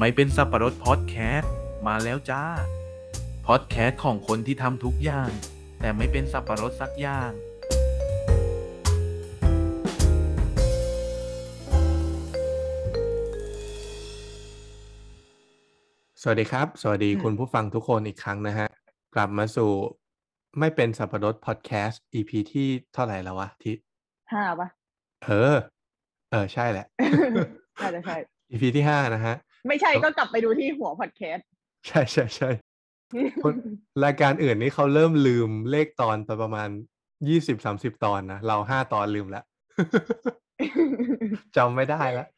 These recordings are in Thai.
ไม่เป็นสับปะรดพอดแคสต์มาแล้วจ้า พอดแคสต์ของคนที่ทำทุกอย่าง แต่ไม่เป็นสับปะรดสักอย่าง สวัสดีครับ สวัสดีอืมคุณผู้ฟังทุกคนอีกครั้งนะฮะ กลับมาสู่ไม่เป็นสับปะรดพอดแคสต์ EP ที่เท่าไหร่แล้ววะที่ห้าปะเออ เออ ใช่แหละน่าจะใช่ EP ที่ห้านะฮะ ไม่ใช่ก็กลับไปดูที่หัวพอดแคสต์ใช่ใช่ใช่คนรายการอื่นนี่เขาเริ่มลืมเลขตอนไปประมาณยี่สิบสามสิบตอนนะ เราห้าตอนลืมแล้วจำไม่ได้แล้ว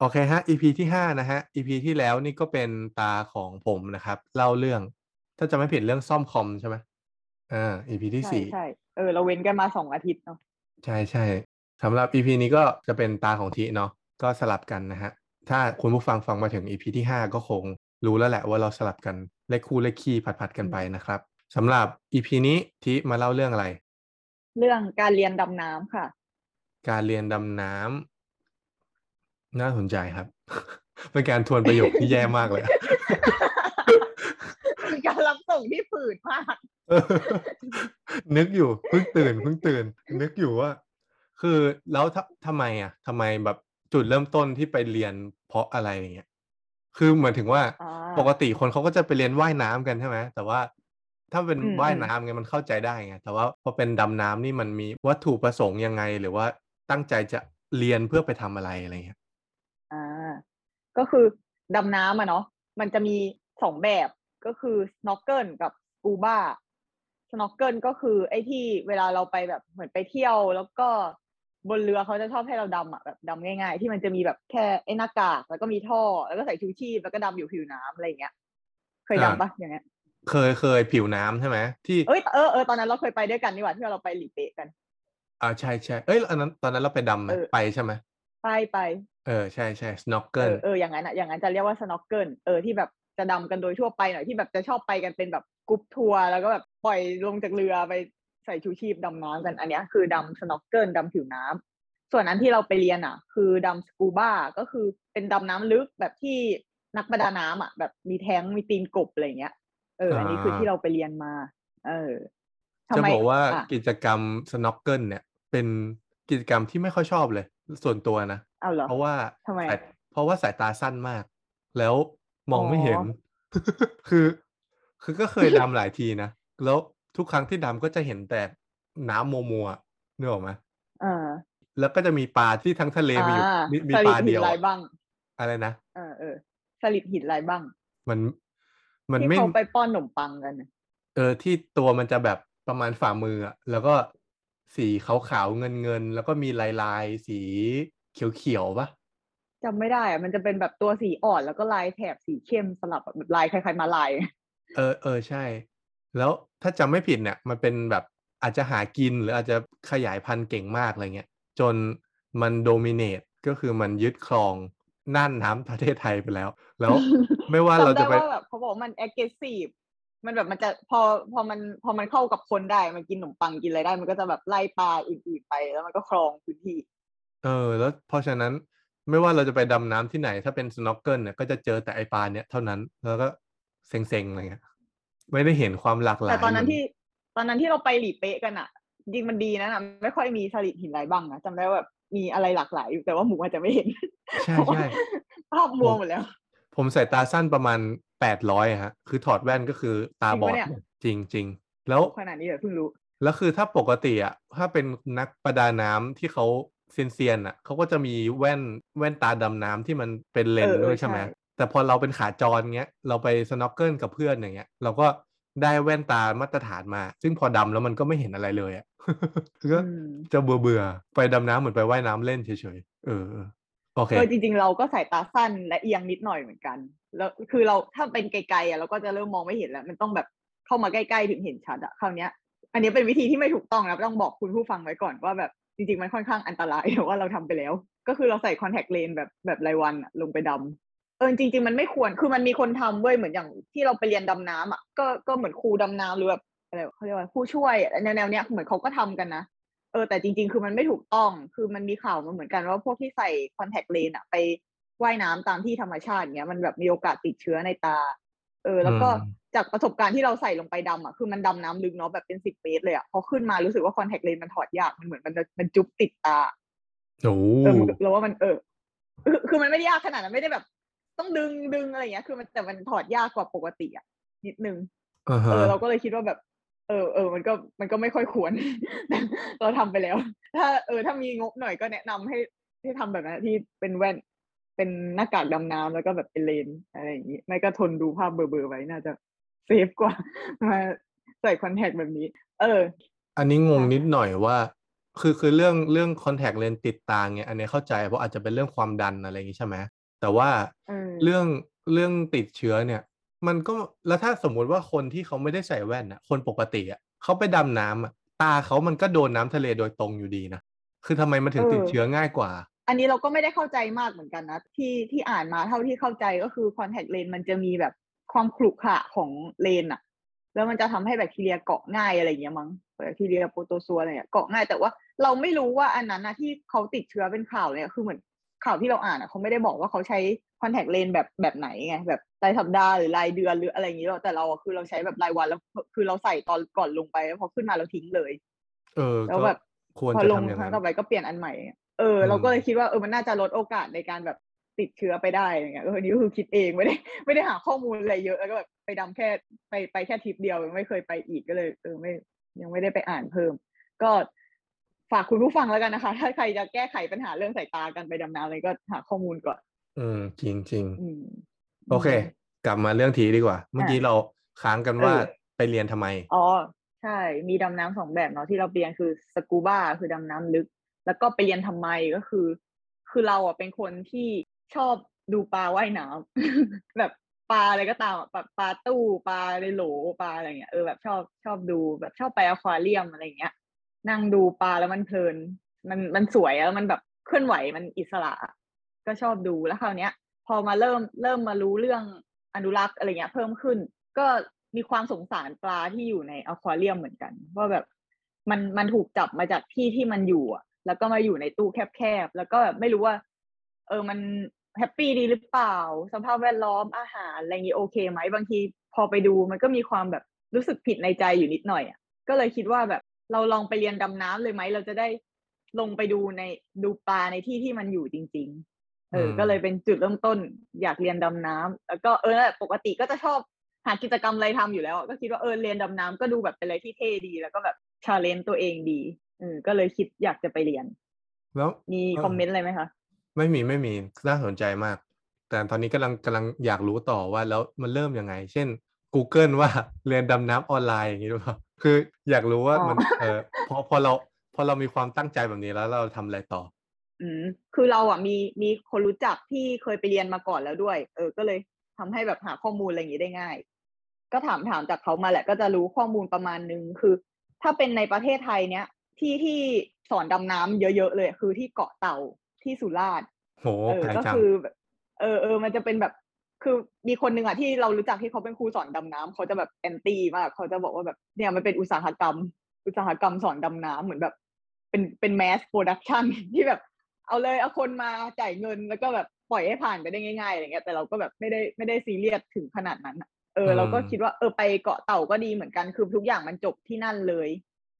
โอเคฮะ EP ที่ห้านะฮะ EP ที่แล้วนี่ก็เป็นตาของผมนะครับ เล่าเรื่อง ถ้าจะไม่ผิดเรื่องซ่อมคอมใช่ไหมอ่า EP ที่ใช่สี่ใช่เออเราเว้นกันมาสองอาทิตย์เนาะใช่ใช่สำหรับ EP นี้ก็จะเป็นตาของทีเนาะก็สลับกันนะฮะ ถ้าคุณผู้ฟังฟังมาถึง EP ที่ห้าก็คงรู้แล้วแหละว่าเราสลับกันเลขคู่เลขคี่ผัดๆกันไปนะครับสำหรับ EP นี้ทีมาเล่าเรื่องอะไร เรื่องการเรียนดำน้ำค่ะ การเรียนดำน้ำน่าสนใจครับ เป็นการทวนประโยคที่แย่มากเลยอะเป็นการรับส่งที่ฝืดมากเออนึกอยู่เพิ่งตื่นเพิ่งตื่น นึกอยู่ว่า คือแล้วทำทำไมอะทำไมแบบจุดเริ่มต้นที่ไปเรียน เพราะอะไรอย่างเงี้ยคือเหมือนถึงว่าอ่าปกติคนเขาก็จะไปเรียนว่ายน้ำกันใช่ไหมแต่ว่าถ้าเป็นอืมว่ายอืมน้ำไงมันเข้าใจได้ไงแต่ว่าพอเป็นดำน้ำนี่มันมีวัตถุประสงค์ยังไง หรือว่าตั้งใจจะเรียนเพื่อไปทำอะไรอะไรเงี้ยอ่าก็คือดำน้ำอะเนาะมันจะมีสองแบบก็คือ snorkel กับ scuba snorkel ก็คือไอ้ที่เวลาเราไปแบบเหมือนไปเที่ยว แล้วก็ บนเรือเขาจะชอบให้เราดำอะแบบดำง่าย ๆ ที่มันจะมีแบบแค่ไอ้หน้ากากแล้วก็มีท่อ แล้วก็ใส่ชูชีพแล้วก็ดำอยู่ผิวน้ำอะไรอย่างเงี้ย เคยดำปะอย่างเงี้ย เคยเคยผิวน้ำใช่ไหมที่เอ้ยเออเออตอนนั้นเราเคยไปด้วยกันนี่หว่าที่เราไปหลีเป๊ะกันอ่าใช่ใช่เอ้ยอันนั้นตอนนั้นเราไปดำไหมเออไปใช่ไหมไปไปเออใช่ใช่เอ snorkel อเอออย่างนั้นอะอย่างนั้นจะเรียกว่า snorkel เออที่แบบจะดำกันโดยทั่วไปหน่อยที่แบบจะชอบไปกันเป็นแบบกรุ๊ปทัวร์แล้วก็แบบปล่อยลงจากเรือไป ใส่ชูชีพดำน้ำกันอันเนี้ยคือดำ snorkel ดำผิวน้ำส่วนอันที่เราไปเรียนอะ คือดำสกูบ้าก็คือเป็นดำน้ำลึกแบบที่นักประดาน้ำอะ แบบมีแท้งมีตีนกบอะไรเงี้ยเออ อันนี้คือที่เราไปเรียนมา เออทำจะไมบอกว่าอะกิจกรรม snorkel เนี่ย เป็นกิจกรรมที่ไม่ค่อยชอบเลย ส่วนตัวนะเอาเหรอเพราะว่าทำไมสายเพราะว่าสายตาสั้นมาก แล้วมองไม่อ๋อเห็น คือ คือก็เคยดำหลายทีนะ แล้ว ทุกครั้งที่ดำก็จะเห็นแต่น้ำมัวมัวๆนึกออกไหมเออแล้วก็จะมีปลาที่ทั้งทะเลมีอยู่อ่ามีมีสปลิลาดหิเดีนยวลายอะบ้างอะไรนะเออเออสลิดหินลายบ้าง มันมันที่ไม่เขาไปป้อนขนมปังกันน่ะเออ ที่ตัวมันจะแบบประมาณฝ่ามืออะแล้วก็สีขาวๆเงินเงินๆแล้วก็มีลายลายๆสีเขียวๆปะจำไม่ได้อะมันจะเป็นแบบตัวสีอ่อนแล้วก็ลายแถบสีเข้มสลับแบบลายคล้ายๆมาลาย เออเออใช่ แล้ว ถ้าจำไม่ผิดเนี่ยมันเป็นแบบอาจจะหากินหรืออาจจะขยายพันธุ์เก่งมากอะไรเงี้ยจนมันโดมิเนตก็คือมันยึดครองน่านน้ำประเทศไทยไปแล้ว แล้วไม่ว่าเราจำจะได้ไปว่าแบบเขาบอกว่ามัน aggressive มันแบบมันจะพอพอมันพอมันเข้ากับคนได้มันกินขนมปังกินอะไรได้ มันก็จะแบบไล่ปลาอื่นๆไปแล้วมันก็ครองพื้นที่ เออ แล้วเพราะฉะนั้นไม่ว่าเราจะไปดำน้ำที่ไหน ถ้าเป็น snorkel เนี่ยก็จะเจอแต่ไอปลาเนี่ยเท่านั้น แล้วก็เซ็งๆอะไรเงี้ย ไม่ได้เห็นความหลากหลายแต่ตอนนั้เหมืที่ ตอนนั้นที่เราไปหลีเป๊ะกันอะจริงมันดีนะนะไม่ค่อยมีสลิดหินลายบ้างนะจำได้ว่าแบบมีอะไรหลากหลายอยู่แต่ว่าหมูอาจจะไม่เห็นใช่เพราะว่าใช่ภาพมัวหมดแล้ว ผมสายตาสั้นประมาณแปดร้อยฮะ คือถอดแว่นก็คือตาบอดจริงปะเนี่ยจริงจริงๆแล้วขนาดนี้เดี๋ยวเพิ่งรู้แล้วคือถ้าปกติอะถ้าเป็นนักประดาน้ำที่เขาเซียนๆอะเขาก็จะมีแว่นแว่นตาดำน้ำที่มันเป็นเลนส์เออเออด้วยใช่ไหมใช่ แต่พอเราเป็นขาจรเงี้ยเราไป snorkel กับเพื่อนอย่างเงี้ย เราก็ได้แว่นตามาตรฐานมา ซึ่งพอดำแล้วมันก็ไม่เห็นอะไรเลยอะก็อืมจะเบื่อเบื่อๆไปดำน้ำเหมือนไปว่ายน้ำเล่นเฉยๆเออเออโอเคเออจริงๆ เราก็สายตาสั้นและเอียงนิดหน่อยเหมือนกัน แล้วคือเราถ้าเป็นไกลๆอะเราก็จะเริ่มมองไม่เห็นแล้ว มันต้องแบบเข้ามาใกล้ๆถึงเห็นชัดอะคราวเนี้ย อันนี้เป็นวิธีที่ไม่ถูกต้องนะต้องบอกคุณผู้ฟังไว้ก่อนว่าแบบจริงๆ มันค่อนข้างอันตรายแต่ว่าเราทำไปแล้ว ก็คือเราใส่คอนแทคเลนส์แบบแบบรายวันอะลงไปดำ เออจริงๆมันไม่ควรคือมันมีคนทำเว้ยเหมือนอย่างที่เราไปเรียนดำน้ำอะก็ก็เหมือนครูดำน้ำหรือแบบอะไรเขาเรียกว่าผู้ช่วยแนวแนวๆเนี้ยเหมือนเขาก็ทำกันนะเออแต่จริง ๆ คือมันไม่ถูกต้องคือมันมีข่าวมาเหมือนกันว่าพวกที่ใส่คอนแทคเลนส์อะไปว่ายน้ำตามที่ธรรมชาติเงี้ยมันแบบมีโอกาสติดเชื้อในตา เออ แล้วก็อืม จากประสบการณ์ที่เราใส่ลงไปดำอะคือมันดำน้ำลึกเนาะแบบเป็นสิบเมตรเลยอะพอขึ้นมารู้สึกว่าคอนแทคเลนส์มันถอดยากมันเหมือนมันมันจุ๊บติดตา โอ้ เออมันเราว่ามันเออคือคือมันไม่ได้ยากขนาดนั้นไม่ได้แบบ ต้องดึงดึงอะไรอย่างเงี้ย คือมันแต่มันถอดยากกว่าปกติอะนิดนึงอ่าเอฮะอเราก็เลยคิดว่าแบบ เออเออมันก็มันก็ไม่ค่อยควร เราทำไปแล้ว ถ้าเออถ้ามีงบหน่อยก็แนะนำให้ให้ทำแบบนั้นที่เป็นแว่นเป็นหน้ากากดำน้ำแล้วก็แบบเป็นเลนส์อะไรอย่างนี้ไม่ก็ทนดูภาพเบลอๆไว้น่าจะเซฟกว่ามาใส่คอนแทคแบบนี้ เออ อันนี้งงค่ะนิดหน่อยว่า คือคือเรื่องเรื่องคอนแทคเลนส์ติดตาเนี่ยอันนี้เข้าใจเพราะอาจจะเป็นเรื่องความดันอะไรอย่างงี้ใช่ไหม แต่ว่าเออเรื่องเรื่องติดเชื้อเนี่ย มันก็แล้วถ้าสมมุติว่าคนที่เขาไม่ได้ใส่แว่นอะ คนปกติอะเขาไปดำน้ำอะตาเขามันก็โดนน้ำทะเลโดยตรงอยู่ดีนะคือทำไมมันถึงติดเชื้อง่ายกว่า อันนี้เราก็ไม่ได้เข้าใจมากเหมือนกันนะที่ที่อ่านมาเท่าที่เข้าใจก็คือคอนแทคเลนมันจะมีแบบความขรุขระของเลนส์อะแล้วมันจะทำให้แบคทีเรียเกาะง่ายอะไรอย่างเงี้ยมั้งแบคทีเรียโปรโตซัวอะไรเนี่ยเกาะง่ายแต่ว่าเราไม่รู้ว่าอันนั้นนะที่เขาติดเชื้อเป็นข่าวเนี่ยคือเหมือน ข่าวที่เราอ่านอะเขาไม่ได้บอกว่าเขาใช้คอนแทคเลนส์แบบแบบไหนไงแบบรายสัปดาห์หรือรายเดือนหรืออะไรอย่างเงี้ยหรอกแต่เราอะคือเราใช้แบบรายวันแล้วคือเราใส่ตอนก่อนลงไปแล้วพอขึ้นมาเราทิ้งเลย เออแล้วก็แบบควรทำอย่างนั้นพอจะลงครั้งต่อไปก็เปลี่ยนอันใหม่ เอออืมเราก็เลยคิดว่าเออมันน่าจะลดโอกาสในการแบบติดเชื้อไปได้อะไรเงี้ยเอออันนี้ก็คือคิดเองไม่ได้ไม่ได้หาข้อมูลอะไรเยอะแล้วก็แบบไปดำแค่ไปไปแค่ทริปเดียวยังไม่เคยไปอีกก็เลย เออไม่ยังไม่ได้ไปอ่านเพิ่ม ก็ ฝากคุณผู้ฟังแล้วกันนะคะ ถ้าใครจะแก้ไขปัญหาเรื่องสายตากันไปดำน้ำอะไรก็หาข้อมูลก่อน อืม จริงจริงอืมโอเค กลับมาเรื่องทีดีกว่า เมื่อกี้เราค้างกันว่าเออไปเรียนทำไม อ๋อ ใช่ มีดำน้ำสองแบบเนาะที่เราเรียนคือสกูบ้าคือดำน้ำลึก แล้วก็ไปเรียนทำไมก็คือ คือเราอะเป็นคนที่ชอบดูปลาว่ายน้ำแบบปลาอะไรก็ตามอะปลาปลาตู้ปลาในโหลปลาอะไรเงี้ยเออแบบชอบชอบดูแบบชอบไปอควาเรียมอะไรเงี้ย นั่งดูปลาแล้วมันเพลิน มันมันสวยแล้วมันแบบเคลื่อนไหวมันอิสระ ก็ชอบดูแล้วคราวเนี้ย พอมาเริ่มเริ่มมารู้เรื่องอนุรักษ์อะไรเงี้ย เพิ่มขึ้น ก็มีความสงสารปลาที่อยู่ในอควาเรียมเหมือนกันว่าแบบมันมันถูกจับมาจากที่ที่มันอยู่อะแล้วก็มาอยู่ในตู้แคบๆแล้วก็แบบไม่รู้ว่า เออมันแฮปปี้ดีหรือเปล่า สภาพแวดล้อมอาหารอะไรอย่างงี้โอเคไหมบางทีพอไปดูมันก็มีความแบบรู้สึกผิดในใจอยู่นิดหน่อยอะก็เลยคิดว่าแบบ เราลองไปเรียนดำน้ำเลยไหม เราจะได้ลงไปดูในดูปลาในที่ที่มันอยู่จริง ๆ เอออืมก็เลยเป็นจุดเริ่มต้นอยากเรียนดำน้ำแล้วก็เออนั่นแหละปกติก็จะชอบหากิจกรรมอะไรทำอยู่แล้วอะก็คิดว่าเออเรียนดำน้ำก็ดูแบบเป็นอะไรที่เท่ดี แล้วก็แบบ challenge ตัวเองดีเออก็เลยคิดอยากจะไปเรียน แล้วมีเออ comment อะไรไหมคะไม่มีไม่มีน่าสนใจมาก แต่ตอนนี้กำลังกำลังอยากรู้ต่อว่าแล้วมันเริ่มยังไง เช่น Google ว่าเรียนดำน้ำออนไลน์อย่างนี้หรือเปล่า คืออยากรู้ว่าอ๋อมันเออพอพอเราพอเรามีความตั้งใจแบบนี้แล้วเราทำอะไรต่อ อืมคือเราอะมีมีคนรู้จักที่เคยไปเรียนมาก่อนแล้วด้วย เออ ก็เลยทำให้แบบหาข้อมูลอะไรอย่างนี้ได้ง่าย ก็ถามถามจากเขามาแหละ ก็จะรู้ข้อมูลประมาณนึงคือ ถ้าเป็นในประเทศไทยเนี้ยที่ที่สอนดำน้ำเยอะๆเลย คือที่เกาะเต่าที่สุราษฎร์โหเออไกลก็จังคือแบบเออเออมันจะเป็นแบบ คือมีคนหนึ่งอะที่เรารู้จักที่เขาเป็นครูสอนดำน้ำเขาจะแบบ anti มากเขาจะบอกว่าแบบเนี่ยมันเป็นอุตสาหกรรม อุตสาหกรรมสอนดำน้ำเหมือนแบบ เป็นเป็น mass production ที่แบบ เอาเลยเอาคนมาจ่ายเงินแล้วก็แบบปล่อยให้ผ่านไปได้ง่ายๆอะไรเงี้ยแต่เราก็แบบไม่ได้ไม่ได้ซีเรียสถึงขนาดนั้นเออเราก็คิดว่าเออไปเกาะเต่าก็ดีเหมือนกันคือทุกอย่างมันจบที่นั่นเลย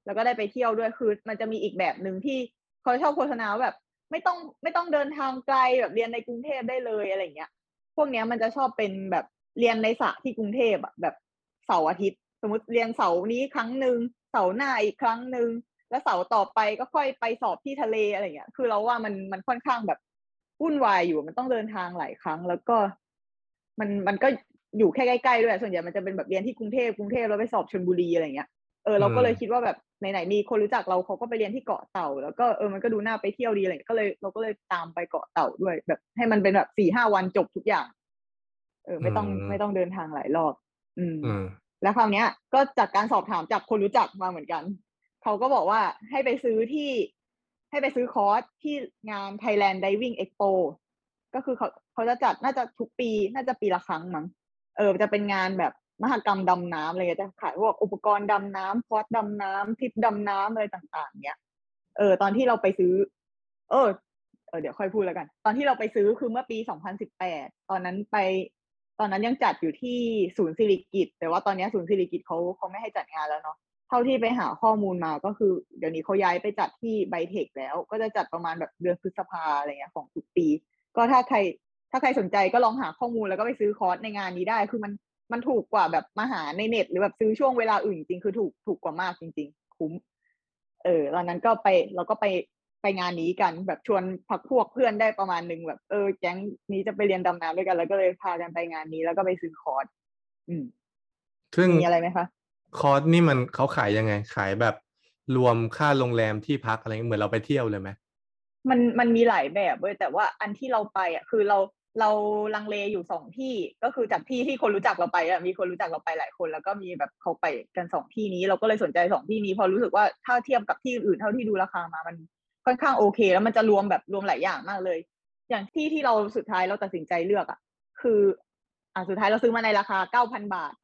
แล้วก็ได้ไปเที่ยวด้วยคือ มันจะมีอีกแบบหนึ่งที่เขาชอบโฆษณาว่าแบบ ไม่ต้องไม่ต้องเดินทางไกลแบบเรียนในกรุงเทพได้เลยอะไรเงี้ย พวกเนี้ยมันจะชอบเป็นแบบเรียนในสระที่กรุงเทพอะแบบเสาร์อาทิตย์ สมมติเรียนเสาร์นี้ครั้งหนึ่งเสาร์หน้าอีกครั้งหนึ่งแล้วเสาร์ต่อไปก็ค่อยไปสอบที่ทะเลอะไรเงี้ย คือเราว่ามันมันค่อนข้างแบบวุ่นวายอยู่มันต้องเดินทางหลายครั้ง แล้วก็มันมันก็อยู่แค่ใกล้ๆด้วยส่วนใหญ่มันจะเป็นแบบเรียนที่กรุงเทพกรุงเทพแล้วไปสอบชลบุรีอะไรเงี้ย เออเราก็เลยคิดว่าแบบไหนๆมีคนรู้จักเราเขาก็ไปเรียนที่เกาะเต่า แล้วก็เออมันก็ดูน่าไปเที่ยวดีอะไรเงี้ยก็เลยเราก็เลยตามไปเกาะเต่าด้วย แบบให้มันเป็นแบบสี่ห้าวันจบทุกอย่าง เออ ไม่ต้องอืมไม่ต้องเดินทางหลายรอบอืมอืม แล้วคราวเนี้ย ก็จากการสอบถามจากคนรู้จักมาเหมือนกัน เขาก็บอกว่าให้ไปซื้อที่ ให้ไปซื้อคอร์สที่งาน Thailand Diving Expo ก็คือเขาเขาจะจัดน่าจะทุกปี น่าจะปีละครั้งมั้งเออจะเป็นงานแบบ มหกรรมดำน้ำอะไรเงี้ยจะขายพวกอุปกรณ์ดำน้ำคอร์สดำน้ำทิปดำน้ำอะไรต่างๆเนี้ยเออตอนที่เราไปซื้อ เออเออเดี๋ยวค่อยพูดแล้วกัน ตอนที่เราไปซื้อคือเมื่อปี2018ตอนนั้นไป ตอนนั้นยังจัดอยู่ที่ศูนย์สิริกิตแต่ว่าตอนนี้ศูนย์สิริกิตเขาเขาไม่ให้จัดงานแล้วเนาะเท่าที่ไปหาข้อมูลมาก็คือ เดี๋ยวนี้เขาย้ายไปจัดที่ไบเทคแล้ว ก็จะจัดประมาณแบบเดือนพฤษภาอะไรเงี้ยของทุกปี ก็ถ้าใครถ้าใครสนใจก็ลองหาข้อมูลแล้วก็ไปซื้อคอร์สในงานนี้ได้ คือมัน มันถูกกว่าแบบมาหาในเน็ต หรือแบบซื้อช่วงเวลาอื่นจริงๆคือถูกถูกกว่ามากจริง ๆ คุ้ม เออตอนนั้นก็ไปเราก็ไปไปงานนี้กันแบบชวนพักพวกเพื่อนได้ประมาณหนึ่งแบบเออแก๊งนี้จะไปเรียนดำน้ำด้วยกัน แล้วก็เลยพากันไปงานนี้ แล้วก็ไปซื้อคอร์สอืมซึ่งมีอะไรไหมคะคอร์สนี่มันเขาขายยังไง ขายแบบรวมค่าโรงแรมที่พักอะไรเงี้ยเหมือนเราไปเที่ยวเลยไหมมันมันมีหลายแบบเว้ยแต่ว่าอันที่เราไปอะคือเรา เราลังเลอยู่สองที่ก็คือจากที่ที่คนรู้จักเราไปอะมีคนรู้จักเราไปหลายคน แล้วก็มีแบบเขาไปกันสองที่นี้ เราก็เลยสนใจสองที่นี้พอรู้สึกว่าถ้าเทียบกับที่อื่นเท่าที่ดูราคามามันค่อนข้างโอเค แล้วมันจะรวมแบบรวมหลายอย่างมากเลย อย่างที่ที่เราสุดท้ายเราตัดสินใจเลือกอะคืออ่าสุดท้ายเราซื้อมาในราคาเก้าพันบาท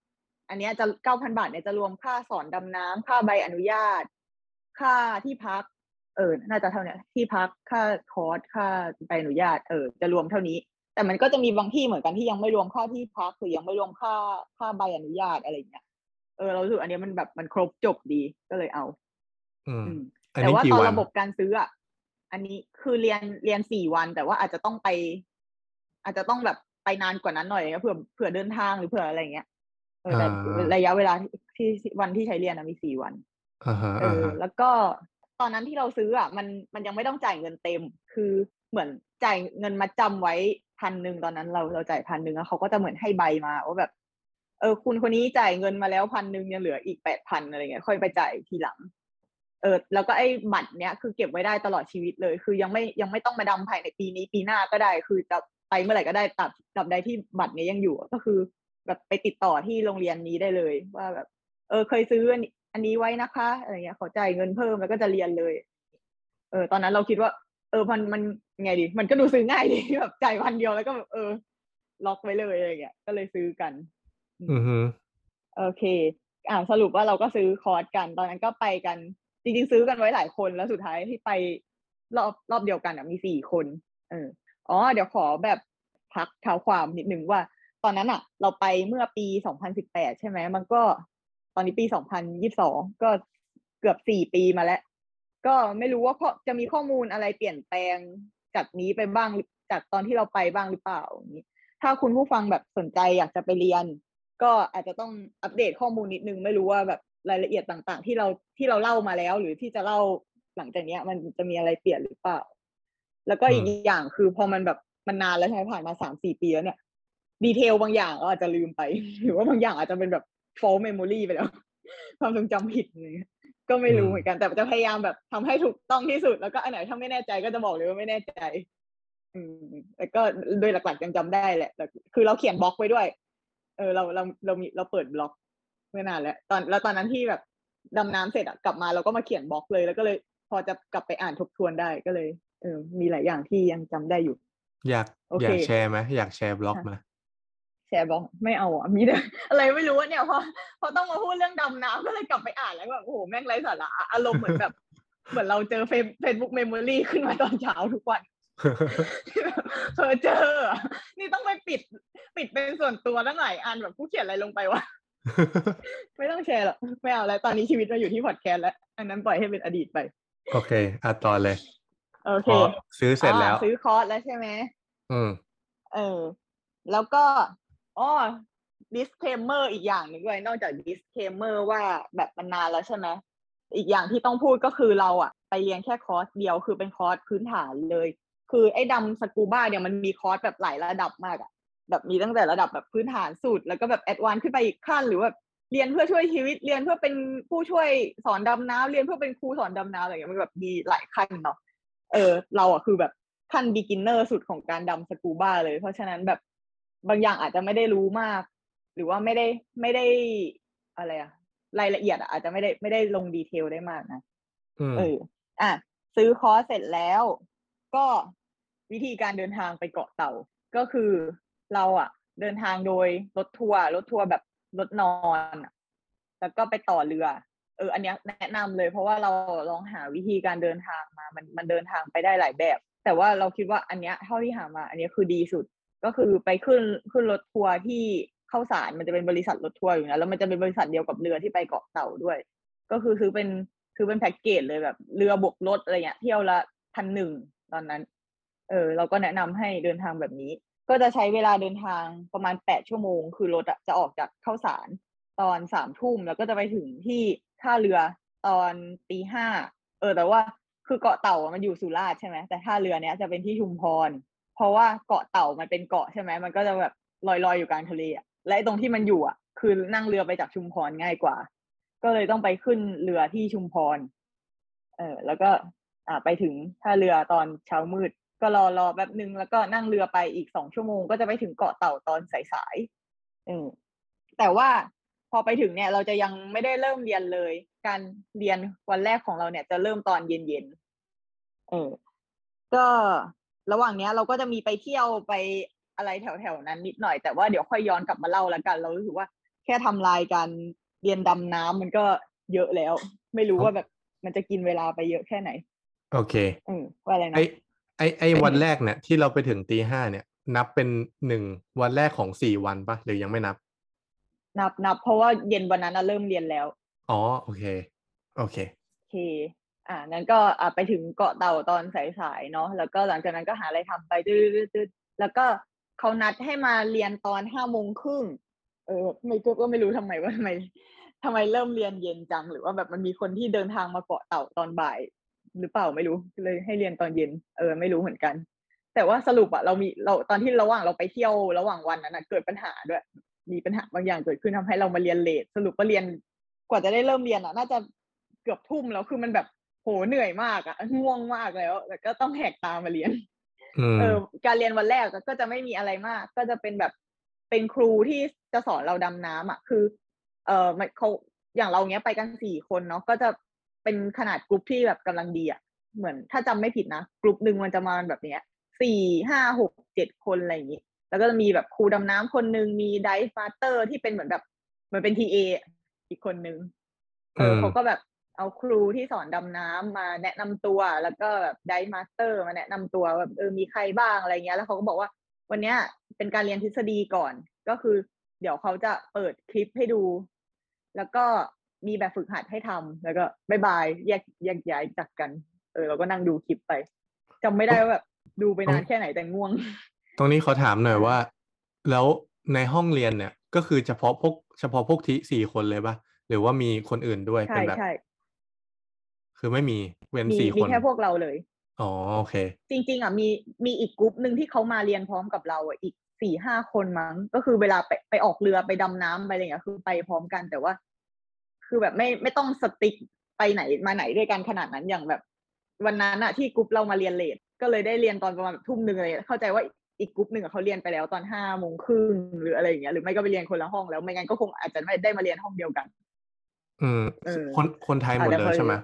อันนี้จะเก้าพันบาทเนี่ยจะรวมค่าสอนดำน้ำค่าใบอนุญาต ค่าที่พัก เออ น่าจะเท่านี้ที่พักค่าคอร์สค่าใบอนุญาต เออ จะรวมเท่านี้ แต่มันก็จะมีบางที่เหมือนกันที่ยังไม่รวมค่าที่พักหรือยังไม่รวมค่าค่าใบอนุญาตอะไรอย่างเงี้ยเออเรารู้สึกอันเนี้ยมันแบบมันครบจบดีก็เลยเอา อืมอืมอันแต่นี้ว่ากี่ตอนวันระบบการซื้ออะอันนี้คือเรียนเรียนสี่วัน แต่ว่าอาจจะต้องไป อาจจะต้องแบบไปนานกว่านั้นหน่อยเผื่อเผื่อเดินทางหรือเผื่ออะไรเงี้ยเออแต่อ่าระยะเวลาที่ที่วันที่ใช้เรียนอะมีสี่วันอ่าฮะเออ่าอฮะแล้วก็ตอนนั้นที่เราซื้ออะ มันมันยังไม่ต้องจ่ายเงินเต็ม คือเหมือนจ่ายเงินมาจำไว้ พันหนึ่งตอนนั้นเราเราจ่ายพันหนึ่งแล้วเขาก็จะเหมือนให้ใบมาว่าแบบ เออ คุณคนนี้จ่ายเงินมาแล้วพันหนึ่งยังเหลืออีกแปดพันอะไรเงี้ย ค่อยไปจ่ายทีหลัง เออ แล้วก็ไอ้บัตรเนี้ยคือเก็บไว้ได้ตลอดชีวิตเลย คือยังไม่ยังไม่ต้องมาดำภายในปีนี้ปีหน้าก็ได้ คือจะไปเมื่อไหร่ก็ได้ตับตับใดที่บัตรเนี้ยยังอยู่ก็คือ แบบไปติดต่อที่โรงเรียนนี้ได้เลย ว่าแบบ เออ เคยซื้ออันนี้ไว้นะคะอะไรเงี้ยขอจ่ายเงินเพิ่มแล้วก็จะเรียนเลย เออ ตอนนั้นเราคิดว่า เออมันมันไงดี มันก็ดูซื้อง่ายดีแบบจ่ายวันเดียวแล้วก็แบบเออ ล็อกไว้เลยอะไรเงี้ยก็เลยซื้อกัน อือฮึโอเค อ่าสรุปว่าเราก็ซื้อคอร์สกัน ตอนนั้นก็ไปกัน จริง ๆ ซื้อกันไว้หลายคนแล้วสุดท้ายที่ไปรอบรอบเดียวกันอะมีสี่คน เอออ๋อเดี๋ยวขอแบบพักเท้าความนิดนึงว่า ตอนนั้นอะ เราไปเมื่อปี2018ใช่ไหมมันก็ ตอนนี้ปี2022ก็เกือบสี่ปีมาแล้ว ก็ไม่รู้ว่าข้อจะมีข้อมูลอะไรเปลี่ยนแปลงจากนี้ไปบ้างจากตอนที่เราไปบ้างหรือเปล่านี้ถ้าคุณผู้ฟังแบบสนใจอยากจะไปเรียน ก็อาจจะต้องอัปเดตข้อมูลนิดนึง ไม่รู้ว่าแบบรายละเอียดต่าง ๆ ที่เราที่เราเล่ามาแล้ว หรือที่จะเล่าหลังจากนี้มันจะมีอะไรเปลี่ยนหรือเปล่า แล้วก็อีกอย่างคือพอมันแบบมันนานแล้วใช่ผ่านมาสามสี่ปีแล้วเนี่ย ดีเทลบางอย่างเราอาจจะลืมไป หรือว่าบางอย่างอาจจะเป็นแบบ false memory ไปแล้ว ความทรงจำผิดอะไรเงี้ย ก็ไม่รู้เหมือนกัน แต่จะพยายามแบบทำให้ถูกต้องที่สุด แล้วก็อันไหนถ้าไม่แน่ใจก็จะบอกเลยว่าไม่แน่ใจ อืมแต่ก็โดยหลักๆยังจำได้แหละแต่คือเราเขียนบล็อกไว้ด้วย เออเราเราเรามีเราเปิดบล็อกเมื่อนานแล้ว ตอนแล้วตอนนั้นที่แบบดำน้ำเสร็จอะกลับมาเราก็มาเขียนบล็อกเลย แล้วก็เลยพอจะกลับไปอ่านทบทวนได้ก็เลย เออมีหลายอย่างที่ยังจำได้อยู่ อยากโออเคยากแชร์ไหมอยากแชร์บล็อกค่ะไหม แชร์บล็อกไม่เอาอะมีแต่อะไรไม่รู้อะเนี่ยพอพอต้องมาพูดเรื่องดำน้ำก็เลยกลับไปอ่านแล้วแบบโอ้โหแม่งไร้สาระอะอารมณ์เหมือนแบบ เหมือนเราเจอเฟซเฟซบุ๊ก memory ขึ้นมาตอนเช้าทุกวันเพอเจออะนี่ต้องไปปิด ปิดเป็นส่วนตัวตั้งหลายอันแบบกูเขียนอะไรลงไปวะไม่ต้องแชร์หรอกไม่เอาแล้วตอนนี้ชีวิตมาอยู่ที่พอดแคสต์แล้ว อันนั้นปล่อยให้เป็นอดีตไป โอเคอะต่อเลยโอพเคอซื้อเสร็จแล้วอ่าซื้อคอร์สแล้วใช่ไหมอืมเออ แล้วก็ อ๋อ disclaimer อีกอย่างหนึ่งด้วยนอกจาก disclaimer ว่าแบบมันนานแล้วใช่ไหมอีกอย่างที่ต้องพูดก็คือเราอะไปเรียนแค่คอร์สเดียวคือเป็นคอร์สพื้นฐานเลย คือไอ้ดำสกูบ้าเนี่ยมันมีคอร์สแบบหลายระดับมากอะแบบมีตั้งแต่ระดับแบบพื้นฐานสุด แล้วก็แบบ advance ขึ้นไปอีกขั้นหรือว่าเรียนเพื่อช่วยชีวิตเรียนเพื่อเป็นผู้ช่วยสอนดำน้ำเรียนเพื่อเป็นครูสอนดำน้ำอะไรอย่างเงี้ยมันแบบมีหลายขั้นเนาะเออ เราอะคือแบบขั้น beginner สุดของการดำสกูบ้าเลย เพราะฉะนั้นแบบ บางอย่างอาจจะไม่ได้รู้มาก หรือว่าไม่ได้ไม่ได้อะไรอะรายละเอียดอะอาจจะไม่ได้ไม่ได้ลงดีเทลได้มากนะอืมเอออะซื้อคอร์สเสร็จแล้ว ก็วิธีการเดินทางไปเกาะเต่า ก็คือเราอะเดินทางโดยรถทัวร์รถทัวร์แบบรถนอนอะแล้วก็ไปต่อเรือ เออ อันเนี้ยแนะนำเลย เพราะว่าเราลองหาวิธีการเดินทางมา มันมันเดินทางไปได้หลายแบบ แต่ว่าเราคิดว่าอันเนี้ยเท่าที่หามา อันเนี้ยคือดีสุด ก็คือไปขึ้นขึ้นรถทัวร์ที่เข้าสารมันจะเป็นบริษัทรถทัวร์อยู่นะแล้วมันจะเป็นบริษัทเดียวกับเรือที่ไปเกาะเต่าด้วย ก็คือซื้อเป็นซื้อเป็นแพ็กเกจเลยแบบเรือบวกรถอะไรเงี้ยเที่ยวละพันหนึ่งตอนนั้น เออ เราก็แนะนำให้เดินทางแบบนี้ ก็จะใช้เวลาเดินทางประมาณแปดชั่วโมง คือรถอะจะออกจากเข้าสารตอนสามทุ่มแล้วก็จะไปถึงที่ท่าเรือตอนตีห้าเออ แต่ว่าคือเกาะเต่ามันอยู่สุราษฎร์ใช่ไหมแต่ท่าเรือเนี้ยจะเป็นที่ชุมพร ราะว่าเกาะเต่ามันเป็นเกาะใช่ไหมมันก็จะแบบลอยๆอยอยู่กลางทะเลอะและตรงที่มันอยู่อะ คือนั่งเรือไปจากชุมพรง่ายกว่า ก็เลยต้องไปขึ้นเรือที่ชุมพร เออแล้วก็ อ่าไปถึงท่าเรือตอนเช้ามืด ก็รอรอแป๊บนึงแล้วก็นั่งเรือไปอีกสองชั่วโมงก็จะไปถึงเกาะเต่าตอนสายๆเออแต่ว่าพอไปถึงเนี่ย เราจะยังไม่ได้เริ่มเรียนเลย การเรียนวันแรกของเราเนี่ย จะเริ่มตอนเย็นๆเออก็ ระหว่างเนี้ยเราก็จะมีไปเที่ยวไปอะไรแถวๆนั้นนิดหน่อยแต่ว่าเดี๋ยวค่อยย้อนกลับมาเล่าแล้วกัน เรารู้สึกว่าแค่ทำลายการเรียนดำน้ำมันก็เยอะแล้ว ไม่รู้ว่าแบบมันจะกินเวลาไปเยอะแค่ไหน โอเคเออว่าอะไรไอนะไอไอวันแรกเนี่ยที่เราไปถึงตีห้าเนี่ย นับเป็นหนึ่งวันแรกของสี่วันปะหรือยังไม่นับ นับนับเพราะว่าเย็นวันนั้นนะเริ่มเรียนแล้ว อ๋อโอเค โอเคโอเค อ่านั้นก็อ่าไปถึงเกาะเต่าตอนสายๆเนาะแล้วก็หลังจากนั้นก็หาอะไรทำไปตืดๆๆแล้วก็เขานัดให้มาเรียนตอนห้าโมงครึ่งเออไม่ก็ไม่รู้ทำไมว่าทำไมทำไมเริ่มเรียนเย็นจังหรือว่าแบบมันมีคนที่เดินทางมาเกาะเต่าตอนบ่าย หรือเปล่าไม่รู้เลยให้เรียนตอนเย็น เออ ไม่รู้เหมือนกัน แต่ว่าสรุปอะเรามีเราตอนที่ระหว่างเราไปเที่ยวระหว่างวันนั้นนะเกิดปัญหาด้วย มีปัญหาบางอย่างเกิดขึ้นทำให้เรามาเรียนเลทสรุปว่าเรียนกว่าจะได้เริ่มเรียนอะน่าจะเกือบทุ่มแล้วคือมันแบบ โหเหนื่อยมากอะง่วงมากแล้วแต่ก็ต้องแหกตามาเรียนอืมเออการเรียนวันแรกก็จะไม่มีอะไรมาก ก็จะเป็นแบบเป็นครูที่จะสอนเราดำน้ำอะคือ เออมันเขาอย่างเราเนี้ยไปกันสี่คนเนาะก็จะเป็นขนาดกลุ่มที่แบบกำลังดีอะเหมือนถ้าจำไม่ผิดนะกลุ่มหนึ่งมันจะมาแบบเนี้ยสี่ห้าหกเจ็ดคนอะไรอย่างงี้แล้วก็จะมีแบบครูดำน้ำคนหนึ่งมี divemaster ที่เป็นเหมือนแบบเหมือนเป็น TA อีกคนนึงเอออืมเขาก็แบบ เอาครูที่สอนดำน้ำมาแนะนำตัวแล้วก็แบบ divemaster มาแนะนำตัวแบบเออมีใครบ้างอะไรเงี้ย แล้วเขาก็บอกว่าวันเนี้ยเป็นการเรียนทฤษฎีก่อน ก็คือ เดี๋ยวเขาจะเปิดคลิปให้ดู แล้วก็มีแบบฝึกหัดให้ทำแล้วก็บายบายแยกแยกย้ายจากกัน เออเราก็นั่งดูคลิปไปจำไม่ได้ว่าแบบดูไปนานแค่ไหนแต่ง่วง ตรงนี้ขอถามหน่อยว่า แล้วในห้องเรียนเนี่ย ก็คือเฉพาะพวกเฉพาะพวกที่สี่คนเลยปะหรือว่ามีคนอื่นด้วยใช่เป็นแบบใช่ คือไม่มีเว้นมีสี่มีคนแค่พวกเราเลยอ๋อโอเค จริง ๆอะมีมีอีกกลุ่มหนึ่งที่เขามาเรียนพร้อมกับเราอะอีกสี่ห้าคนมั้ง ก็คือเวลาไปไปออกเรือไปดำน้ำไปอะไรเงี้ยคือไปพร้อมกันแต่ว่า คือแบบไม่ไม่ต้องสติ๊กไปไหนมาไหนด้วยกันขนาดนั้นอย่างแบบ วันนั้นอะที่กลุ่มเรามาเรียนเลทก็เลยได้เรียนตอนประมาณแบบทุ่มหนึ่งเลยเข้าใจว่าอีกกลุ่มหนึ่งอะเขาเรียนไปแล้วตอนห้าโมงครึ่งหรืออะไรอย่างเงี้ยหรือไม่ก็ไปเรียนคนละห้องแล้วไม่งั้นก็คงอาจจะไม่ได้มาเรียนห้องเดียวกัน อืมเออคนคนไทยหมดอะเลยแล้วเขาใช่ไหม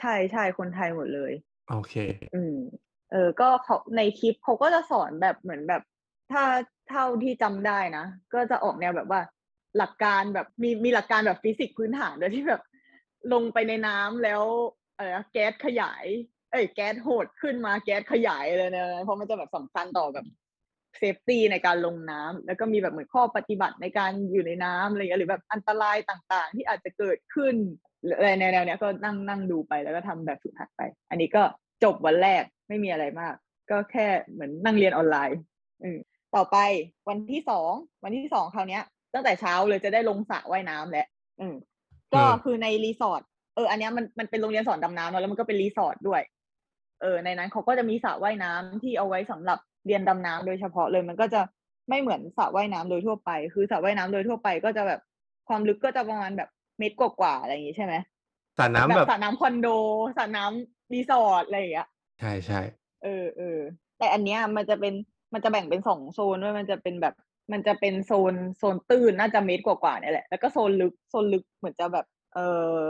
ใช่ใช่คนไทยหมดเลย โอเค อืม เออ ก็เขาในคลิปเขาก็จะสอนแบบเหมือนแบบ ถ้าเท่าที่จำได้นะ ก็จะออกแนวแบบว่า หลักการแบบมีมีหลักการแบบฟิสิกส์พื้นฐานด้วยที่แบบ ลงไปในน้ำแล้วเออแก๊สขยาย เอ้ยแก๊สหดขึ้นมาแก๊สขยายเลยนะเพราะมันจะแบบสำคัญต่อแบบ safety ในการลงน้ำแล้วก็มีแบบเหมือนข้อปฏิบัติในการอยู่ในน้ำอะไรเงี้ยหรือแบบอันตรายต่างๆ ที่อาจจะเกิดขึ้นหรืออะไรแนวๆเนี้ยก็นั่งนั่งดูไปแล้วก็ทำแบบฝึกหัดไป อันนี้ก็จบวันแรกไม่มีอะไรมาก ก็แค่เหมือนนั่งเรียนออนไลน์อืมต่อไปวันที่สองวันที่สองคราวเนี้ย ตั้งแต่เช้าเลยจะได้ลงสระว่ายน้ำแล้วอืมก็อืมคือในรีสอร์ทเออ อันเนี้ยมันมันเป็นโรงเรียนสอนดำน้ำเนอะแล้วมันก็เป็นรีสอร์ทด้วย เออ ในนั้นเขาก็จะมีสระว่ายน้ำที่เอาไว้สำหรับ เรียนดำน้ำโดยเฉพาะเลยมันก็จะไม่เหมือนสระว่ายน้ำโดยทั่วไป คือสระว่ายน้ำโดยทั่วไปก็จะแบบความลึกก็จะประมาณแบบเมตรกว่าๆอะไรอย่างงี้ใช่ไหมสระน้ำแบบแบบสระน้ำคอนโดสระน้ำรีสอร์ทอะไรอย่างเงี้ยใช่ใช่เออเออแต่อันเนี้ยมันจะเป็นมันจะแบ่งเป็นสองโซนด้วยมันจะเป็นแบบมันจะเป็นโซนโซนตื้นน่าจะเมตรกว่าๆเนี่ยแหละแล้วก็โซนลึกโซนลึกเหมือนจะแบบเออ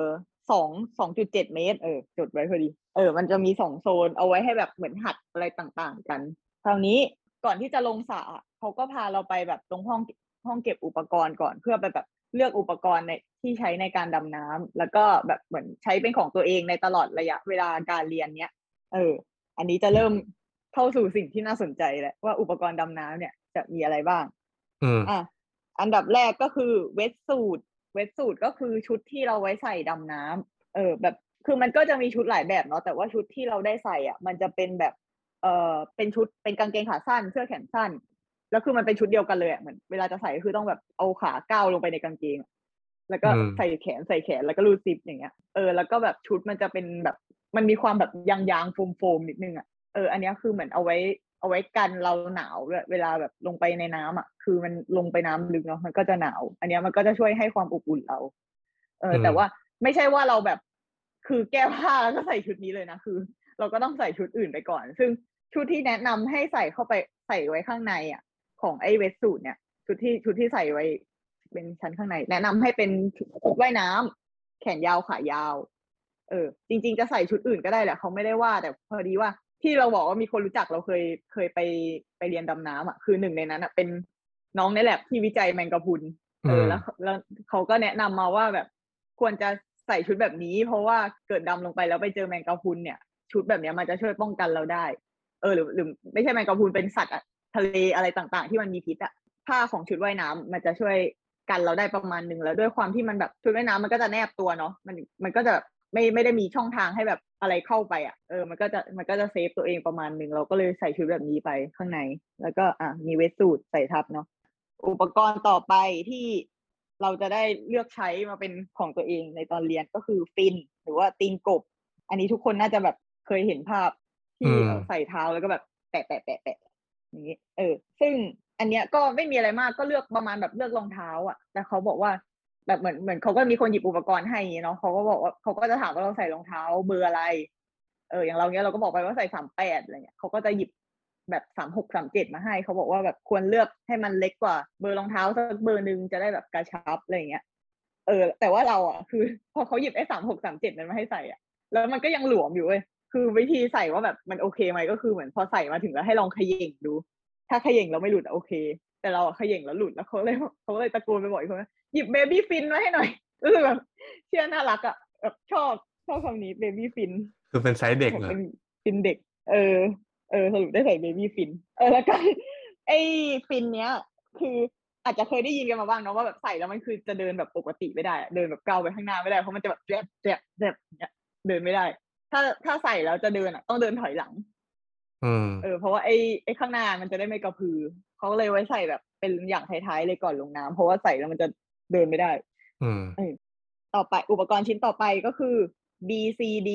สองสองจุดเจ็ดเมตร เออจดไว้พอดี เออ มันจะมีสองโซนเอาไว้ให้แบบเหมือนหัดอะไรต่างๆ กัน คราวนี้ก่อนที่จะลงสระอะเขาก็พาเราไปแบบตรงห้องห้องเก็บอุปกรณ์ก่อนเพื่อไปแบบเลือกอุปกรณ์ในที่ใช้ในการดำน้ำแล้วก็แบบเหมือนใช้เป็นของตัวเองในตลอดระยะเวลาการเรียนเนี้ย เออ อันนี้จะเริ่มเข้าสู่สิ่งที่น่าสนใจแล้วว่าอุปกรณ์ดำน้ำเนี่ยจะมีอะไรบ้างอืมอะอันดับแรกก็คือเวทสูทเวทสูทก็คือชุดที่เราไว้ใส่ดำน้ำเออ แบบคือมันก็จะมีชุดหลายแบบเนาะแต่ว่าชุดที่เราได้ใส่อะ มันจะเป็นแบบ เออเป็นชุดเป็นกางเกงขาสั้น เสื้อแขนสั้น แล้วคือมันเป็นชุดเดียวกันเลยอะเหมือนเวลาจะใส่ก็คือต้องแบบเอาขาก้าวลงไปในกางเกงอะแล้วก็อืมใส่แขนใส่แขนแล้วก็รูดซิปอย่างเงี้ยเออแล้วก็แบบชุดมันจะเป็นแบบมันมีความแบบยางยางๆโฟมโฟมๆนิดนึงอะเอออันเนี้ยคือเหมือนเอาไว้เอาไว้กันเราหนาวด้วยเวลาแบบลงไปในน้ำอะคือมันลงไปน้ำลึกเนาะมันก็จะหนาว อันเนี้ยมันก็จะช่วยให้ความอบอุ่นเรา เอออืมแต่ว่าไม่ใช่ว่าเราแบบ คือแก้ผ้าแล้วก็ใส่ชุดนี้เลยนะคือ เราก็ต้องใส่ชุดอื่นไปก่อน ซึ่ง ชุดที่แนะนำให้ใส่เข้าไปใส่ไว้ข้างในอะ ของไอ้เวสสูทเนี่ยชุดที่ชุดที่ใส่ไว้ เป็นชั้นข้างใน แนะนำให้เป็นชุดว่ายน้ำแขนยาวขายาว เออ จริง ๆ จะใส่ชุดอื่นก็ได้แหละเขาไม่ได้ว่า แต่พอดีว่าที่เราบอกว่ามีคนรู้จักเราเคยเคยไปไปเรียนดำน้ำอะคือหนึ่งในนั้นอะเป็นน้องในแลบที่วิจัยแมงกะพรุนเออแล้วแล้วเขาก็แนะนำมาว่าแบบควรจะใส่ชุดแบบนี้ เพราะว่าเกิดดำลงไปแล้วไปเจอแมงกะพรุนเนี่ย ชุดแบบเนี้ยมันจะช่วยป้องกันเราได้ เออหรือหรือไม่ใช่แมงกะพรุนเป็นสัตว์ทะเลอะไรต่างๆ ที่มันมีพิษอะผ้าของชุดว่ายน้ำมันจะช่วยกันเราได้ประมาณหนึ่งแล้วด้วยความที่มันแบบชุดว่ายน้ำมันก็จะแนบตัวเนาะมันมันก็จะไม่ไม่ได้มีช่องทางให้แบบอะไรเข้าไปอะเออมันก็จะมันก็จะเซฟตัวเองประมาณหนึ่งเราก็เลยใส่ชุดแบบนี้ไปข้างใน แล้วก็อะมีเวสสูทใส่ทับเนาะอุปกรณ์ต่อไปที่เราจะได้เลือกใช้มาเป็นของตัวเองในตอนเรียนก็คือฟิน หรือว่าตีนกบ อันนี้ทุกคนน่าจะแบบเคยเห็นภาพ ที่ใส่เท้าแล้วก็แบบแปะแปะแปะแปะอย่างนี้เออ ซึ่งอันเนี้ยก็ไม่มีอะไรมากก็เลือกประมาณแบบเลือกรองเท้า อะ แต่เขาบอกว่าแบบเหมือนเหมือนเขาก็มีคนหยิบอุปกรณ์ให้เนาะเขาก็บอกว่าเขาก็จะถามว่าเราใส่รองเท้าเบอร์อะไร เอออย่างเราเนี้ยเราก็บอกไปว่าใส่สามแปดอะไรเงี้ยเขาก็จะหยิบแบบสามหกสามเจ็ดมาให้เขาบอกว่าแบบควรเลือกให้มันเล็กกว่า เบอร์รองเท้าสักเบอร์หนึ่งจะได้แบบกระชับอะไรเงี้ย เออ แต่ว่าเราอะคือ พอเขาหยิบไอ้สามหกสามเจ็ดนั้นมาให้ใส่อะ แล้วมันก็ยังหลวมอยู่เว้ย คือวิธีใส่ว่าแบบมันโอเคไหมก็คือเหมือนพอใส่มาถึงแล้วให้ลองเขย่งดู ถ้าเขย่งแล้วไม่หลุดอะโอเค แต่เราอะเขย่งแล้วหลุดแล้วเขาเลยเขาเลยตะโกนไปบอกอีกคนว่าหยิบเบบี้ฟินมาให้หน่อยรู้สึกแบบชื่อน่ารักอะแบบชอบชอบคำนี้ baby finคือเป็นไซส์เด็กเหรอเป็นฟินเด็ก เออ เออสรุปได้ใส่ baby fin เออแล้วก็ไอ้ฟินเนี้ย คืออาจจะเคยได้ยินกันมาบ้างเนาะว่าแบบใส่แล้วมันคือจะเดินแบบปกติไม่ได้อะเดินแบบก้าวไปข้างหน้าไม่ได้เพราะมันจะแบบแจบแจบแจบอย่างเงี้ยเดินไม่ได้ ถ้าถ้าใส่แล้วจะเดินอะ ต้องเดินถอยหลังอืมเออเพราะว่าไอ้ไอ้ข้างหน้ามันจะได้ไม่กระพือเขาก็เลยไว้ใส่แบบเป็นอย่างท้ายๆเลยก่อนลงน้ำเพราะว่าใส่แล้วมันจะเดินไม่ได้ อืมต่อไปอุปกรณ์ชิ้นต่อไปก็คือ BCD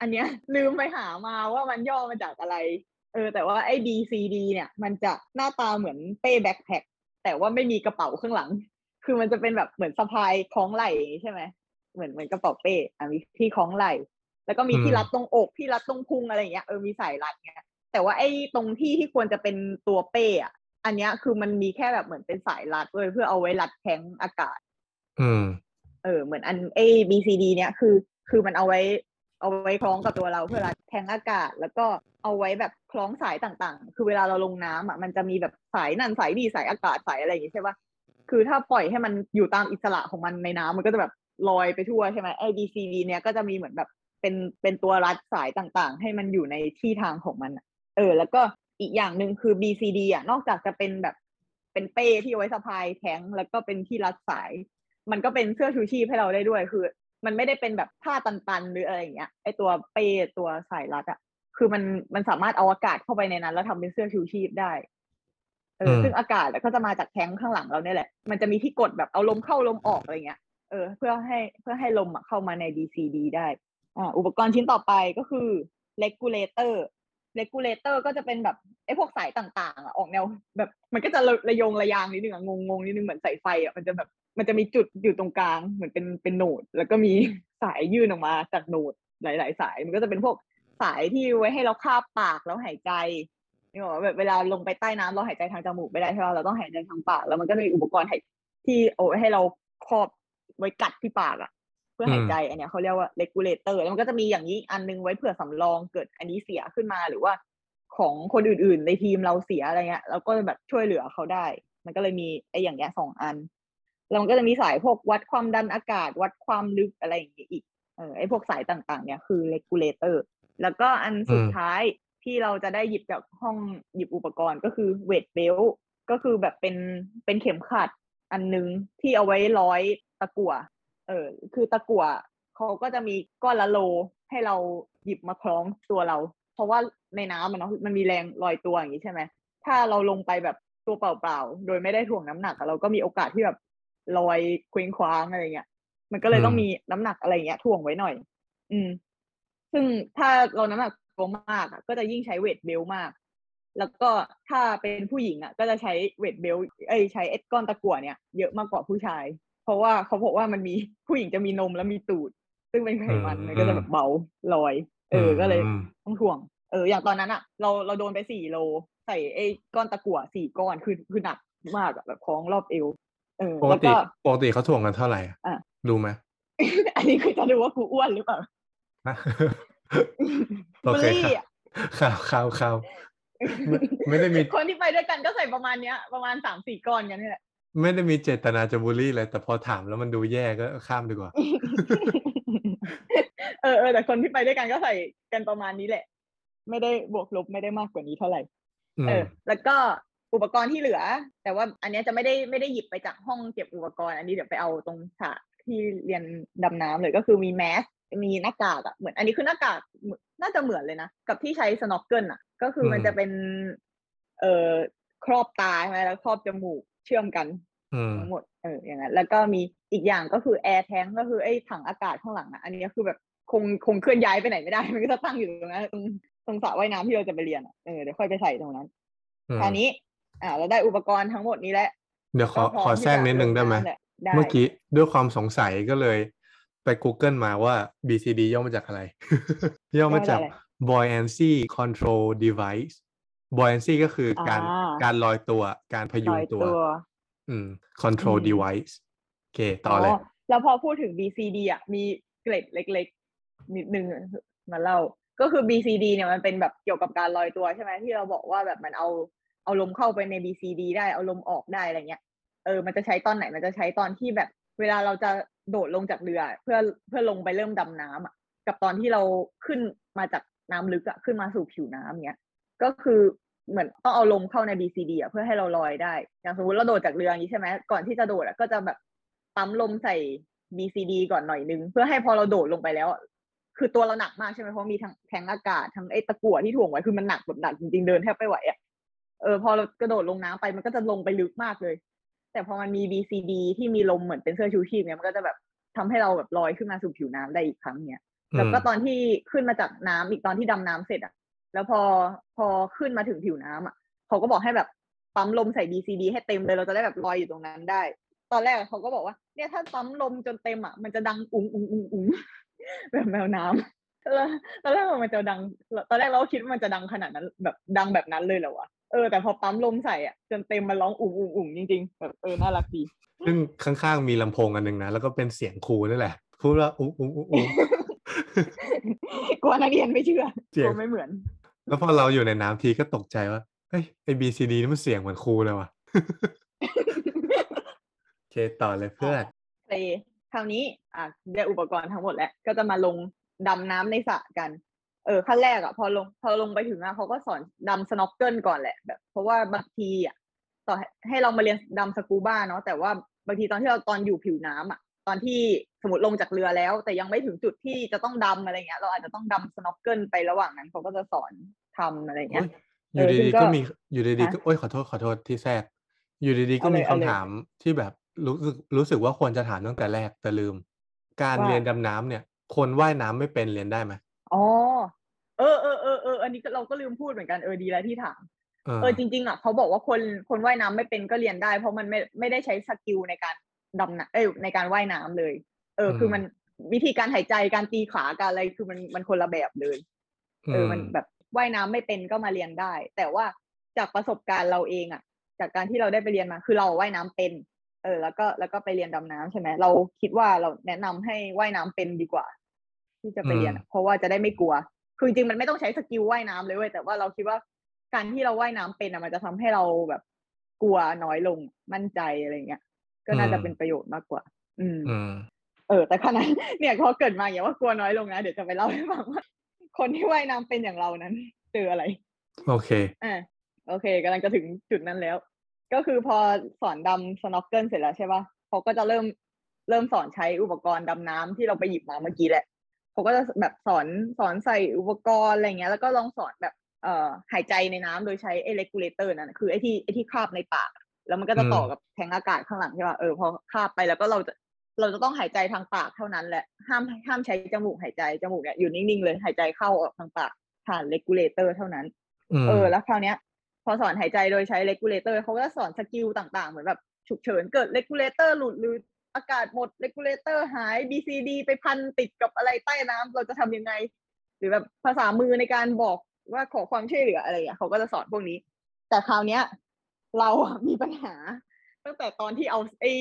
อันเนี้ย ลืมไปหามาว่ามันย่อมาจากอะไร เออ แต่ว่าไอ้ BCD เนี่ย มันจะหน้าตาเหมือนเป้แบ็คแพ็คแต่ว่าไม่มีกระเป๋าข้างหลัง คือมันจะเป็นแบบเหมือนสะพายคล้องไหล่อย่างงี้ใช่ไหมเหมือนเหมือนกระเป๋าเป้อะมีที่คล้องไหล่ แล้วก็มีที่อืมรัดตรงอกที่รัดตรงพุงอะไรอย่างเงี้ยเออมีสายรัดเงี้ยแต่ว่าไอ้ตรงที่ที่ควรจะเป็นตัวเป้อะอันเนี้ยคือมันมีแค่แบบเหมือนเป็นสายรัดเลยเพื่อเอาไว้รัดแทงอากาศ อืม เออ เหมือนอันเอ BCD เนี่ยคือคือมันเอาไว้ เอาไว้คล้องกับตัวเราเพื่อรัดแทงอากาศ แล้วก็เอาไว้แบบคล้องสายต่างๆ คือเวลาเราลงน้ำอะมันจะมีแบบสายนั่นสายนี่สายอากาศสายอะไรอย่างงี้ใช่ปะคือถ้าปล่อยให้มันอยู่ตามอิสระของมันในน้ำมันก็จะแบบลอยไปทั่วใช่ไหมไอ้ BCD เนี่ยก็จะมีเหมือนแบบ เป็นเป็นตัวรัดสายต่างๆ ให้มันอยู่ในที่ทางของมันอะเออ แล้วก็อีกอย่างหนึ่งคือ BCD อะนอกจากจะเป็นแบบเป็นเป้ที่เอาไว้สะพายแทงแล้วก็เป็นที่รัดสาย มันก็เป็นเสื้อชูชีพให้เราได้ด้วยคือ มันไม่ได้เป็นแบบผ้าตันๆ หรืออะไรอย่างเงี้ยไอตัวเป้ตัวสายรัดอะคือมันมันสามารถเอาอากาศเข้าไปในนั้น แล้วทำเป็นเสื้อชูชีพได้เอออืมซึ่งอากาศอะก็จะมาจากแท้งข้างหลังเราเนี่ยแหละ มันจะมีที่กดแบบเอาลมเข้าลมออกอะไรเงี้ย เออ เพื่อให้เพื่อให้ลมอะเข้ามาใน DCD ได้ อ่าอุปกรณ์ชิ้นต่อไปก็คือ regulator regulator ก็จะเป็นแบบไอ้พวกสายต่างๆอะออกแนวแบบ มันก็จะระยงระยางนิดนึงอะงงงนิดนึงเหมือนสายไฟอะมันจะแบบมันจะมีจุดอยู่ตรงกลางเหมือนเป็นเป็นโหนด แล้วก็มีสายยื่นออกมาจากโหนดหลาย ๆ สาย มันก็จะเป็นพวกสายที่ไว้ให้เราคาบปากแล้วหายใจนี่บอกว่าแบบเวลาลงไปใต้น้ำเราหายใจทางจมูกไม่ได้ใช่ไหมเราต้องหายใจทางปาก แล้วมันก็มีอุปกรณ์ที่เอาไว้ให้เราครอบไว้กัดที่ปากอะ พื่อหายใจ อันเนี้ยเขาเรียกว่า regulator แล้วมันก็จะมีอย่างนี้อันนึงไว้เผื่อสำรองเกิดอันนี้เสียขึ้นมาหรือว่าของคนอื่นๆ ในทีมเราเสียอะไรเงี้ยเราก็แบบช่วยเหลือเขาได้ มันก็เลยมีไอ้อย่างเงี้ยสองอันแล้วมันก็จะมีสายพวกวัดความดันอากาศ วัดความลึกอะไรอย่างเงี้ยอีกเออไอพวกสายต่างๆ เนี่ยคือ regulator แล้วก็อันสุดท้ายที่เราจะได้หยิบจากห้องหยิบอุปกรณ์ก็คือเวทเบลก็คือแบบเป็นเป็นเข็มขัดอันนึงที่เอาไว้ร้อยตะกั่ว เออคือตะกั่วเขาก็จะมีก้อนละโลให้เราหยิบมาคล้องตัวเรา เพราะว่าในน้ำมันเนาะมันมีแรงลอยตัวอย่างนี้ใช่ไหมถ้าเราลงไปแบบตัวเปล่าๆ โดยไม่ได้ถ่วงน้ำหนักอะเราก็มีโอกาสที่แบบลอยเคว้งคว้างอะไรเงี้ย มันก็เลยต้องมีน้ำหนักอะไรเงี้ยถ่วงไว้หน่อย อืม ซึ่งถ้าเราน้ำหนักตัวมากอะก็จะยิ่งใช้เวทเบลมาก แล้วก็ถ้าเป็นผู้หญิงอะ ก็จะใช้เวทเบลเอ้ยใช้เอ็ดก้อนตะกั่วเนี่ยเยอะมากกว่าผู้ชายเพ ราะว่าเขาบอกว่ามันมีผู้หญิงจะมีนมแล้วมีตูด ซึ่งเป็นไขมันมันก็จะแบบเบาลอย เออก็เลยมต้องถ่วง เออ อย่างตอนนั้นอะเราเราโดนไปสี่โล ใส่ไอ้ก้อนตะกั่วสี่ก้อนคือคือหนักมากอะแบบคล้องรอบเอวเออปกแล้วติก็ปกติเขาถ่วงกันเท่าไหร่อะอะรู้ไหมอันนี้คือจะดูว่ากูอ้วนหรือเปล่าฮะโอบูลเคลี่ครับอะข่าวข่าวข่าวไม่ไม่ได้มีคนที่ไปด้วยกันก็ใส่ประมาณเนี้ย ประมาณสามสี่ก้อนกันนี่แหละ ไม่ได้มีเจตนาจะบูลลี่เลยแต่พอถามแล้วมันดูแย่ก็ข้ามดีกว่า เออเออแต่คนที่ไปด้วยกันก็ใส่กันประมาณนี้แหละ ไม่ได้บวกลบไม่ได้มากกว่านี้เท่าไหร่อืเอมอแล้วก็อุปกรณ์ที่เหลือ แต่ว่าอันเนี้ยจะไม่ได้ไม่ได้หยิบไปจากห้องเก็บอุปกรณ์ อันนี้เดี๋ยวไปเอาตรงฉากที่เรียนดำน้ำเลยก็คือมีแมสมีหน้ากากอะเหมือน อันนี้คือหน้ากากเหมือนน่าจะเหมือนเลยนะ กับที่ใช้สโนว์เกิลอะก็คือมันจะเป็น เอ่อครอบตาใช่ไหมแล้วครอบจมูก เชื่อมกันอืมทั้งหมดเอออย่างนั้นแล้วก็มีอีกอย่างก็คือแอร์แทงก็คือไอ้ถังอากาศข้างหลังอะอันนี้ก็คือแบบคงคงเคลื่อนย้ายไปไหนไม่ได้มันก็จะตั้งอยู่ตรงนั้นตรงตรงสระว่ายน้ำที่เราจะไปเรียนอะเออเดี๋ยวค่อยไปใส่ตรงนั้นอืมคราวนี้ อ่าเราได้อุปกรณ์ทั้งหมดนี้แล้วเดี๋ยวขอก็พร้ขอที่แทรกจะนิดนึงลได้ไหมำแหละได้เมื่อกี้ด้วยความสงสัยก็เลยไป Google มาว่า BCD ย่อมาจากอะไร ย่อมาจากย่อมาจากอะไร buoyancy control device buoyancy ก็คือการอ่าการลอยตัวการพยุลงอยตัวตัว อืม control อืม device โอเค ต่อเลย แล้วพอพูดถึง BCD อะ มีเกร็ดเล็กๆ นิดนึงมาเล่า ก็คือ BCD เนี่ยมันเป็นแบบเกี่ยวกับการลอยตัวใช่ไหมที่เราบอกว่าแบบมันเอาเอาลมเข้าไปใน BCD ได้เอาลมออกได้อะไรเงี้ย เออ มันจะใช้ตอนไหน มันจะใช้ตอนที่แบบ เวลาเราจะโดดลงจากเรือ เพื่อเพื่อลงไปเริ่มดำน้ำอะ กับตอนที่เราขึ้นมาจากน้ำลึกอะ ขึ้นมาสู่ผิวน้ำเงี้ย ก็คือเหมือนต้องเอาลมเข้าใน BCD อะเพื่อให้เราลอยได้ อย่างสมมติเราโดดจากเรืออย่างนี้ใช่ไหมก่อนที่จะโดดอะก็จะแบบปั๊มลมใส่ BCD ก่อนหน่อยนึง เพื่อให้พอเราโดดลงไปแล้ว คือตัวเราหนักมากใช่ไหมเพราะมีทั้งแทงอากาศทั้งไอ้ตะกั่วที่ถ่วงไว้คือมันหนักแบบหนักจริงๆเดินแทบไม่ไหวอะเออพอเรากระโดดลงน้ำไปมันก็จะลงไปลึกมากเลย แต่พอมันมี BCD ที่มีลมเหมือนเป็นเสื้อชูชีพเนี่ยมันก็จะแบบทำให้เราแบบลอยขึ้นมาสู่ผิวน้ำได้อีกครั้งเนี่ยแล้วก็ตอนที่ขึ้นมาจากน้ำอีกตอนที่ดำน้ำเสร็จอะ แล้วพอพอขึ้นมาถึงผิวน้ำอะเขาก็บอกให้แบบปั๊มลมใส่ BCD ให้เต็มเลยเราจะได้แบบลอยอยู่ตรงนั้นได้ ตอนแรกเขาก็บอกว่า เนี่ยถ้าปั๊มลมจนเต็มอะมันจะดังอุ๋งอุ๋งอุ๋งอุ๋งแบบแมวน้ำแล้วตอนแรกมันจะดัง ตอนแรกเราก็คิดว่ามันจะดังขนาดนั้น แบบดังแบบนั้นเลยเหรอวะเออแต่พอปั๊มลมใส่อะจนเต็มมันร้องอุ๋งอุ๋งอุ๋งจริงๆแบบเออน่ารักดีซึ่งข้างๆมีลำโพงอันหนึ่งนะแล้วก็เป็นเสียงครูนี่แหละพูดว่าอุ้งอุ้งอุ้งอุ้งกลัวนักเรียนไม่เชื่อเสีกยงลัวไม่เหมือน แล้วพอเราอยู่ในน้ำทีก็ตกใจว่าเฮ้ยไอ BCD นี่มันเสียงเหมือนครูเลยว่ะโอเคต่อเลยเพื่อนเลคราวนี้อะได้อุปกรณ์ทั้งหมดแล้วก็จะมาลงดำน้ำในสระกัน เออขั้นแรกอะพอลงพอลงไปถึงอะเขาก็สอนดำ snorkel ก่อนแหละแบบ เพราะว่าบางทีอะต่อให้เรามาเรียนดำสกูบ้าเนาะแต่ว่าบางทีตอนที่เราตอนอยู่ผิวน้ำอะ ตอนที่สมมติลงจากเรือแล้ว แต่ยังไม่ถึงจุดที่จะต้องดำอะไรเงี้ย เราอาจจะต้องดำ snorkel ไประหว่างนั้นเขาก็จะสอนทำอะไรเงี้ยโอ้ยอยู่เออซึ่ดีงๆก็ก็มีอยู่ดีๆฮะก็โอ้ยขอโทษขอโทษที่แทรก อยู่ดีๆก็เอาเลยมีเอาเลยคำถามที่แบบรู้สึกรู้สึกว่าควรจะถามตั้งแต่แรกแต่ลืม การว่าเรียนดำน้ำเนี่ย คนว่ายน้ำไม่เป็นเรียนได้ไหมอ๋อเออเออเออเอออันนี้ก็เราก็ลืมพูดเหมือนกันเออดีแล้วที่ถามเออเออจริงๆอะเขาบอกว่าคนคนว่ายน้ำไม่เป็นก็เรียนได้ เพราะมันไม่ไม่ได้ใช้ skill ในการ ดำน้ำเอ้ยในการว่ายน้ำเลย เออ คือมันวิธีการหายใจการตีขาการอะไรคือมันมันคนละแบบเลย เออมันแบบว่ายน้ำไม่เป็นก็มาเรียนได้ แต่ว่าจากประสบการณ์เราเองอะจากการที่เราได้ไปเรียนมา คือเราว่ายน้ำเป็น เออ แล้วก็แล้วก็ไปเรียนดำน้ำใช่ไหมเราคิดว่าเราแนะนำให้ว่ายน้ำเป็นดีกว่า ที่จะไปเรียนอะเพราะว่าจะได้ไม่กลัว คือจริงๆมันไม่ต้องใช้สกิลว่ายน้ำเลยเว้ยแต่ว่าเราคิดว่าการที่เราว่ายน้ำเป็นอะมันจะทำให้เราแบบกลัวน้อยลงมั่นใจอะไรเงี้ย ก็น่าจะเป็นประโยชน์มากกว่าอืมอืมเออ แต่ขนาดเนี่ยเขาเกิดมาอย่างว่ากลัวน้อยลงนะเดี๋ยวจะไปเล่าให้ฟังว่าคนที่ว่ายน้ำเป็นอย่างเรานั้นเจออะไร โอเคอ่าโอเคกำลังจะถึงจุดนั้นแล้ว ก็คือพอสอนดำ snorkel เสร็จแล้วใช่ปะเขาก็จะเริ่มเริ่มสอนใช้อุปกรณ์ดำน้ำที่เราไปหยิบมาเมื่อกี้แหละเขาก็จะแบบสอนสอนใส่อุปกรณ์อะไรเงี้ย แล้วก็ลองสอนแบบเอ่อหายใจในน้ำโดยใช้ไอ้ regulator นั่นนะคือไอ้ที่ไอ้ที่คาบในปาก แล้วมันก็จะต่อกับแทงอากาศข้างหลังใช่ป่ะเออพอคาบไปแล้วก็เราจะเราจะต้องหายใจทางปากเท่านั้นแหละห้ามห้ามใช้จมูกหายใจจมูกเนี่ยอยู่นิ่งๆเลยหายใจเข้าออกทางปากผ่าน regulator เท่านั้นอืมเออ แล้วคราวเนี้ย พอสอนหายใจโดยใช้ regulator เขาก็จะสอน skill ต่างๆ เหมือนแบบฉุกเฉินเกิด regulator หลุดหรืออากาศหมด regulator หาย BCD ไปพันติดกับอะไรใต้น้ำเราจะทำยังไง หรือแบบภาษามือในการบอกว่าขอความช่วยเหลืออะไรอย่างเงี้ยเขาก็จะสอนพวกนี้ แต่คราวเนี้ย เราอะมีปัญหา ตั้งแต่ตอนที่เอาไอ้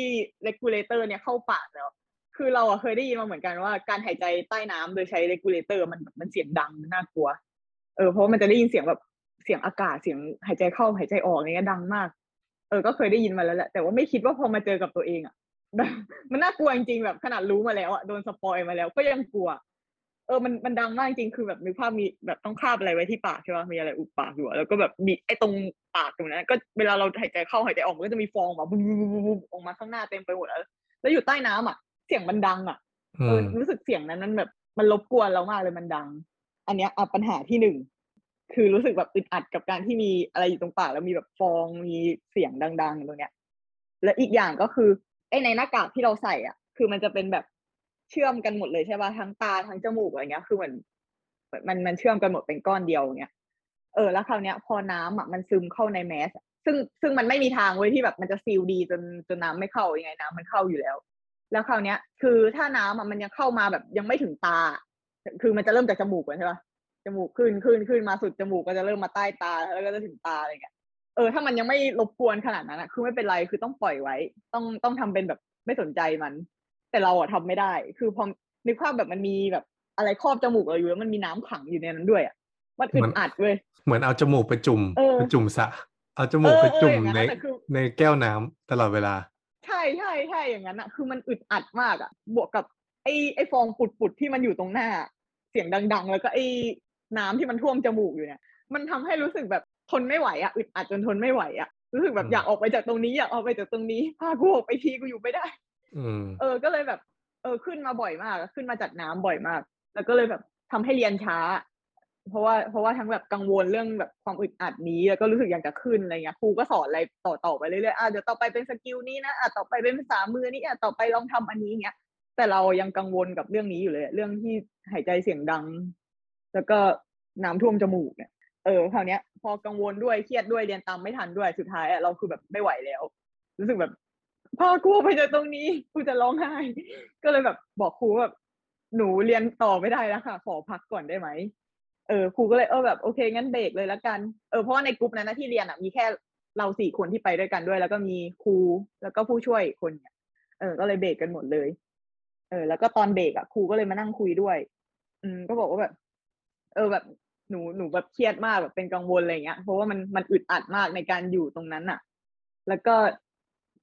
regulator เนี่ยเข้าปากแล้ว คือเราอะเคยได้ยินมาเหมือนกันว่าการหายใจใต้น้ำโดยใช้ regulator มันมันเสียงดังมันน่ากลัว เออเพราะมันจะได้ยินเสียงแบบเสียงอากาศเสียงหายใจเข้าหายใจออกเงี้ยดังมาก เออ ก็เคยได้ยินมาแล้วแหละแต่ว่าไม่คิดว่าพอมาเจอกับตัวเองอะมันน่ากลัวจริงๆแบบขนาดรู้มาแล้วอะโดน spoil มาแล้วก็ยังกลัว เออมันมันดังมากจริงคือแบบนึกภาพมีแบบต้องคาบอะไรไว้ที่ปากใช่ป่ะมีอะไรอุดปากอยู่แล้วก็แบบมีไอ้ตรงปากตรงนั้นก็เวลาเราหายใจเข้าหายใจออกมันก็จะมีฟองแบบบุบบุบบุบออกมาข้างหน้าเต็มไปหมดแล้วแล้วอยู่ใต้น้ำอะ เสียงมันดังอะเออรู้สึกเสียงนั้นมันแบบมันรบกวนเรามากเลยมันดัง อันเนี้ยอะปัญหาที่หนึ่งคือรู้สึกแบบอึดอัดกับการที่มีอะไรอยู่ตรงปากแล้วมีแบบฟองมีเสียงดัง ๆ ตรงเนี้ย และอีกอย่างก็คือไอ้ในหน้ากากที่เราใส่อะ คือมันจะเป็นแบบ เชื่อมกันหมดเลยใช่ป่ะทั้งตาทั้งจมูกอะไรเงี้ย คือเหมือนมันมันเชื่อมกันหมดเป็นก้อนเดียวงเงี้ยเออแล้วคราวเนี้ย พอน้ำอะมันซึมเข้าในแมสซึ่งซึ่งมันไม่มีทางเว้ยที่แบบมันจะซีลดีจนจนน้ำไม่เข้ายังไงน้ำมันเข้าอยู่แล้ว แล้วคราวเนี้ย คือถ้าน้ำอะมันยังเข้ามาแบบยังไม่ถึงตา คือมันจะเริ่มจากจมูกก่อนใช่ป่ะจมูกขึ้นขึ้นขึ้นมาสุดจมูกก็จะเริ่มมาใต้ตาแล้วก็จะถึงตาอะไรเงี้ยเออถ้ามันยังไม่รบกวนขนาดนั้นอะคือไม่เป็นไรคือต้องปล่อยไว้ ต้องต้องทำเป็นแบบไม่สนใจมัน แต่เราอะทำไม่ได้ คือพอนึกภาพแบบมันมีแบบอะไรครอบจมูกเราอยู่แล้วมันมีน้ำขังอยู่ในนั้นด้วยอะมันอึดอัดเว้ยเหมือนเอาจมูกไปจุ่มเออไปจุ่มสระเอาจมูกไปเออเออจุ่มอย่างนั้นในแต่คือในแก้วน้ำตลอดเวลา ใช่ใช่ใช่อย่างนั้นอะคือมันอึดอัดมากอะบวกกับไอ้ไอ้ฟองปุดๆที่มันอยู่ตรงหน้า เสียงดัง ๆ แล้วก็ไอ้น้ำที่มันท่วมจมูกอยู่เนี่ย มันทำให้รู้สึกแบบทนไม่ไหวอะอึดอัดจนทนไม่ไหวอะรู้สึกแบบอืมอยากออกไปจากตรงนี้อยากออกไปจากตรงนี้พากูออกไปทีกูอยู่ไม่ได้อืม เออ ก็เลยแบบ เออขึ้นมาบ่อยมาก ขึ้นมาจากน้ำบ่อยมาก แล้วก็เลยแบบทำให้เรียนช้า เพราะว่าเพราะว่าทั้งแบบกังวลเรื่องแบบความอึดอัดนี้แล้วก็รู้สึกอยากจะขึ้นอะไรเงี้ยครูก็สอนอะไรต่อต่อไปเรื่อยๆอะเดี๋ยวต่อไปเป็นสกิลนี้นะอะต่อไปเป็นภาษามือนี้อะต่อไปลองทำอันนี้เงี้ยแต่เรายังกังวลกับเรื่องนี้อยู่เลย เรื่องที่หายใจเสียงดัง แล้วก็น้ำท่วมจมูกเนี่ยเออคราวเนี้ย พอกังวลด้วยเครียดด้วยเรียนตามไม่ทันด้วยสุดท้ายอะเราคือแบบไม่ไหวแล้ว รู้สึกแบบ พากูไปจากตรงนี้กูจะร้องไห้ ก็เลยแบบบอกครูแบบหนูเรียนต่อไม่ได้แล้วค่ะ ขอพักก่อนได้ไหมเออครูก็เลยเออแบบโอเคงั้นเบรกเลยละกันเออเพราะว่าในกลุ่มนั้นนะที่เรียนอะมีแค่เราสี่คนที่ไปด้วยกันด้วย แล้วก็มีครูแล้วก็ผู้ช่วยคนเนี่ยเออ ก็เลยเบรกกันหมดเลย เออ แล้วก็ตอนเบรกอะครูก็เลยมานั่งคุยด้วย อืม ก็บอกว่าแบบ เออแบบหนูหนูแบบเครียดมากแบบเป็นกังวลอะไรเงี้ยเพราะว่ามันมันอึดอัดมากในการอยู่ตรงนั้นอะ แล้วก็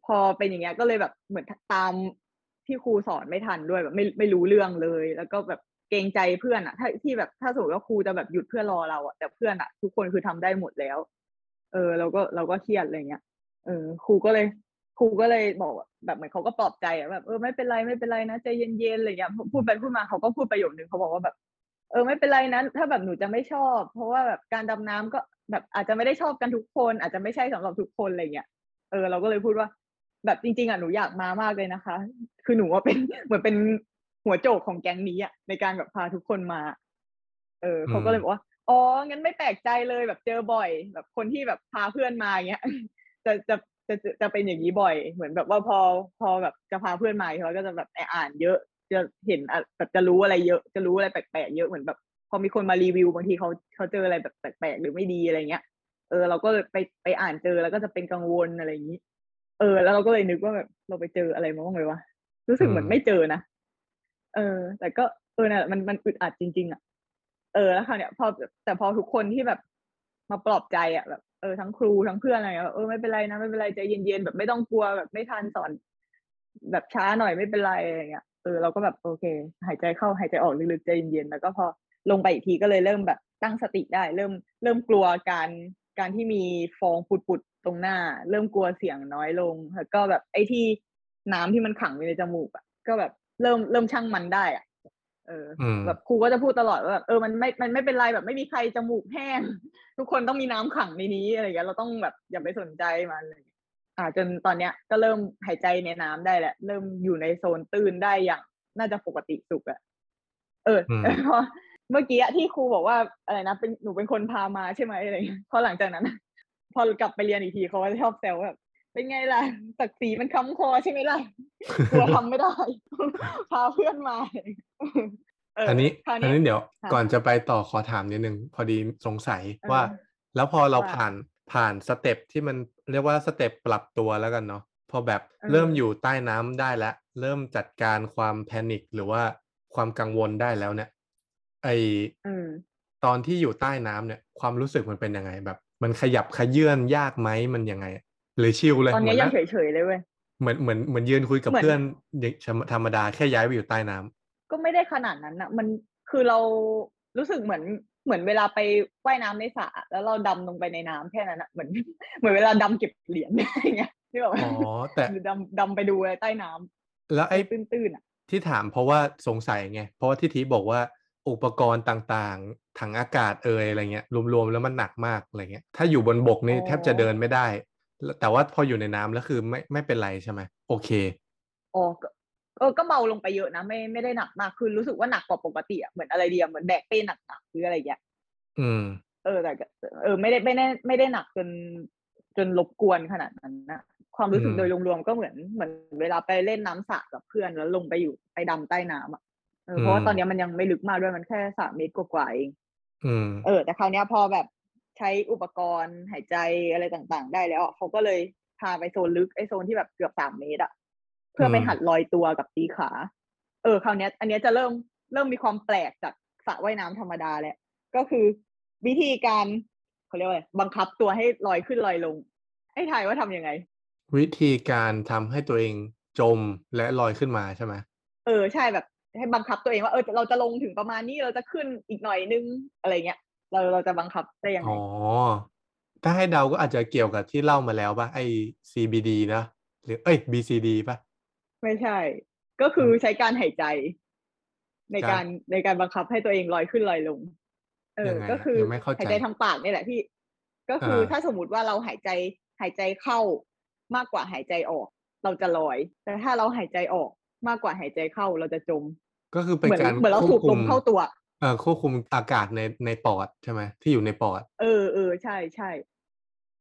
พอเป็นอย่างเงี้ยก็เลยแบบเหมือนตามที่ครูสอนไม่ทันด้วยแบบไม่ไม่รู้เรื่องเลย แล้วก็แบบเกรงใจเพื่อนอะถ้าที่แบบถ้าสมมติว่าครูจะแบบหยุดเพื่อรอเราอะแต่เพื่อนอะทุกคนคือทำได้หมดแล้ว เออเราก็เราก็เครียดอะไรเงี้ยเออครูก็เลยครูก็เลยบอกแบบเหมือนเขาก็ปลอบใจอะแบบเออไม่เป็นไรไม่เป็นไรนะใจเย็นๆอะไรเงี้ยพูดไปพูดมาเขาก็พูดประโยคนึงเขาบอกว่าแบบ เออไม่เป็นไรนะถ้าแบบหนูจะไม่ชอบ เพราะว่าแบบการดำน้ำก็แบบอาจจะไม่ได้ชอบกันทุกคน อาจจะไม่ใช่สำหรับทุกคนอะไรเงี้ยเออเราก็เลยพูดว่า แบบจริงๆอะหนูอยากมามากเลยนะคะ คือหนูว่าเป็นเหมือนเป็นหัวโจกของแก๊งนี้อะในการแบบพาทุกคนมา เออเขาก็เลยบอกว่าอ๋องั้นไม่แปลกใจเลยแบบเจอบ่อย แบบคนที่แบบพาเพื่อนมาอย่างเงี้ยจะจะจะจะจะเป็นอย่างนี้บ่อย เหมือนแบบว่าพอพอแบบจะพาเพื่อนมาเขาก็จะแบบอ่านเยอะจะเห็นอะแบบจะรู้อะไรเยอะ จะรู้อะไรแปลกๆเยอะเหมือนแบบ พอมีคนมารีวิวบางทีเขาเขาเจออะไรแบบแปลกๆหรือไม่ดีอะไรเงี้ย เออ เราก็เลยไปไปอ่านเจอแล้วก็จะเป็นกังวลอะไรอย่างนี้ เออ แล้วเราก็เลยนึกว่าแบบเราไปเจออะไรมาบ้างเลยวะรู้สึกเหมือนไม่เจอนะเออ แต่ก็เออน่ะมันมันอึดอัดจริง ๆ อะ เออแล้วคราวเนี้ยพอแต่พอทุกคนที่แบบมาปลอบใจอะแบบเออทั้งครูทั้งเพื่อนอะไรเงี้ยแบบเออไม่เป็นไรนะไม่เป็นไรใจเย็นๆแบบไม่ต้องกลัวแบบไม่ทันสอน แบบช้าหน่อยไม่เป็นไรอะไรเงี้ยเออเราก็แบบโอเค หายใจเข้าหายใจออกลึกๆใจเย็นๆแล้วก็พอลงไปอีกทีก็เลยเริ่มแบบตั้งสติได้ เริ่มเริ่มกลัวการ การที่มีฟองปุดๆตรงหน้า เริ่มกลัวเสียงน้อยลงแล้วก็แบบไอ้ที่น้ำที่มันขังอยู่ในจมูกอะก็แบบเริ่มเริ่มช่างมันได้อะเอออมแบบครูก็จะพูดตลอดว่าแบบเออมันไม่มันไม่เป็นไรแบบไม่มีใครจมูกแห้ง ทุกคนต้องมีน้ำขังในนี้อะไรอย่างเงี้ยเราต้องแบบอย่าไปสนใจมันอะไรอย่างเลยอ่าจนตอนเนี้ยก็เริ่มหายใจในน้ำได้แหละ เริ่มอยู่ในโซนตื้นได้อย่างน่าจะปกติสุขอะเอออืมพอ เมื่อกี้อะที่ครูบอกว่าอะไรนะเป็นหนูเป็นคนพามาใช่ไหมอะไรอย่างเงี้ยพอหลังจากนั้นอะพอกลับไปเรียนอีกทีเขาก็ชอบแซวว่าแบบเป็นไงล่ะศักดิ์ศรีมันค้ำคอใช่ไหมล่ะกลัวทำไม่ได้ พาเพื่อนมาเอันนี้คราวอันนี้เดี๋ยวค่ะก่อนจะไปต่อขอถามนิดนึงพอดีสงสัยเออว่า แล้วพอเราว่าผ่านผ่าน step ที่มันเรียกว่า step ปรับตัวแล้วกันเนาะพอแบบเออเริ่มอยู่ใต้น้ำได้แล้ว เริ่มจัดการความ panic หรือว่าความกังวลได้แล้วเนี่ย ไออืมตอนที่อยู่ใต้น้ำเนี่ย ความรู้สึกมันเป็นยังไงแบบ มันขยับเขยื้อนยากไหมมันยังไงหรือ chill เลยตอนนี้เหมืยังนั่งเฉยๆเลยเว้ยเหมือนเหมือนเหมือนยืนคุยกับเหมือนเพื่อนอย่างธรรมดาแค่ย้ายไปอยู่ใต้น้ำก็ไม่ได้ขนาดนั้นนะมันคือเรารู้สึกเหมือนเหมือนเวลาไปว่ายน้ำในสระแล้วเราดำลงไปในน้ำแค่นั้นอะเหมือนเหมือนเวลาดำเก็บเหรียญอย่างเงี้ยที่แบบว่าอ๋อแต่หรือดำดำไปดูอะไรใต้น้ำแล้วไอ้ตื้นๆอะที่ถามเพราะว่าสงสัยไงเพราะว่าที่ทีบอกว่า อุปกรณ์ต่างๆ ถังอากาศเอ่ยอะไรเงี้ยรวมๆแล้วมันหนักมากอะไรเงี้ยถ้าอยู่บนบกนี่แทบจะเดินไม่ได้แล้วแต่ว่าพออยู่ในน้ำแล้วคือไม่ไม่เป็นไรใช่ไหมโอเคอ๋อก็เออก็เบาลงไปเยอะนะไม่ไม่ได้หนักมากคือรู้สึกว่าหนักกว่าปกติอะเหมือนอะไรเดียเหมือนแบกเป้หนักๆหรืออะไรอย่างเงี้ยอืม เออแต่ก็เออไม่ได้ไม่ได้ไม่ได้หนักจนจนรบกวนขนาดนั้นนะความรู้สึกอืมโดยรวมๆก็เหมือนเหมือนเวลาไปเล่นน้ำสระกับเพื่อนแล้วลงไปอยู่ไปดำใต้น้ำอะ เออเพราะว่าตอนเนี้ยมันยังไม่ลึกมากด้วยมันแค่สามเมตรกว่าๆเองอืมเออ แต่คราวเนี้ยพอแบบใช้อุปกรณ์หายใจอะไรต่างๆ ได้แล้วอะเขาก็เลยพาไปโซนลึกไอโซนที่แบบเกือบสามเมตรอะเพื่อไปอืมหัดลอยตัวกับตีขา เออคราวเนี้ยอันเนี้ยจะเริ่มเริ่มมีความแปลกจากสระว่ายน้ำธรรมดาแล้ว ก็คือวิธีการเขาเรียกว่าอะไรบังคับตัวให้ลอยขึ้นลอยลง ให้ทายว่าทำยังไง วิธีการทำให้ตัวเองจมและลอยขึ้นมาใช่ไหมเออใช่แบบ ให้บังคับตัวเองว่าเออเราจะลงถึงประมาณนี้เราจะขึ้นอีกหน่อยนึงอะไรเงี้ยเราเราจะบังคับได้ยังไงอ๋อถ้าให้เดาก็อาจจะเกี่ยวกับที่เล่ามาแล้วป่ะไอ CBD นะหรือเอ้ย BCD ป่ะ ไม่ใช่ ก็คืออืมใช้การหายใจ ในกาการรในการบังคับให้ตัวเองลอยขึ้นลอยลง เออยังไงก็คือยังไม่เข้าใจหายใจทางปากนี่แหละพี่ ก็คืออ่าถ้าสมมติว่าเราหายใจหายใจเข้ามากกว่าหายใจออก เราจะลอย แต่ถ้าเราหายใจออกมากกว่าหายใจเข้าเราจะจม ก็คือเป็นเหมือนการเหมือนเราควสูบบคุลมมเข้าตัวเอ่อควบคุมอากาศในในปอดใช่ไหมที่อยู่ในปอด เออเออใช่ใช่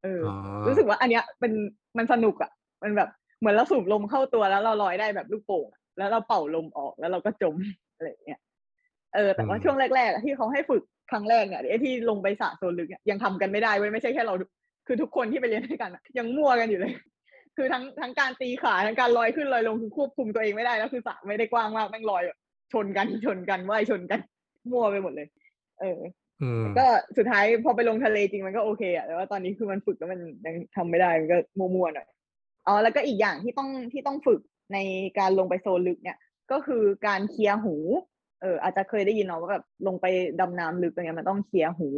เออออ รู้สึกว่าอันเนี้ยเป็นมันสนุกอะ มันแบบเหมือนเราสูบลมเข้าตัวแล้วเราลอยได้แบบลูกโป่งอะแล้วเราเป่าลมออกแล้วเราก็จมอะไรอย่างเงี้ยเออแต่ว่าอืมช่วงแรกๆอะที่เขาให้ฝึกครั้งแรกเนี่ยไอ้ที่ลงไปสระโซนลึกเนี่ยยังทำกันไม่ได้เว้ยไม่ใช่แค่เรา คือทุกคนที่ไปเรียนด้วยกันอะยังมั่วกันอยู่เลย คือทั้งทั้งการตีขาทั้งการลอยขึ้นลอยลงคือควบคุมตัวเองไม่ได้แล้วคือสระไม่ได้กว้างมากแม่งลอยแบบ ชนกันชนกันว่ายชนกัน มั่วไปหมดเลย เอออืมก็สุดท้ายพอไปลงทะเลจริงมันก็โอเคอะแต่ว่าตอนนี้คือมันฝึกแล้วมันยังทำไม่ได้มันก็มัวๆหน่อยอ๋อแล้วก็อีกอย่างที่ต้องที่ต้องฝึกในการลงไปโซนลึกเนี่ย ก็คือการเคลียร์หู เอออาจจะเคยได้ยินเนาะว่าแบบลงไปดำน้ำลึกอะไรเงี้ยมันต้องเคลียร์หู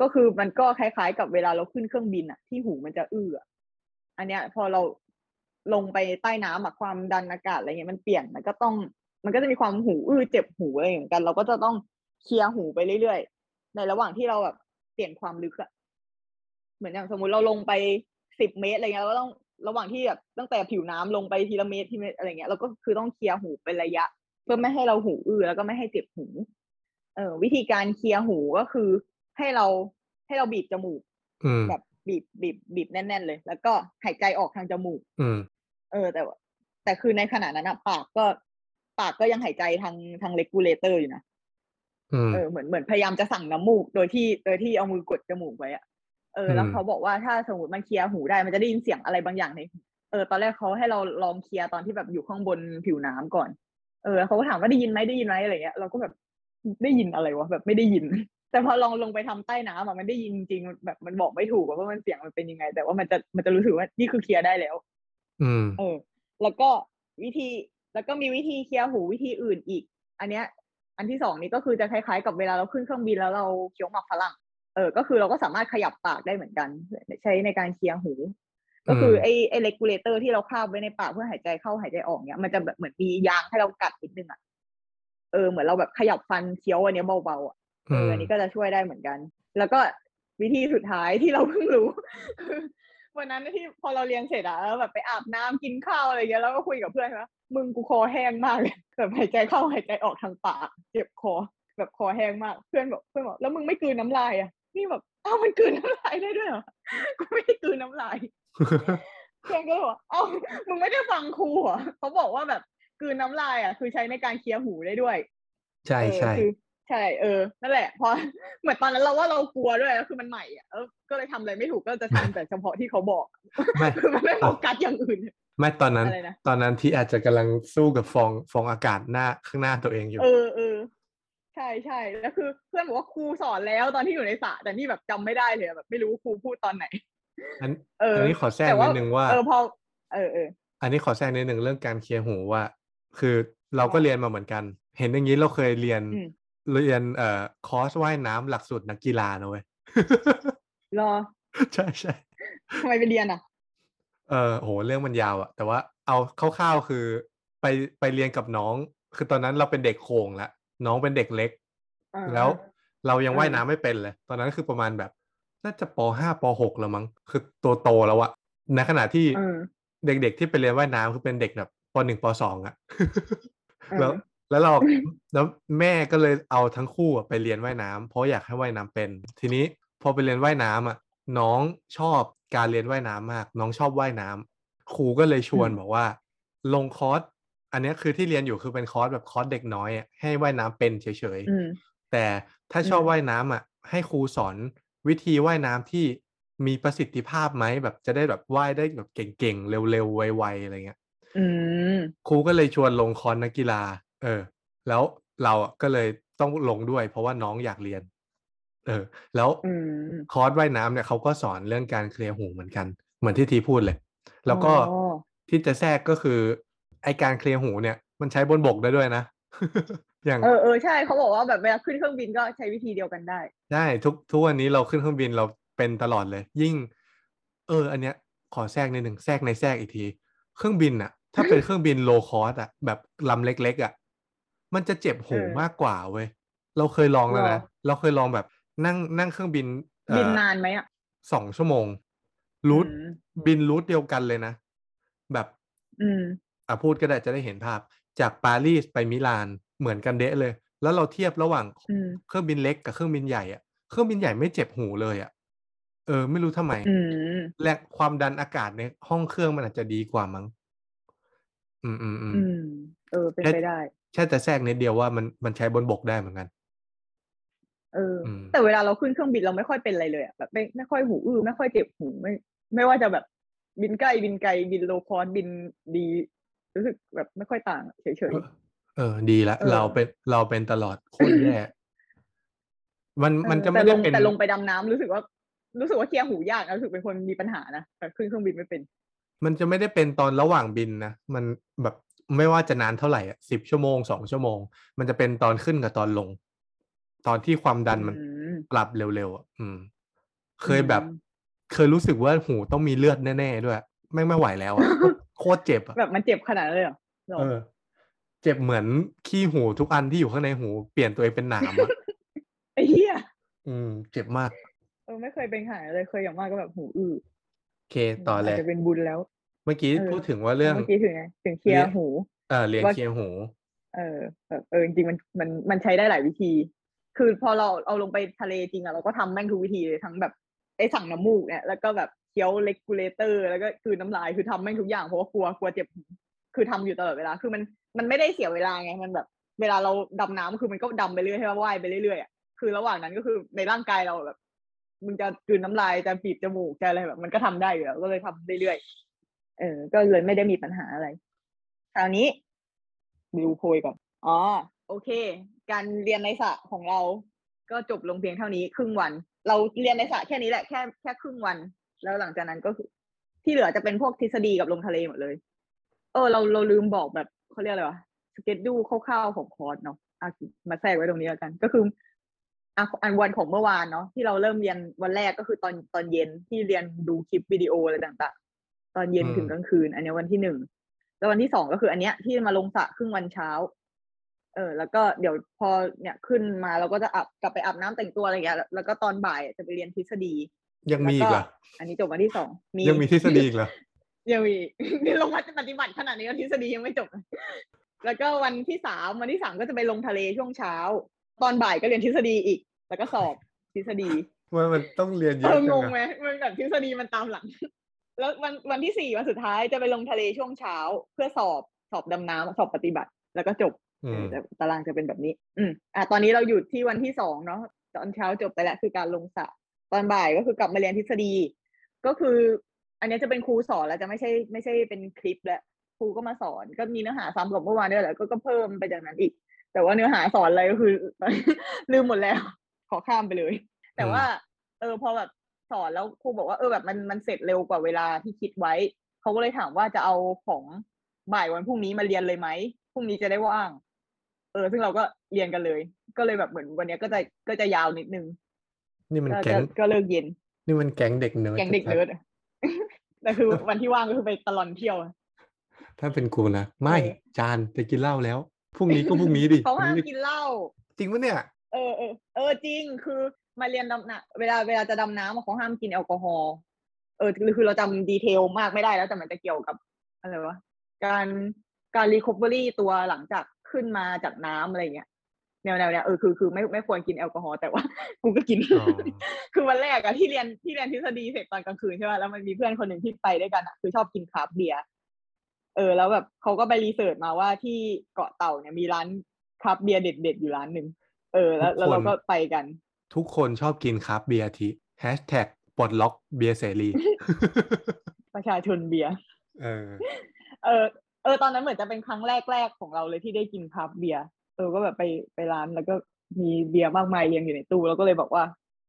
ก็คือมันก็คล้ายๆ กับเวลาเราขึ้นเครื่องบินอะที่หูมันจะอื้ออะอันเนี้ยพอเราลงไปใต้น้ำอะความดันอากาศอะไรเงี้ยมันเปลี่ยนมันก็ต้อง มันก็จะมีความหูอื้อเจ็บหูอะไรเหมือนกัน เราก็จะต้องเคลียร์หูไปเรื่อยๆ ในระหว่างที่เราแบบเปลี่ยนความลึกอะเหมือนอย่างสมมุติเราลงไปสิบเมตรอะไรเงี้ยเราก็ต้องระหว่างที่แบบตั้งแต่ผิวน้ำลงไปทีละเมตรทีเมตรอะไรเงี้ยเราก็คือต้องเคลียร์หูเป็นระยะ เพื่อไม่ให้เราหูอื้อแล้วก็ไม่ให้เจ็บหู เออวิธีการเคลียร์หูก็คือให้เราให้เราบีบจมูกอืมแบบบีบบีบบีบแน่น ๆ เลย แล้วก็หายใจออกทางจมูก อืมเออแต่ว่าแต่คือในขณะนั้นอะปากก็ ปากก็ยังหายใจทางทาง regulator อยู่นะอืมเออเหมือนเหมือนพยายามจะสั่งน้ำมูกโดยที่โดยที่เอามือกดจมูกไว้อะเออแล้วอืมเขาบอกว่าถ้าสมมติมันเคลียร์หูได้มันจะได้ยินเสียงอะไรบางอย่างในหูเออตอนแรกเขาให้เราลองเคลียร์ตอนที่แบบอยู่ข้างบนผิวน้ำก่อน เออเขาก็ถามว่าได้ยินไหมได้ยินไหมอะไรเงี้ยเราก็แบบได้ยินอะไรวะแบบไม่ได้ยิน แต่พอลองลงไปทำใต้น้ำอะมันได้ยินจริงๆแบบมันบอกไม่ถูกอะว่ามันเสียงมันเป็นยังไง แต่ว่ามันจะมันจะรู้สึกว่านี่คือเคลียร์ได้แล้ว อืมเออ แล้วก็วิธี แล้วก็มีวิธีเคลียร์หูวิธีอื่นอีก อันเนี้ย อันที่สองนี่ก็คือจะคล้ายๆ กับเวลาเราขึ้นเครื่องบินแล้วเราเคี้ยวหมากฝรั่ง เออ ก็คือเราก็สามารถขยับปากได้เหมือนกัน ใช้ในการเคลียร์หู ก็คือไอ้ไอ้ regulator ที่เราคาบไว้ในปากเพื่อหายใจเข้าหายใจออกเนี้ยมันจะแบบเหมือนมียางให้เรากัดนิดนึงอะ เออ เหมือนเราแบบขยับฟันเคี้ยวอันเนี้ยเบาๆอะ เอออันนี้ก็จะช่วยได้เหมือนกัน แล้วก็วิธีสุดท้ายที่เราเพิ่งรู้คือ วันนั้นที่พอเราเรียนเสร็จอะแล้วแบบไปอาบน้ำกินข้าวอะไรเงี้ยแล้วก็คุยกับเพื่อนว่ามึงกูคอแห้งมากเลยแบบหายใจเข้าหายใจออกทางปากเจ็บคอ แบบคอแห้งมากเพื่อนบอกเพื่อนบอกแล้วมึงไม่กลืนน้ำลายอะนี่แบบอ้าวมันกลืนน้ำลายได้ด้วยเหรอกูไม่ได้กลืนน้ำลายเพื่อนก็เลยบอกเอ้ามึงไม่ได้ฟังครูเหรอเขาบอกว่าแบบกลืนน้ำลายอะคือใช้ในการเคลียร์หูได้ด้วย ใช่เออใช่คือ ใช่เออนั่นแหละพอเหมือนตอนนั้นเราว่าเรากลัวด้วยแล้วคือมันใหม่อะเออก็เลยทำอะไรไม่ถูกก็จะทำแต่เฉพาะที่เขาบอกไม่คือมันไม่โฟกัสอย่างอื่นไม่ตอนนั้นอะไรนะตอนนั้นที่อาจจะกำลังสู้กับฟองฟองอากาศหน้าข้างหน้าตัวเองอยู่ เออเออใช่ใช่แล้วคือเพื่อนบอกว่าครูสอนแล้วตอนที่อยู่ในสระแต่นี่แบบจำไม่ได้เลยอะแบบไม่รู้ครูพูดตอนไหนอันเอออันนี้ขอแทรกแต่นิดนึงว่าเออพอเออเอออันนี้ขอแทรกนิดนึงเรื่องการเคลียร์หูว่า คือเราก็เรียนมาเหมือนกัน เห็นอย่างนี้เราเคยเรียนอืม เรียนเอ่อคอร์สว่ายน้ำหลักสูตรนักกีฬานะเว้ยรอ ใช่ใช่ทำไมไปเรียนอะ เออโหเรื่องมันยาวอะแต่ว่าเอาคร่าวๆคือไปไปเรียนกับน้อง คือตอนนั้นเราเป็นเด็กโขงแล้วน้องเป็นเด็กเล็กอ่าแล้วเรายังอ่าว่ายน้ำไม่เป็นเลย ตอนนั้นคือประมาณแบบ น่าจะปห้าปหกแล้วมั้ง คือตัวโตแล้วอะในขณะที่เออเด็กๆที่ไปเรียนว่ายน้ำคือเป็นเด็กแบบปหนึ่งปสองอะเออแล้ว แล้วเราแล้วแม่ก็เลยเอาทั้งคู่อะไปเรียนว่ายน้ำเพราะอยากให้ว่ายน้ำเป็น ทีนี้พอไปเรียนว่ายน้ำอะ น้องชอบการเรียนว่ายน้ำมาก น้องชอบว่ายน้ำครูก็เลยชวนอืมบอกว่า ลงคอร์สอันเนี้ยคือที่เรียนอยู่คือเป็นคอร์สแบบคอร์สเด็กน้อยอะให้ว่ายน้ำเป็นเฉยอืมๆแต่ถ้าชอบอืมว่ายน้ำอะ ให้ครูสอนวิธีว่ายน้ำที่มีประสิทธิภาพไหมแบบจะได้แบบว่ายได้แบบเก่งๆเร็วๆไวๆอะไรเงี้ยอืมครูก็เลยชวนลงคอร์สนักกีฬา เออ แล้วเราอะก็เลยต้องลงด้วย เพราะว่าน้องอยากเรียน เออ แล้วอืมคอร์สว่ายน้ำเนี่ยเขาก็สอนเรื่องการเคลียร์หูเหมือนกัน เหมือนที่ทีพูดเลย แล้วก็อ๋อที่จะแทรกก็คือ ไอการเคลียร์หูเนี่ย มันใช้บนบกได้ด้วยนะอย่างเออเออใช่เขาบอกว่าแบบเวลาขึ้นเครื่องบินก็ใช้วิธีเดียวกันได้ใช่ทุกทุกวันนี้เราขึ้นเครื่องบินเราเป็นตลอดเลย ยิ่ง เออ อันเนี้ย ขอแทรกนิดหนึ่งแทรกในแทรกอีกที เครื่องบินอะถ้าเป็นเครื่องบิน low cost อะแบบลำเล็ก ๆอะ มันจะเจ็บหูเออมากกว่าเว้ยเราเคยลองแล้วหรนะอเราเคยลองแบบนั่งนั่งเครื่องบินเอ่อบินนานไหมอะสองชั่วโมงรูทอืมบินรูทเดียวกันเลยนะ แบบ อืมอะพูดก็ได้จะได้เห็นภาพ จากปารีสไปมิลานเหมือนกันเดะเลย แล้วเราเทียบระหว่างอืมเครื่องบินเล็กกับเครื่องบินใหญ่อะเครื่องบินใหญ่ไม่เจ็บหูเลยอะเออ ไม่รู้ทำไมอืมแรงความดันอากาศในห้องเครื่องมันอาจจะดีกว่ามั้งอืมอืมอืมอืมเออเป็นแค่ไปได้ แค่แต่แทรกนิดเดียวว่ามันมันใช้บนบกได้เหมือนกัน เอออมแต่เวลาเราขึ้นเครื่องบินเราไม่ค่อยเป็นอะไรเลยอะแบบไม่ไม่ค่อยหูอื้อไม่ค่อยเจ็บหูไม่ ไม่ว่าจะแบบบินใกล้บินไกลบิน low cost บินดีรู้สึกแบบไม่ค่อยต่างเฉยเออเออ ดีละเออเราเป็นเราเป็นตลอดโคตรแย่มันๆมันเออจะแต่ไม่ลได้งเป็นแต่ลงไปดำน้ำรู้สึกว่า รู้สึกว่าเคลียร์หูยากนะรู้สึกเป็นคนมีปัญหานะแต่ขึ้นเครื่องบินไม่เป็น มันจะไม่ได้เป็นตอนระหว่างบินนะมันแบบ ไม่ว่าจะนานเท่าไหร่อะสิบชั่วโมงสองชั่วโมง มันจะเป็นตอนขึ้นกับตอนลง ตอนที่ความดันมันอืมปรับเร็วๆอะอืม เคยแบบอืมเคยรู้สึกว่าหูต้องมีเลือดแน่ๆด้วยไม่งไม่ไหวแล้วอะโคตรเจ็บอะแบบมันเจ็บขนาดนั้นเลยเหรอหรอเออ เจ็บเหมือนขี้หูทุกอันที่อยู่ข้างในหูเปลี่ยนตัวเองเป็นหนามอะไอ้เหี้ยอืม เจ็บมาก เออไม่เคยเป็นขนาดนั้นเลยเคยอย่างมากก็แบบหูอื้อโอเคต่อเลอาจยจะเป็นบุญแล้ว เมื่อกี้เออพูดถึงว่าเรื่องเมื่อกี้ถึงไงถึงเคลียเรียร์นหูเออเรียนว่าเคลียร์หู เออแบบเออจริงๆมันมันมันใช้ได้หลายวิธี คือพอเราเอาลงไปทะเลจริงอะเราก็ทำแม่งทุกวิธีเลยทั้งแบบไอ้สั่งน้ำมูกเนี่ยแล้วก็แบบเคี้ยวเลกูเลเตอร์แล้วก็คือน้ำลายคือทำแม่งทุกอย่างเพราะว่ากลัวกลัวเจ็บหูคือทำอยู่ตลอดเวลาคือมันมันไม่ได้เสียเวลาไงมันแบบ เวลาเราดำน้ำคือมันก็ดำไปเรื่อยใช่ไหมว่ายไปเรื่อยๆอะคือระหว่างนั้นก็คือในร่างกายเราแบบมึงจะกลืนน้ำลายจะบีบจมูกจะอะไรแบบ มันก็ทำได้อยู่แล้วก็เลยทำเรื่อยๆ เออ ก็เลยไม่ได้มีปัญหาอะไร คราวนี้ดูโพยก่อน อ๋อ โอเค การเรียนในสระของเรา ก็จบลงเพียงเท่านี้ ครึ่งวัน เราเรียนในสระแค่นี้แหละ แค่แค่ครึ่งวัน แล้วหลังจากนั้นก็คือ ที่เหลือจะเป็นพวกทฤษฎีกับลงทะเลหมดเลย เออ เราเราลืมบอกแบบเขาเรียกอะไรวะ สเก็ตดูคร่าวๆของคอร์สเนาะอะมาแทรกไว้ตรงนี้แล้วกัน ก็คืออะอันวันของเมื่อวานเนาะที่เราเริ่มเรียนวันแรกก็คือตอนตอนเย็นที่เรียนดูคลิปวิดีโออะไรต่างๆ ตอนเย็นอืมถึงกลางคืน อันเนี้ยวันที่หนึ่งแล้ววันที่สองก็คืออันเนี้ยที่มาลงสระครึ่งวันเช้า เออ แล้วก็เดี๋ยวพอเนี่ยขึ้นมาเราก็จะอาบกลับไปอาบน้ำแต่งตัวอะไรอย่างเงี้ยแล้วแล้วก็ตอนบ่ายจะไปเรียนทฤษฎี ยังมีอีกเหรออันนี้จบวันที่สองมียังมีทฤษฎีอีกเหรอยังมีนี่ลงมาปฏิบัติขนาดนี้ก็ทฤษฎียังไม่จบ แล้วก็วันที่สามวันที่สามก็จะไปลงทะเลช่วงเช้า ตอนบ่ายก็เรียนทฤษฎีอีก แล้วก็สอบทฤษฎีว่ามันต้องเรียนเยเออะอจังงงไหมอะมันแบบทฤษฎีมันตามหลัง แล้ววันวันที่สี่วันสุดท้ายจะไปลงทะเลช่วงเช้า เพื่อสอบสอบดำน้ำสอบปฏิบัติ แล้วก็จบอืมแต่ตารางจะเป็นแบบนี้ อืมอะตอนนี้เราอยู่ที่วันที่สองเนาะตอนเช้าจบไปแล้วคือการลงสระตอนบ่ายก็คือกลับมาเรียนทฤษฎี ก็คือ อันนี้จะเป็นครูสอนแล้วจะไม่ใช่ไม่ใช่เป็นคลิปแล้วครูก็มาสอนก็มีเนื้อหาซ้ำกับเมื่อวานด้วยแหละก็ก็เพิ่มไปจากนั้นอีก แต่ว่าเนื้อหาสอนอะไรก็คือลืมหมดแล้ว ขอข้ามไปเลย แต่ว่า เออพอแบบ สอนแล้วครูบอกว่าเออแบบมันมันเสร็จเร็วกว่าเวลาที่คิดไว้ เขาก็เลยถามว่าจะเอาของบ่ายวันพรุ่งนี้มาเรียนเลยไหมพรุ่งนี้จะได้ว่าง เออ ซึ่งเราก็เรียนกันเลย ก็เลยแบบเหมือนวันเนี้ยก็จะก็จะยาวนิดนึง นี่มันก็แก๊จะงก็เลิกเย็น นี่มันแก๊งเด็กเนิร์ดแก๊งเด็กชัดๆเนิร์ดอะแต่คือวันที่ว่างก็คือไปตลอนเที่ยว ถ้าเป็นกูนะไม่เออจารย์จะกินเหล้าแล้วพรุ่งนี้ก็พรุ่งนี้ดิเขาห้ามพรุ่งนี้กินเหล้าจริงปะเนี่ยเออเออเออจริงคือ มาเรียนดำน้ำเวลาเวลาจะดำน้ำอะเขาห้ามกินแอลกอฮอล์เออคือคือเราจำ detail มากไม่ได้แล้วแต่มันจะเกี่ยวกับอะไรวะการการ recovery ตัวหลังจากขึ้นมาจากน้ำอะไรเงี้ยแนวแนวเนี้ยเออคือคือไม่ไม่ควรกินแอลกอฮอล์แต่ว่ากูก็กินอ๋อคือวันแรกอะที่เรียนที่เรียนทฤษฎีเสร็จตอนกลางคืนใช่ป่ะแล้วมันมีเพื่อนคนหนึ่งที่ไปด้วยกันอะคือชอบกินคราฟต์เบียร์เออ แล้วแบบเขาก็ไป research มาว่าที่เกาะเต่าเนี่ยมีร้านคราฟต์เบียร์เด็ดๆอยู่ร้านหนึ่งเออ แล้วแล้วเราก็ไปกัน ทุกคนชอบกินคราฟต์เบียร์ทีแฮชแท็กปลดล็อกเบียร์เสรี ประชาชนเบียร์เออ เออ เออ ตอนนั้นเหมือนจะเป็นครั้งแรก ๆ ของเราเลยที่ได้กินคราฟต์เบียร์เออก็แบบไปไปร้านแล้วก็มีเบียร์มากมายเรียงอยู่ในตู้แล้วก็เลยบอกว่า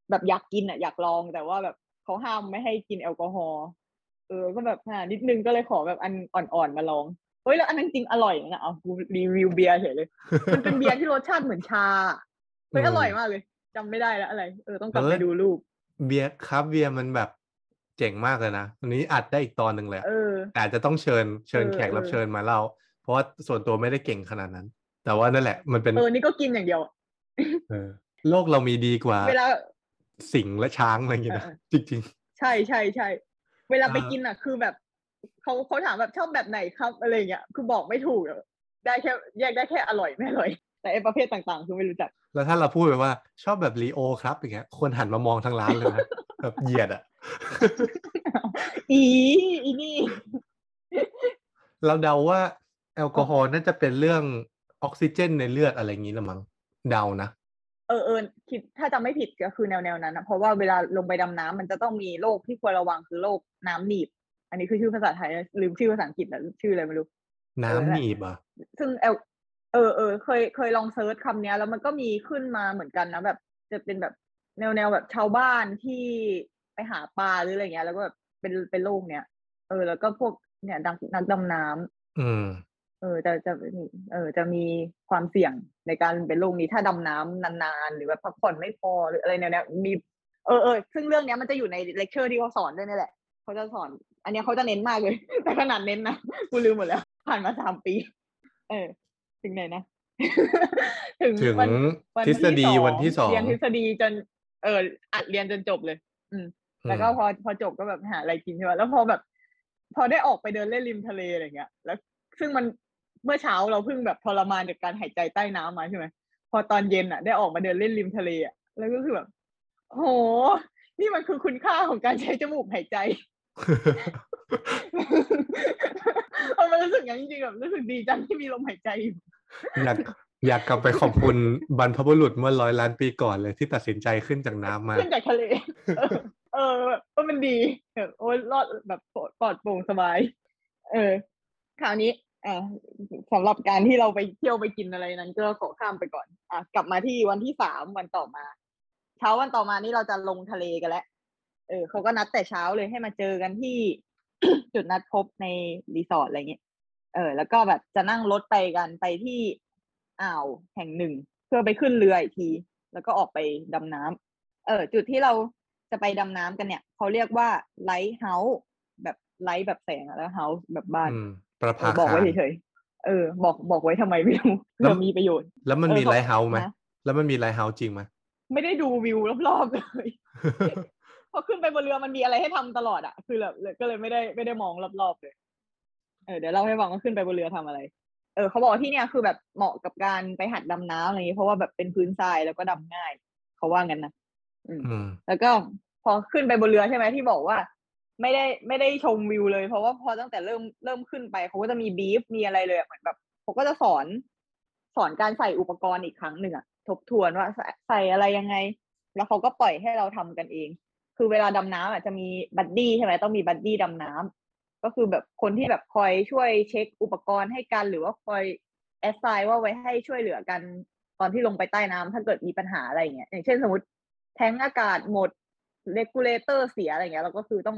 แบบอยากกินอะอยากลองแต่ว่าแบบเขาห้ามไม่ให้กินแอลกอฮอล์เออ ก็แบบอ่านิดนึงก็เลยขอแบบอันอ่อนๆมาลองเฮ้ยแล้วอันนั้นจริงอร่อยนะเอากูรีวิวเบียร์เฉยเลย มันเป็นเบียร์ที่รสชาติเหมือนชาเฮ้ยอืมอร่อยมากเลย จำไม่ได้แล้วอะไร เออต้องกลับเออไปดูรูป เบียร์คราฟต์เบียร์มันแบบเจ๋งมากเลยนะวันนี้อัดได้อีกตอนหนึ่งเลยอะเออแต่อาจจะต้องเชิญเชิญเออแขกรับเชิญเออเชิญมาเล่า เพราะว่าส่วนตัวไม่ได้เก่งขนาดนั้น แต่ว่านั่นแหละ มันเป็นเออนี่ก็กินอย่างเดียวอะเออโลกเรามีดีกว่า เวลาสิงห์และช้างอะไรอย่างเงี้ยนะเออจริงใช่ใช่ใช่เวลาไปอ่ากิกินอะ คือแบบเขาเขาถามแบบชอบแบบไหนครับอะไรเงี้ยคือบอกไม่ถูกอะได้แค่แยกได้แค่อร่อยไม่อร่อย แต่ไอประเภทต่างๆ คือไม่รู้จักๆ แล้วถ้าเราพูดไปว่าชอบแบบลีโอครับอย่างเงี้ยคนหันมามองทางร้านเลยนะแบบเหยียดอะอีอีนี่ เราเดาว่าแอลกอฮอล์น่าจะเป็นเรื่องออกซิเจนในเลือดอะไรอย่างนี้ละมั้งเดานะเออเออคิดถ้าจำไม่ผิดก็คือแนวแนวนั้นนะเพราะว่าเวลาลงไปดำน้ำมันจะต้องมีโรคที่ควรระวังคือโรคน้ำหนีบ อันนี้คือชื่อภาษาไทยนะลืมชื่อภาษาอังกฤษแล้วชื่ออะไรไม่รู้ น้ำหนีบอะซึ่งเอล เออเออเคยเคยลองเซิร์ชคำเนี้ยแล้วมันก็มีขึ้นมาเหมือนกันนะแบบ จะเป็นแบบแนวแนวแบบชาวบ้านที่ไปหาปลาหรืออะไรเงี้ย แล้วก็แบบเป็นเป็นโรคเนี้ยเออ แล้วก็พวกเนี่ยดักนักดำน้ำอืม เออจะจะมีเออ จะมีความเสี่ยงในการเป็นโรคนี้ถ้าดำน้ำนานๆ หรือแบบพักผ่อนไม่พอหรืออะไรแนวเนี้ยมีเออเออซึ่งเรื่องเนี้ยมันจะอยู่ในเลคเชอร์ที่เขาสอนด้วยนี่แหละเขาจะสอน อันเนี้ยเขาจะเน้นมากเลย แต่ขนาดเน้นนะกูลืมหมดแล้ว ผ่านมาสามปี เออ ถึงไหนนะ ถึงถึงวันวันทฤษฎีที่วันที่สองเรียนทฤษฎีจน เอออัดเรียนจนจบเลย อืมแล้วก็พอพอจบก็แบบหาอะไรกินใช่ไหมแล้วพอแบบ พอได้ออกไปเดินเล่นริมทะเลอะไรเงี้ย แล้วซึ่งมันเมื่อเช้าเราเพิ่งแบบทรมานจากการหายใจใต้น้ำมาใช่ไหมพอตอนเย็นอะ ได้ออกมาเดินเล่นริมทะเลอะแล้วก็คือแบบโห นี่มันคือคุณค่าของการใช้จมูกหายใจ เออมันรู้สึกอย่างนั้นจริงๆแบบรู้สึกดีจังที่มีลมหายใจอยู่อยากอยากกลับไปขอบคุณบรรพบุรุษเมื่อร้อยล้านปีก่อนเลยที่ตัดสินใจขึ้นจากน้ำมา ขึ้นจากทะเล เออเออเออมันดีแบบโอ้ยรอดแบบปลอดปลอดโปร่งสบาย เออคราวนี้อ่าสำหรับการที่เราไปเที่ยวไปกินอะไรนั้น ก็ขอข้ามไปก่อน อะกลับมาที่วันที่สามวันต่อมา เช้าวันต่อมานี่เราจะลงทะเลกันแล้วเออเขาก็นัดแต่เช้าเลยให้มาเจอกันที่ จุดนัดพบในรีสอร์ทอะไรเงี้ยเออ แล้วก็แบบจะนั่งรถไปกันไปที่อ่าวแห่งหนึ่ง เพื่อไปขึ้นเรืออีกที แล้วก็ออกไปดำน้ำเออ จุดที่เราจะไปดำน้ำกันเนี่ยเขาเรียกว่า lighthouse แบบ light แบบแสงอะแล้ว house แบบบ้านอืมประเอภาอบอกคาไว้รเฉยๆเออ บอกบอกไว้ทำไมไม่รู้แล้เผื่วอมีประโยชน์ แล้วมันเออมีเขา lighthouse ไหมนะแล้วมันมี lighthouse จริงไหมไม่ได้ดูวิวรอบๆเลย พอขึ้นไปบนเรือมันมีอะไรให้ทำตลอดอะคือแบบเลยก็เลยไม่ได้ไม่ได้มองรอบๆเลยเออเดี๋ยวเล่าให้ฟังว่าขึ้นไปบนเรือทำอะไร เออเขาบอกว่าที่เนี่ยคือแบบเหมาะกับการไปหัดดำน้ำอะไรอย่างนี้เพราะว่าแบบเป็นพื้นทรายแล้วก็ดำง่าย เขาว่างั้นนะอืมอืม แล้วก็พอขึ้นไปบนเรือใช่ไหมที่บอกว่า ไม่ได้ไม่ได้ชมวิวเลย เพราะว่าพอตั้งแต่เริ่มเริ่มขึ้นไปเขาก็จะมีบีฟมีอะไรเลยอะเหมือนแบบเขาก็จะสอนสอนการใส่อุปกรณ์อีกครั้งหนึ่งอะทบทวนว่าใส่ใส่อะไรยังไง แล้วเขาก็ปล่อยให้เราทำกันเอง คือเวลาดำน้ำอะจะมีบัดดี้ใช่ไหมต้องมีบัดดี้ดำน้ำก็คือแบบคนที่แบบคอยช่วยเช็คอุปกรณ์ให้กันหรือว่าคอย assign ว่าไว้ให้ช่วยเหลือกันตอนที่ลงไปใต้น้ำถ้าเกิดมีปัญหาอะไรอย่างเงี้ยอย่างเช่นสมมติแทงอากาศหมดเ e กูเลเตอร์เสียอะไรเงี้ยเราก็คือต้อง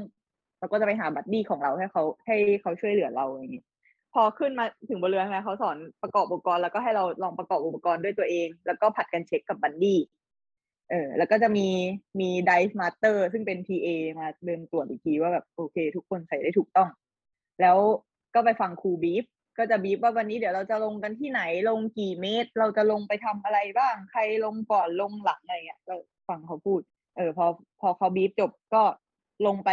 เราก็จะไปหาบัดดี้ของเราให้เขาให้เขาช่วยเหลือเราอย่างเงี้ยพอขึ้นมาถึงบนเรือใช่ไหมเขาสอนประกอบอุปกรณ์แล้วก็ให้เราลองประกอบอุปกรณ์ด้วยตัวเอง แล้วก็ผัดกันเช็คกับบัดดี้ เออแล้วก็จะมีมี divemaster ซึ่งเป็น TA มาเดินตรวจอีกทีว่าแบบโอเค ทุกคนใส่ได้ถูกต้อง แล้วก็ไปฟังครูบีฟก็จะบีฟว่าวันนี้เดี๋ยวเราจะลงกันที่ไหนลงกี่เมตร เราจะลงไปทำอะไรบ้าง ใครลงก่อนลงหลังอะไรเงี้ยก็ฟังเขาพูด เออพอพอเขาบีฟจบก็ลงไป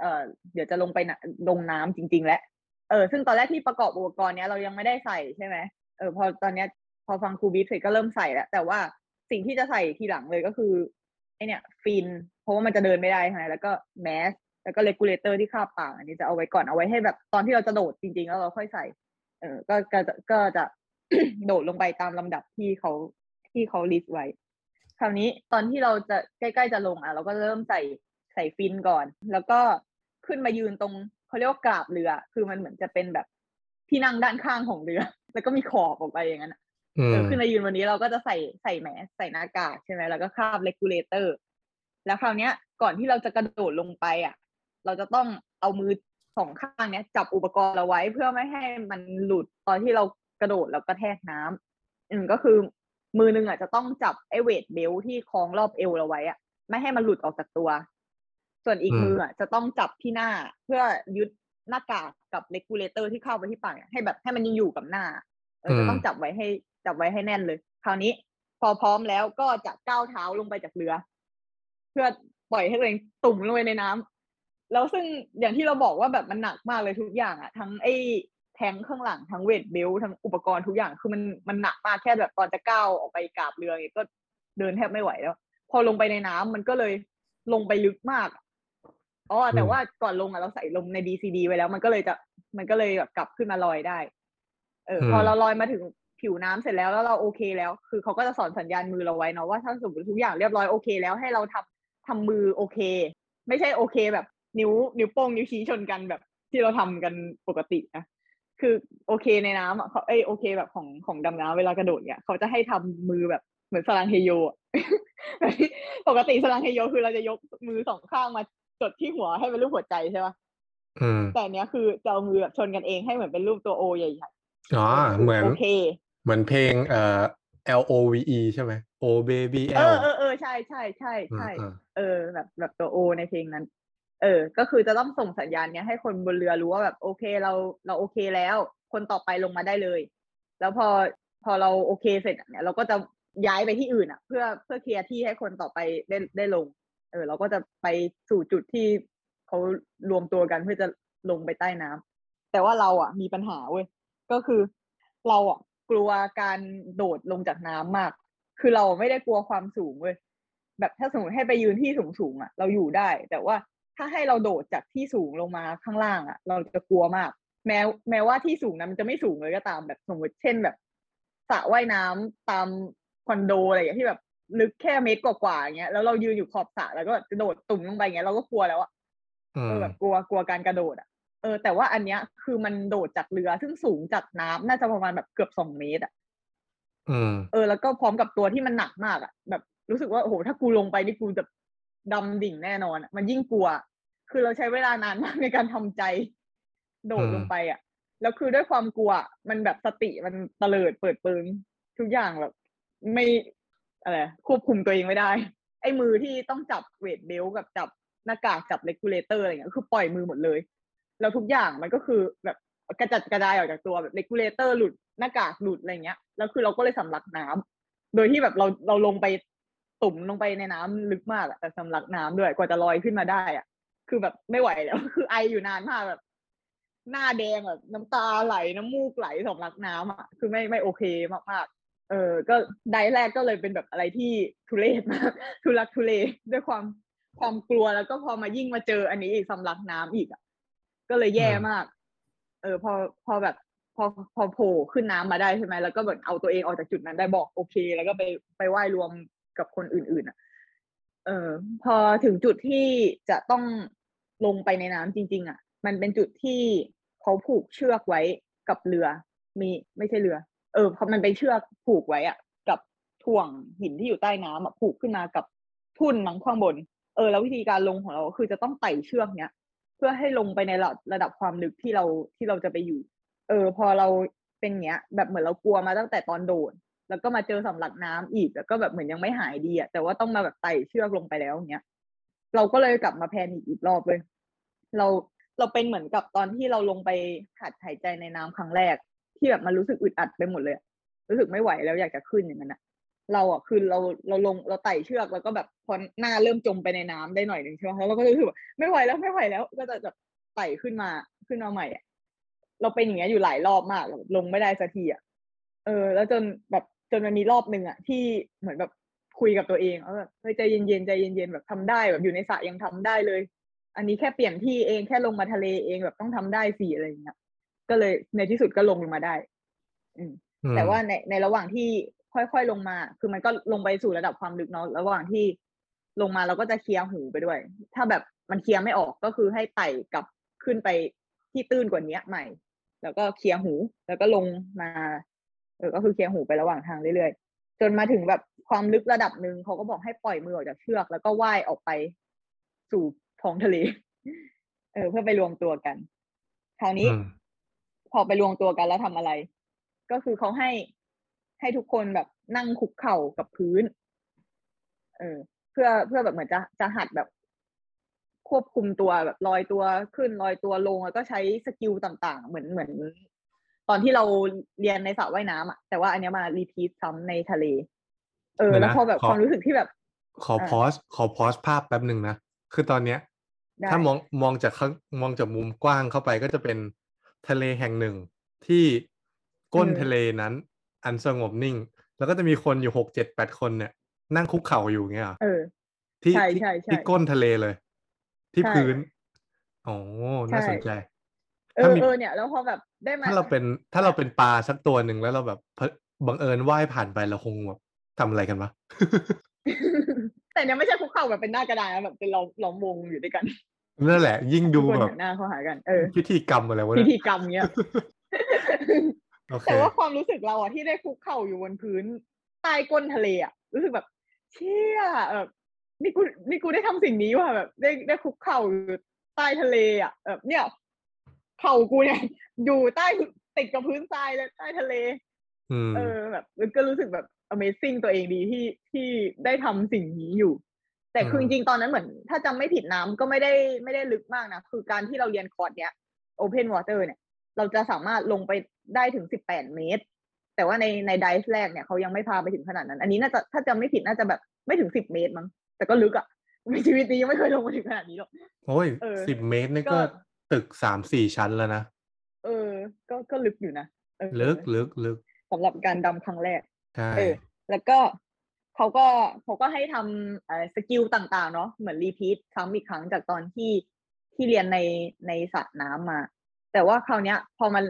เออเดี๋ยวจะลงไปนะลงน้ำจริง ๆ แล้วเออซึ่งตอนแรกที่ประกอบอุปกรณ์เนี้ยเรายังไม่ได้ใส่ใช่ไหมเออพอตอนเนี้ยพอฟังครูบีฟเสร็จก็เริ่มใส่แล้วแต่ว่า สิ่งที่จะใส่ทีหลังเลยก็คือไอ้เนี่ยฟิน เพราะว่ามันจะเดินไม่ได้ใช่ไหมแล้วก็แมสแล้วก็ regulator ที่คาบปากอันนี้จะเอาไว้ก่อนเอาไว้ให้แบบตอนที่เราจะโดดจริง ๆ แล้วเราค่อยใส่ เออก็ก็จะก็จะโดดลงไปตามลำดับที่เขาที่เขา list ไว้ คราวนี้ตอนที่เราจะใกล้ๆจะลงอะ เราก็เริ่มใส่ใส่ฟินก่อน แล้วก็ขึ้นมายืนตรงเขาเรียกว่ากราบเรือ คือมันเหมือนจะเป็นแบบที่นั่งด้านข้างของเรือ แล้วก็มีขอบออกไปอย่างนั้น อะอือมอขึ้นยืนวันนี้เราก็จะใส่ใส่แมสใส่หน้ากากใช่ไหมแล้วก็คาบ regulator แล้วคราวเนี้ย ก่อนที่เราจะกระโดดลงไปอะ เราจะต้องเอามือสองข้างเนี้ย จับอุปกรณ์เราไว้เพื่อไม่ให้มันหลุดตอนที่เรากระโดดแล้วก็กระแทกน้ำอืมก็คือมือหนึ่งอะจะต้องจับไอ้ weight belt ที่คล้องรอบเอวเราไว้อะ ไม่ให้มันหลุดออกจากตัว ส่วนอีกมืออะจะต้องจับที่หน้าเพื่อยึดหน้ากากกับ regulator ที่เข้าไปที่ปากให้แบบให้มันยังอยู่กับหน้า เออจะต้องจับไว้ให้จับไว้ให้แน่นเลย คราวนี้ พอพร้อมแล้วก็จะก้าวเท้าลงไปจากเรือ เพื่อปล่อยให้ตัวเองตู้มลงไปในน้ำแล้วซึ่งอย่างที่เราบอกว่าแบบมันหนักมากเลยทุกอย่างอะทั้งไอ้แทงค์ข้างหลังทั้ง weight belt ทั้งอุปกรณ์ทุกอย่างคือมันมันหนักมากแค่แบบตอนจะก้าวออกไปกราบเรือเนี่ยก็เดินแทบไม่ไหวแล้ว พอลงไปในน้ำมันก็เลยลงไปลึกมากอ๋อแต่อืมว่าก่อนลงอะเราใส่ลงใน DCD ไว้แล้ว มันก็เลยจะมันก็เลยแบบกลับขึ้นมาลอยได้ เออพอเราลอยมาถึงผิวน้ำเสร็จแล้วแล้วเราโอเคแล้ว คือเขาก็จะสอนสัญญาณมือเราไว้เนาะว่าถ้าสมมติทุกอย่างเรียบร้อยโอเคแล้วให้เราทำทำมือโอเค ไม่ใช่โอเคแบบ นิ้วนิ้วโป้งนิ้วชี้ชนกันแบบที่เราทำกันปกตินะคือโอเคในน้ำอะเขาเอ้ยโอเคแบบของของดำน้ำเวลากระโดดเนี่ยเขาจะให้ทำมือแบบเหมือนสลังเฮโยอะแบบที่ปกติสลังเฮโยคือเราจะยกมือสองข้างมาจดที่หัวให้เป็นรูปหัวใจใช่ปะอืมแต่อันเนี้ยคือจะเอามือแบบชนกันเองให้เหมือนเป็นรูปตัวโอใหญ่ๆ อ๋อเหมือน โอเค เหมือนเพลงเอ่อ L O V E ใช่ไหม O Baby เอ L อเออเออใช่ใช่ใช่ใช่อืมเออ แบบแบบตัวโอในเพลงนั้น เออ ก็คือจะต้องส่งสัญญาณเนี้ยให้คนบนเรือรู้ว่าแบบโอเคเราเราโอเคแล้ว คนต่อไปลงมาได้เลย แล้วพอพอเราโอเคเสร็จเนี่ยเราก็จะย้ายไปที่อื่นอะ เพื่อเพื่อเคลียร์ที่ให้คนต่อไปได้ได้ลง เออ เราก็จะไปสู่จุดที่เขารวมตัวกันเพื่อจะลงไปใต้น้ำแต่ว่าเราอะมีปัญหาเว้ย ก็คือ เราอะกลัวการโดดลงจากน้ำมาก คือเราไม่ได้กลัวความสูงเว้ยแบบถ้าสมมติให้ไปยืนที่สูงสูงๆอะ เราอยู่ได้ แต่ว่าถ้าให้เราโดดจากที่สูงลงมาข้างล่างอะ เราจะกลัวมาก แม้แม้ว่าที่สูงนั้นมันจะไม่สูงเลยก็ตามแบบสมมติเช่นแบบสระว่ายน้ำตามคอนโดอะไรอย่างเงี้ยที่แบบลึกแค่เมตรกว่าๆอย่างเงี้ยแล้วเรายืนอยู่ขอบสระแล้วก็จะโดดตุ่มลงไปอย่างเงี้ยเราก็กลัวแล้วอะอืเอมอแบบกลัวกลัวการกระโดดอะ เออแต่ว่าอันเนี้ยคือมันโดดจากเรือซึ่งสูงจากน้ำน่าจะประมาณแบบเกือบสองเมตรอะอืมเออ แล้วก็พร้อมกับตัวที่มันหนักมากอะ แบบรู้สึกว่าโอ้โหถ้ากูลงไปนี่กูจะดำดิ่งแน่นอนอะมันยิ่งกลัว คือเราใช้เวลานานมากในการทำใจ โดดอืมลงไปอะ แล้วคือด้วยความกลัวมันแบบสติมันเตลิดเปิดเปิงทุกอย่างแบบไม่อะไรควบคุมตัวเองไม่ได้ ไอ้มือที่ต้องจับ weight belt กับจับหน้ากากจับ regulator อะไรเงี้ยคือปล่อยมือหมดเลย แล้วทุกอย่างมันก็คือแบบกระจัดกระจายออกจากตัวแบบ regulator หลุดหน้ากากหลุดอะไรเงี้ยแล้วคือเราก็เลยสำลักน้ำโดยที่แบบเราเราลงไปตุ่มลงไปในน้ำลึกมากแต่สำลักน้ำด้วยกว่าจะลอยขึ้นมาได้อะคือแบบไม่ไหวแล้ว คือไออยู่นานมากแบบ หน้าแดงแบบน้ำตาไหลน้ำมูกไหลสำลักน้ำอะคือไม่ไม่โอเคมากๆเออ ก็ไดแรกก็เลยเป็นแบบอะไรที่ทุเรศมากทุลักทุเลด้วยความความกลัวแล้วก็พอมายิ่งมาเจออันนี้อีกสำลักน้ำอีกอะ ก็เลยแย่มาก เออ พอพอแบบ พอพอโผล่ขึ้นน้ำมาได้ใช่ไหมแล้วก็แบบเอาตัวเองออกจากจุดนั้นได้บอกโอเค แล้วก็ไปไปไหว้รวมกับคนอื่นๆอะ เออ พอถึงจุดที่จะต้องลงไปในน้ำจริง ๆ อะ มันเป็นจุดที่เขาผูกเชือกไว้กับเรือ มีไม่ใช่เรือ เออเพราะมันเป็นเชือกผูกไว้อะ กับถ่วงหินที่อยู่ใต้น้ำอะผูกขึ้นมากับทุ่นมังข้างบน เออ แล้ววิธีการลงของเราคือจะต้องไต่เชือกเนี้ย เพื่อให้ลงไปในระดับระดับความลึกที่เราที่เราจะไปอยู่ เออ พอเราเป็นเงี้ย แบบเหมือนเรากลัวมาตั้งแต่ตอนโดด แล้วก็มาเจอสำลักน้ำอีก แล้วก็แบบเหมือนยังไม่หายดีอะแต่ว่าต้องมาแบบไต่เชือกลงไปแล้วเงี้ย เราก็เลยกลับมาแพนิคอีกรอบเลย เราเราเป็นเหมือนกับตอนที่เราลงไปหัดหายใจในน้ำครั้งแรก ที่แบบมันรู้สึกอึดอัดไปหมดเลย รู้สึกไม่ไหวแล้วอยากจะขึ้นอย่างนั้นอะ เราอะคือเราเราลงเราไต่เชือกแล้วก็แบบพอหน้าเริ่มจมไปในน้ำได้หน่อยหนึ่งใช่ไหมแล้วเราก็รู้สึกว่าไม่ไหวแล้วไม่ไหวแล้ว ก็จะแบบไต่ขึ้นมาขึ้นมาใหม่อะเราเป็นอย่างเงี้ยอยู่หลายรอบมากแบบลงไม่ได้สักทีอะเออ แล้วจนแบบจนมันมีรอบหนึ่งอะที่เหมือนแบบคุยกับตัวเองว่าแบบเฮ้ยใจเย็นๆใจเย็นๆแบบทำได้แบบอยู่ในสระยังทำได้เลย อันนี้แค่เปลี่ยนที่เองแค่ลงมาทะเลเองแบบต้องทำได้สิอะไรอย่างเงี้ยก็เลยในที่สุดก็ลงมาได้ อืมอืมแต่ว่าในในระหว่างที่ ค่อยๆลงมา คือมันก็ลงไปสู่ระดับความลึกเนาะระหว่างที่ลงมาเราก็จะเคลียร์หูไปด้วย ถ้าแบบมันเคลียร์ไม่ออกก็คือให้ไต่กลับขึ้นไปที่ตื้นกว่านี้ใหม่ แล้วก็เคลียร์หู แล้วก็ลงมาเออก็คือเคลียร์หูไประหว่างทางเรื่อยๆ จนมาถึงแบบความลึกระดับหนึ่งเขาก็บอกให้ปล่อยมือออกจากเชือก แล้วก็ว่ายออกไปสู่ท้องทะเล เออ เพื่อไปรวมตัวกัน คราวนี้อืมพอไปรวมตัวกันแล้วทำอะไร ก็คือเขาให้ ให้ทุกคนแบบนั่งคุกเข่ากับพื้น เออ เพื่อเพื่อแบบเหมือนจะจะหัดแบบ ควบคุมตัวแบบลอยตัวขึ้นลอยตัวลงแล้วก็ใช้ skill ต่างๆ เหมือนเหมือน ตอนที่เราเรียนในสระว่ายน้ำอะแต่ว่าอันเนี้ยมา repeat ซ้ำในทะเล เออเดี๋ยวนะแล้วพอแบบขอความรู้สึกที่แบบ ขออ่า pauseขอ pause ภาพแป๊บหนึ่งนะคือตอนเนี้ยได้ถ้ามองมองจากข้างมองจากมุมกว้างเข้าไปก็จะเป็นทะเลแห่งหนึ่งที่ก้นทะเลนั้น อันสงบนิ่ง แล้วก็จะมีคนอยู่หกเจ็ดแปดคนเนี่ย นั่งคุกเข่าอยู่เงี้ยเหรอเออที่ใช่ที่ใช่ใช่ที่ก้นทะเลเลย ที่ใช่พื้นอ๋อน่าใช่สนใจเอถ้าอมีเออเนี่ยแล้วพอแบบได้มาถ้าเราเป็นถ้าเราเป็นปลาสักตัวหนึ่งแล้วเราแบบเผบังเอิญว่ายผ่านไปเราคงแบบทำอะไรกันวะแต่เนี่ยไม่ใช่คุกเข่าแบบเป็นหน้ากระดานนะแบบเป็นล้อมล้อมวงอยู่ด้วยกันนั่นแหละ ยิ่งดูทุกคนแบบหันหน้าเข้าหากันเออพิธีกรรมอะไรวะพิเนี่ยธีกรรมเนี้ยโอเค แต่ว่าความรู้สึกเราอะที่ได้คุกเข่าอยู่บนพื้นใต้ก้นทะเลอะรู้สึกแบบ เชี่ยแบบนี่กูนี่กูได้ทำสิ่งนี้ว่ะแบบ ได้ได้คุกเข่าอยู่ใต้ทะเลอะแบบเนี่ยเข่ากูเนี่ยอยู่ใต้ติดกับพื้นทรายเลยใต้ทะเลอืมเออแบบก็รู้สึกแบบ Amazing ตัวเองดีที่ที่ได้ทำสิ่งนี้อยู่ แต่คืออืจมริงๆตอนนั้นเหมือน ถ้าจำไม่ผิดน้ำก็ไม่ได้ไม่ได้ลึกมากนะ คือการที่เราเรียนคอร์สเนี้ย Open Water เนี่ย เราจะสามารถลงไปได้ถึง18เมตร แต่ว่าในในไดฟ์แรกเนี่ยเขายังไม่พาไปถึงขนาดนั้น อันนี้น่าจะถ้าจำไม่ผิดน่าจะแบบไม่ถึง10เมตรมั้งแต่ก็ลึกอะในชีวิตนี้ยังไม่เคยลงมาถึงขนาดนี้หรอกโอ้ยเออสิบเมตรนี่ก็ก็ตึกสามสี่ชั้นแล้วนะเออ ก็ก็ลึกอยู่นะเออลึกลึกลึกสำหรับการดำครั้งแรกใช่เออแล้วก็เขาก็เขาก็ให้ทำเอ่อ skill ต่างๆ เนาะเหมือน repeat ซ้ำอีกครั้งจากตอนที่ที่เรียนในในสระน้ำมา แต่ว่าคราวเนี้ย พอมัน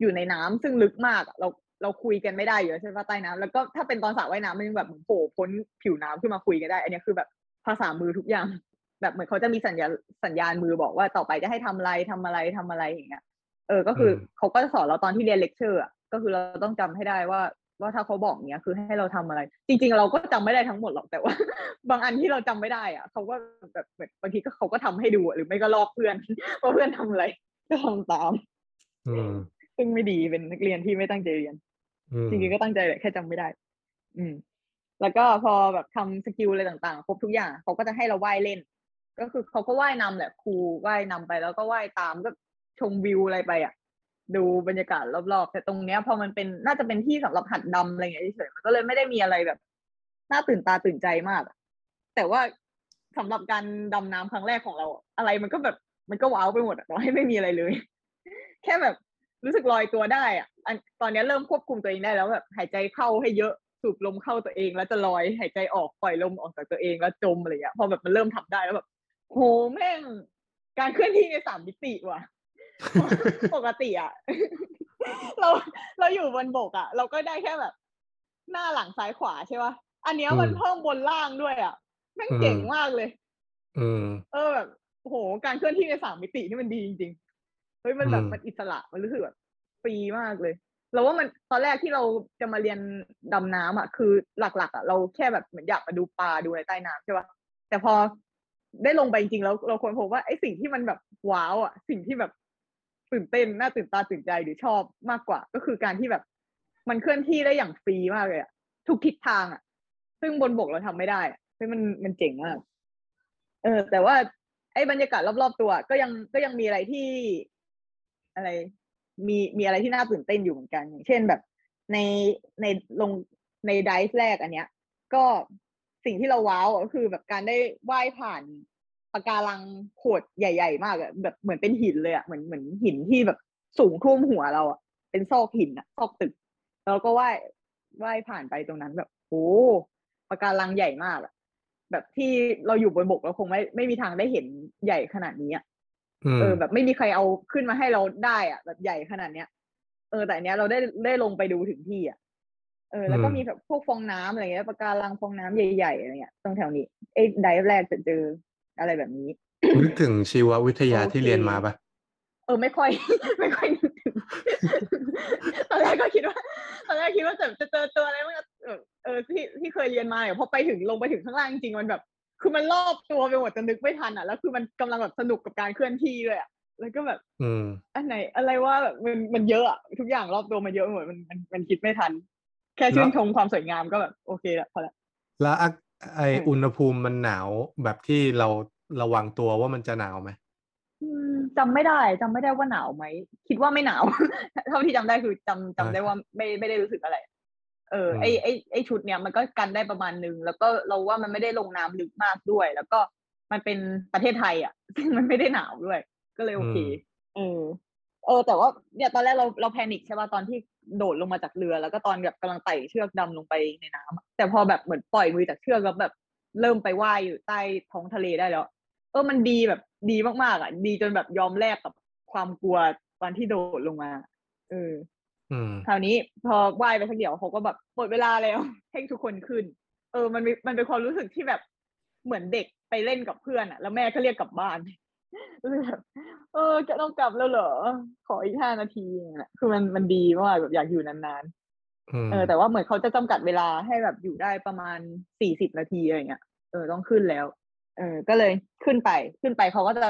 อยู่ในน้ำซึ่งลึกมากอะเราเราคุยกันไม่ได้อยู่แล้วใช่ปะใต้น้ำแล้วก็ถ้าเป็นตอนสระว่ายน้ำมันยังแบบเหมือนโผล่พ้นผิวน้ำขึ้นมาคุยกันได้ อันเนี้ยคือแบบภาษามือทุกอย่าง แบบเหมือนเขาจะมีสัญญาสัญญาณมือบอกว่าต่อไปจะให้ทำอะไรทำอะไรทำอะไรอย่างเงี้ยเออ ก็คืออเขาก็จะสอนเราตอนที่เรียนเลคเชอร์อะก็คือเราต้องจำให้ได้ว่าว่าถ้าเขาบอกเนี้ยคือให้เราทำอะไร จริง ๆ เราก็จำไม่ได้ทั้งหมดหรอกแต่ว่า บางอันที่เราจำไม่ได้อะเขาก็แบบแบบบางทีก็เขาก็ทำให้ดูอะหรือไม่ก็ลอกเพื่อนว่าเพื่อนทำอะไร ก็ทำตามอืมซึ่งไม่ดีเป็นนักเรียนที่ไม่ตั้งใจเรียนอืมจริงๆก็ตั้งใจแหละแค่จำไม่ได้ อืม แล้วก็พอแบบทำสกิลอะไรต่างๆ ครบทุกอย่างเขาก็จะให้เราว่ายเล่น ก็คือเขาก็ว่ายนำแหละครูว่ายนำไปแล้วก็ว่ายตามก็ชมวิวอะไรไปอะ ดูบรรยากาศรอบๆ แต่ตรงเนี้ยพอมันเป็นน่าจะเป็นที่สำหรับหัดดำอะไรอย่างเงี้ยเฉยๆมันก็เลยไม่ได้มีอะไรแบบน่าตื่นตาตื่นใจมากอะแต่ว่าสำหรับการดำน้ำครั้งแรกของเรา อะอะไรมันก็แบบ มันก็ว้าวไปหมดอะต่อให้ไม่มีอะไรเลย แค่แบบรู้สึกลอยตัวได้อะอันตอนเนี้ยเริ่มควบคุมตัวเองได้แล้วแบบหายใจเข้าให้เยอะสูบลมเข้าตัวเอง แล้วจะลอยหายใจออกปล่อยลมออกจากตัวเองแล้วจมอะไรอย่างเงี้ยพอแบบมันเริ่มทำได้แล้วแบบโหแม่งการเคลื่อนที่ในสามมิติว่ะ ปกติอะเราเราอยู่บนบกอะ เราก็ได้แค่แบบ หน้าหลังซ้ายขวาใช่ป่ะอันเนี้ยมันอืมเพิ่มบนล่างด้วยอะแม่งเจ๋งอืมมากเลยอืมเออแบบ โอ้โห การเคลื่อนที่ในสามมิตินี่มันดีจริงๆเฮ้ยมันแบบอืมมันอิสระมันรู้สึกแบบฟรีมากเลยเราว่ามันตอนแรกที่เราจะมาเรียนดำน้ำอะคือหลัก ๆ อะ เราแค่แบบเหมือนอยากมาดูปลาดูอะไรใต้น้ำใช่ป่ะแต่พอได้ลงไปจริงๆแล้วเราควรพบว่าไอ้สิ่งที่มันแบบว้าวอะ สิ่งที่แบบตื่นเต้นน่าตื่นตาตื่นใจหรือชอบมากกว่า ก็คือการที่แบบมันเคลื่อนที่ได้อย่างฟรีมากเลยอะทุกทิศทางอะ ซึ่งบนบกเราทำไม่ได้อะเฮ้ยมันมันเจ๋งมากเออ แต่ว่า ไอ้บรรยากาศรอบๆตัว ก็ยังก็ยังมีอะไรที่อะไร มีมีอะไรที่น่าตื่นเต้นอยู่เหมือนกันอย่างเช่นแบบ ในในลงในไดฟ์แรกอันเนี้ย ก็สิ่งที่เราว้าวก็คือแบบการได้ว่ายผ่านปะการังโขดใหญ่ ๆ มากอะแบบเหมือนเป็นหินเลยอะเหมือนเหมือนหินที่แบบสูงท่วมหัวเราอะเป็นซอกหินอะซอกตึกแล้วก็ว่ายว่ายผ่านไปตรงนั้นแบบโอ้ปะการังใหญ่มากอะ แบบที่เราอยู่บนบกเราคงไม่ไม่มีทางได้เห็นใหญ่ขนาดนี้อะอืมเออ แบบไม่มีใครเอาขึ้นมาให้เราได้อะแบบใหญ่ขนาดเนี้ยเออแต่อันเนี้ยเราได้ได้ลงไปดูถึงที่อะเออแล้วก็อืมมีแบบพวกฟองน้ำอะไรเงี้ยปะการังฟองน้ำใหญ่ๆอะไรเงี้ยตรงแถวนี้ไอ้ไดฟ์แรกจะเจออะไรแบบนี้นึกถึงชีววิทยาโอเคที่เรียนมาปะเออไม่ค่อย ไม่ค่อยนึกถึงตอนแรกก็คิดว่าตอนแรกคิดว่าจะจะเจอตัวอะไรบ้าง เออเออที่ที่เคยเรียนมาเนี่ยพอไปถึงลงไปถึงข้างล่างจริงๆมันแบบ คือมันรอบตัวไปหมดจนนึกไม่ทันอะแล้วคือมันกำลังแบบสนุกกับการเคลื่อนที่ด้วยอะแล้วก็แบบอืมอันไหน อะไรว่าแบบมันมันเยอะอะทุกอย่างรอบตัวมันเยอะไปหมดมันมันมันคิดไม่ทัน แค่ชื่นแล้วชมความสวยงามก็แบบโอเคละพอละแล้วอะไออืมอุณหภูมิมันหนาวแบบที่เราระวังตัวว่ามันจะหนาวไหมอืมจำไม่ได้จำไม่ได้ว่าหนาวไหม คิดว่าไม่หนาว เท่าที่จำได้คือจำจำได้ว่าไม่ไม่ได้รู้สึกอะไร เอออมไอไอไอชุดเนี้ยมันก็กันได้ประมาณนึง แล้วก็เราว่ามันไม่ได้ลงน้ำลึกมากด้วย แล้วก็มันเป็นประเทศไทยอะ ซึ่งมันไม่ได้หนาวด้วย ก็เลยโอเคเออเออแต่ว่าเนี่ยตอนแรกเราเราแพนิคใช่ป่ะตอนที่โดดลงมาจากเรือ แล้วก็ตอนแบบกำลังไต่เชือกดำลงไปในน้ำอะแต่พอแบบเหมือนปล่อยมือจากเชือกแล้วแบบ เริ่มไปว่ายอยู่ใต้ท้องทะเลได้แล้วเออมันดีแบบดีมากๆอะ ดีจนแบบยอมแลกกับความกลัวตอนที่โดดลงมา เอออืม คราวนี้พอว่ายไปสักเดี๋ยวเขาก็แบบหมดเวลาแล้วให้ทุกคนขึ้น เออ มันมีมันเป็นความรู้สึกที่แบบเหมือนเด็กไปเล่นกับเพื่อนอะ แล้วแม่ก็เรียกกลับบ้านก็เลยแบบเออจะต้องกลับแล้วเหรอ ขออีกห้านาทีอย่างเงี้ยคือมันมันดีมากแบบอยากอยู่นานอืมๆเออ แต่ว่าเหมือนเขาจะจำกัดเวลาให้แบบอยู่ได้ประมาณสี่สิบนาทีอะไรเงี้ยเออต้องขึ้นแล้ว เออ ก็เลยขึ้นไปขึ้นไปเขาก็จะ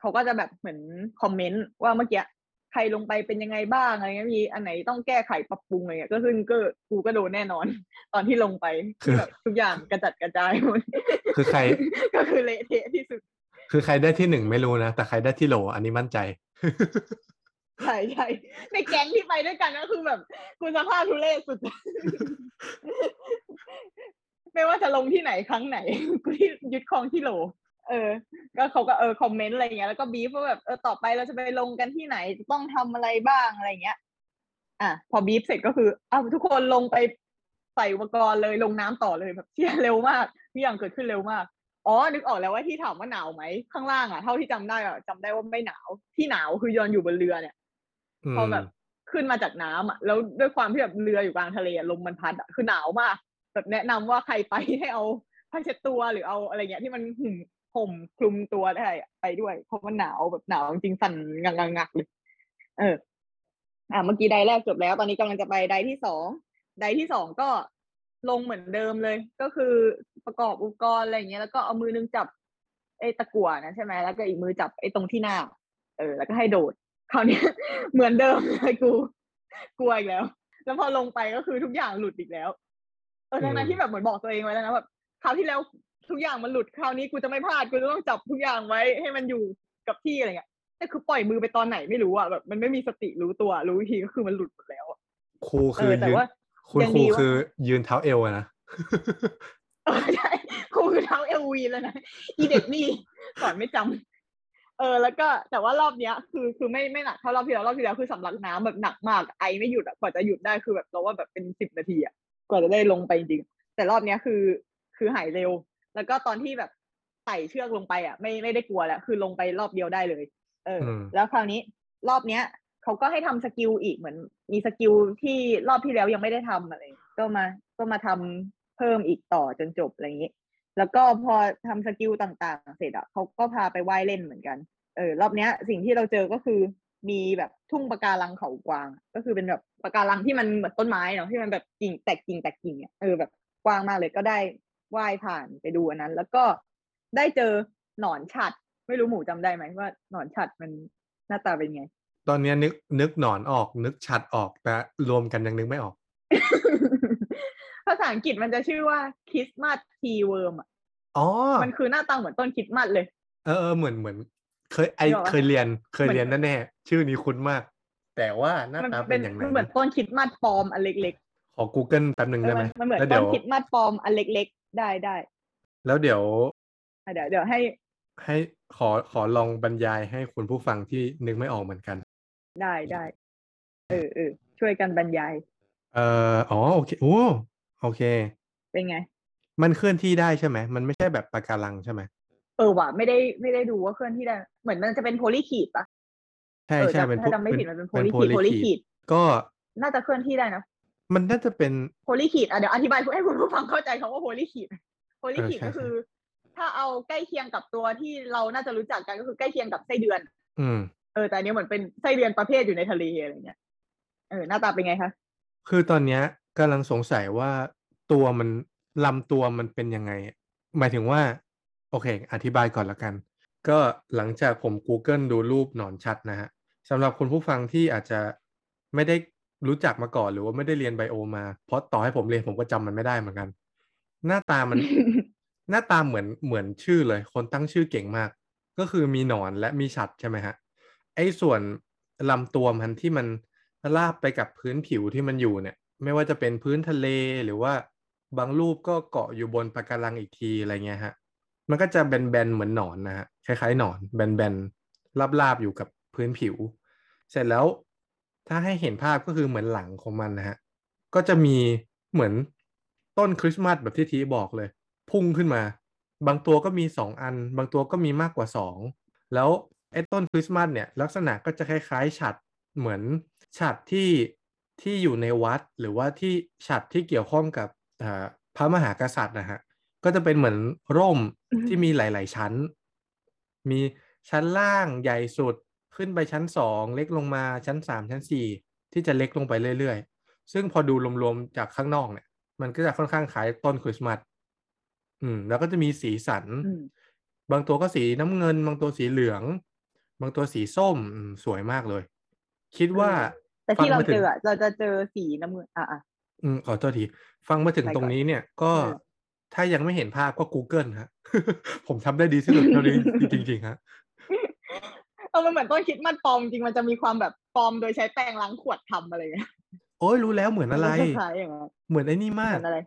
เขาก็จะแบบเหมือนคอมเมนต์ว่าเมื่อกี้ใค รลงไปเป็นยังไงบ้างอะไรเงี้ยมีอันไหนต้องแก้ไขปรับปรุงอะไรเงี้ยก็ซึ่งก็กูก็โดนแน่นอน ตอนที่ลงไปที่แบบทุกอย่างกระจัดกระจายหมดคือใครก็คือเละเทะที่สุด คือใครได้ที่หนึ่งไม่รู้นะแต่ใครได้ที่โหลอันนี้มั่นใจใช่ใช่ในแก๊งที่ไปด้วยกันก็คือแบบกูสภาพทุเรศสุด ไม่ว่าจะลงที่ไหนครั้งไหนกูที่ยึดครองที่โหล เออ ก็เขาก็เออคอมเมนต์อะไรเงี้ยแล้วก็บีฟว่าแบบเออต่อไปเราจะไปลงกันที่ไหนจะต้องทำอะไรบ้างอะไรเงี้ย อะพอบีฟเสร็จก็คือเอาทุกคนลงไปใส่อุปกรณ์เลยลงน้ำต่อเลยแบบเชี่ยเร็วมากทุกอย่างเกิดขึ้นเร็วมากอ๋อ นึกออกแล้วว่าที่ถามว่าหนาวไหมข้างล่างอะเท่าที่จำได้อะจำได้ว่าไม่หนาวที่หนาวคือยอนอยู่บนเรือเนี่ยอืพอมแบบขึ้นมาจากน้ำอะแล้วด้วยความที่แบบเรืออยู่กลางทะเลอะลมมันพัดอะคือหนาวมากแบบแนะนำว่าใครไปให้เอาผ้าเช็ดตัวหรือเอาอะไรเงี้ยที่มัน ห่มห่มคลุมตัวได้อะไปด้วย เพราะมันหนาวแบบหนาวจริงๆสั่นงักงักๆเลย เออ อ่าเมื่อกี้ไดแรกจบแล้ว ตอนนี้กำลังจะไปไดที่สองไดที่สองก็ลงเหมือนเดิมเลย ก็คือประกอบอุปกรณ์อะไรอย่างเงี้ยแล้วก็เอามือนึงจับไอ้ตะกั่วนะใช่ไหมแล้วก็อีกมือจับไอ้ตรงที่หน้า เออ แล้วก็ให้โดดคราวเนี้ยเหมือนเดิมเลยกูกลัวอีกแล้ว แล้วพอลงไปก็คือทุกอย่างหลุดอีกแล้วเออทั้งนั้นอืมที่แบบเหมือนบอกตัวเองไว้แล้วนะแบบคราวที่แล้ว ทุกอย่างมันหลุดคราวนี้กูจะไม่พลาดกูจะต้องจับทุกอย่างไว้ให้มันอยู่กับที่อะไรเงี้ยแต่คือปล่อยมือไปตอนไหนไม่รู้อะแบบมันไม่มีสติรู้ตัวรู้อีกทีก็คือมันหลุดหมดแล้วอะครูเอคืออแต่ยืนว่าคุณยังครูดีว่าคือยืนเท้าเอวอะนะเออใช่ครูคือเท้าเอลวีแล้วนะอีเด็กนี่สอนไม่จำเออ แล้วก็แต่ว่ารอบเนี้ย คือคือไม่ไม่หนักเท่ารอบที่แล้วรอบที่แล้วคือสำลักน้ำแบบหนักมากไอไม่หยุดอะกว่าจะหยุดได้คือแบบเราว่าแบบเป็นสิบนาทีอะกว่าจะได้ลงไปจริงๆแต่รอบเนี้ยคือ คือหายเร็ว แล้วก็ตอนที่แบบไต่เชือกลงไปอะไม่ไม่ได้กลัวแล้วคือลงไปรอบเดียวได้เลย เอออมแล้วคราวนี้รอบเนี้ยเขาก็ให้ทำ skill อีกเหมือน มี skill ที่รอบที่แล้วยังไม่ได้ทำอะไร ก็มาก็มาทำเพิ่มอีกต่อจนจบอะไรอย่างนี้ แล้วก็พอทำ skill ต่างๆ เสร็จอะเขาก็พาไปว่ายเล่นเหมือนกันเออรอบเนี้ย สิ่งที่เราเจอก็คือมีแบบทุ่งปะการังเขากวาง ก็คือเป็นแบบปะการังที่มันเหมือนต้นไม้เนาะที่มันแบบกิ่งแตกกิ่งแตกกิ่งอะเออแบบกว้างมากเลยก็ได้ ว่ายผ่านไปดูอันนั้น แล้วก็ได้เจอหนอนฉัด ไม่รู้หมูจำได้ไหมว่าหนอนฉัดมันหน้าตาเป็นไง ตอนเนี้ยนึกนึกหนอนออกนึกชัดออกแต่รวมกันยังนึกไม่ออก ภาษาอังกฤษมันจะชื่อว่าคริสต์มาสทีเวิร์มอะอ๋อ มันคือหน้าตาเหมือนต้นคริสต์มาสเลย เออเออเหมือนเหมือน เคยไอนึกออกปะเคยเรียนเคยเหมือนเรียนแน่ๆชื่อนี้คุ้นมาก แต่ว่าหน้ามันตาเป็เป็นนอย่างไรมันเหมือนต้นคริสต์มาสปลอมอันเล็กขอ Google แป๊บหนึ่งๆเอได้อไหมมันมันเหมือนแล้วต้เดี๋นยวคริสต์มาสปลอมอันเล็กๆ ได้ได้ แล้วเดี๋ยวอะเดี๋ยวเดี๋ยวให้ ให้ขอขอลองบรรยายให้คุณผู้ฟังที่นึกไม่ออกเหมือนกัน ได้ได้เออเออช่วยกันบรรยาย เอ่ออ๋อโอเคโอ้โอเค เป็นไง มันเคลื่อนที่ได้ใช่ไหมมันไม่ใช่แบบปะการังใช่ไหมเออว่ะไม่ได้ไม่ได้ดูว่าเคลื่อนที่ได้ เหมือนมันจะเป็นโพลีคีดปะใช่เออใช่จำเป็นถ้าจำไม่ผิดมันเป็นโพลีคีดโพลีคีดก็น่าจะเคลื่อนที่ได้นะ มันน่าจะเป็น polychaete อะเดี๋ยวอธิบายให้คุณผู้ฟังเข้าใจคำว่า polychaete polychaete เออใช่ก็คือ ถ้าเอาใกล้เคียงกับตัวที่เราน่าจะรู้จักกันก็คือใกล้เคียงกับไส้เดือน อืมเออแต่อันนี้เหมือนเป็นไส้เดือนประเภทอยู่ในทะเลอะไรเงี้ยเออหน้าตาเป็นไงคะคือตอนเนี้ยกำลังสงสัยว่าตัวมันลำตัวมันเป็นยังไง หมายถึงว่า โอเค อธิบายก่อนละกัน ก็หลังจากผม Google ดูรูปหนอนชัดนะฮะสำหรับคุณผู้ฟังที่อาจจะไม่ได้ รู้จักมาก่อนหรือว่าไม่ได้เรียนไบโอมา เพราะต่อให้ผมเรียนผมก็จำมันไม่ได้เหมือนกัน หน้าตามัน หน้าตาเหมือนเหมือนชื่อเลย คนตั้งชื่อเก่งมาก ก็คือมีหนอนและมีฉัดใช่ไหมฮะ ไอ้ส่วนลำตัวมันที่มันราบไปกับพื้นผิวที่มันอยู่เนี่ย ไม่ว่าจะเป็นพื้นทะเลหรือว่าบางรูปก็เกาะอยู่บนปะการังอีกทีอะไรเงี้ยฮะ มันก็จะแบนๆเหมือนหนอนนะฮะคล้ายๆหนอน แบนๆลาบๆอยู่กับพื้นผิว เสร็จแล้ว ถ้าให้เห็นภาพก็คือเหมือนหลังของมันนะฮะ ก็จะมีเหมือนต้นคริสต์มาสแบบที่ทีบอกเลย พุ่งขึ้นมา บางตัวก็มีสองอัน บางตัวก็มีมากกว่าสอง แล้วไอ้ต้นคริสต์มาสเนี่ยลักษณะก็จะคล้ายๆฉัดเหมือนฉัดที่ที่อยู่ในวัดหรือว่าที่ฉัดที่เกี่ยวข้องกับพระมหากษัตริย์นะฮะ ก็จะเป็นเหมือนร่มที่มีหลาย ๆ ชั้น มีชั้นล่างใหญ่สุด ขึ้นไปชั้นสองเล็กลงมาชั้นสามชั้นสี่ที่จะเล็กลงไปเรื่อยๆ ซึ่งพอดูรวมๆจากข้างนอกเนี่ย มันก็จะค่อนข้างคล้ายต้นคริสต์มาสอืม แล้วก็จะมีสีสันอืมบางตัวก็สีน้ำเงิน บางตัวสีเหลือง บางตัวสีส้มอืมสวยมากเลย คิดว่า แต่ที่เราฟังมถึเจงออะเราจะเจอสีน้ำเงินอะอะอืมขอโทษที ฟังมาถึงไปตรงก่อนนี้เนี่ยก็เออถ้ายังไม่เห็นภาพก็ Google ฮะ ผมทำได้ดีที่สุดเท่านี้จริงๆฮะ เออมันเหมือนต้นคริดมัดปลอมจริงมันจะมีความแบบปลอมโดยใช้แป้งล้างขวดทำอะไรเงี้ยโอ้ยรู้แล้วเหมือนอะไรคล้ายๆอย่างนั้นเหมือนไอ้นี่เหมากมือนอะไร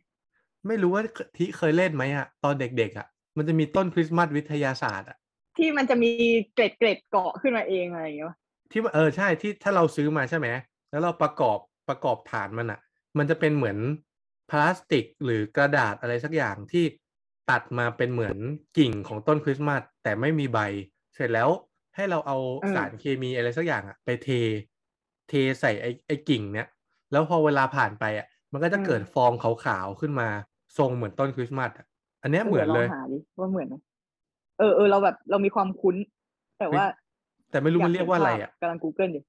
ไม่รู้ว่าที่เคยเล่นไหมอะตอนเด็กๆอะมันจะมีต้นคริสต์มาสวิทยาศาสตร์อะที่มันจะมีเกร็ดเกร็ดๆเกาะขึ้นมาเองอะไรอย่างเงี้ยที่ว่าเออใช่ที่ถ้าเราซื้อมาใช่ไหมแล้วเราประกอบประกอบฐานมันอะมันจะเป็นเหมือนพลาสติกหรือกระดาษอะไรสักอย่างที่ตัดมาเป็นเหมือนกิ่งของต้นคริสต์มาสแต่ไม่มีใบ เสร็จแล้ว ให้เราเอาอืมสารเคมีอะไรสักอย่างอะไปเท เทใส่ไอ้ไอ้กิ่งเนี้ยแล้วพอเวลาผ่านไปอะมันก็จะเกิดฟองขาวๆขึ้นมาทรงเหมือนต้นคริสต์มาสอะอันเนี้ยเหมือนเลยดี๋วงหาดิว่าเหมือนไหมเออเออเราแบบเรามีความคุ้น แต่ว่า แต่ไม่รู้มันเรียกว่าอะไรอะกำลัง Google อยู่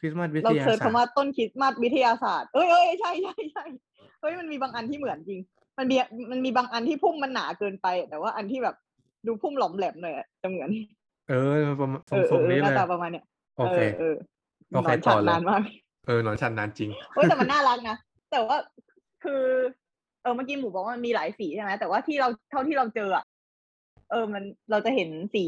คริสต์มาสวิเราทยาเซิร์ชศาสตคำว่าร์ต้นคริสต์มาสวิทยาศาสตร์เอ้ยเอ้ยใช่ใช่ใช่เฮ้ยมันมีบางอันที่เหมือนจริง มันมีมันมีบางอันที่พุ่มมันหนาเกินไป แต่ว่าอันที่แบบดูพุ่มหลอมแหลมหน่อยอะจะเหมือน เออประมาณเออทรงๆเอนี้อหเลน้ายตาประมาณเนี้ยโอเค เออโอเคหนนต่ฉัอดเลย นานมาก เออหนอนชันนานจริงเฮ้ยแต่มันน่ารักนะ แต่ว่าคือ เออเมื่อกี้หมูบอกว่ามันมีหลายสีใช่ไหมแต่ว่าที่เราเท่าที่เราเจออะเออมันเราจะเห็นสี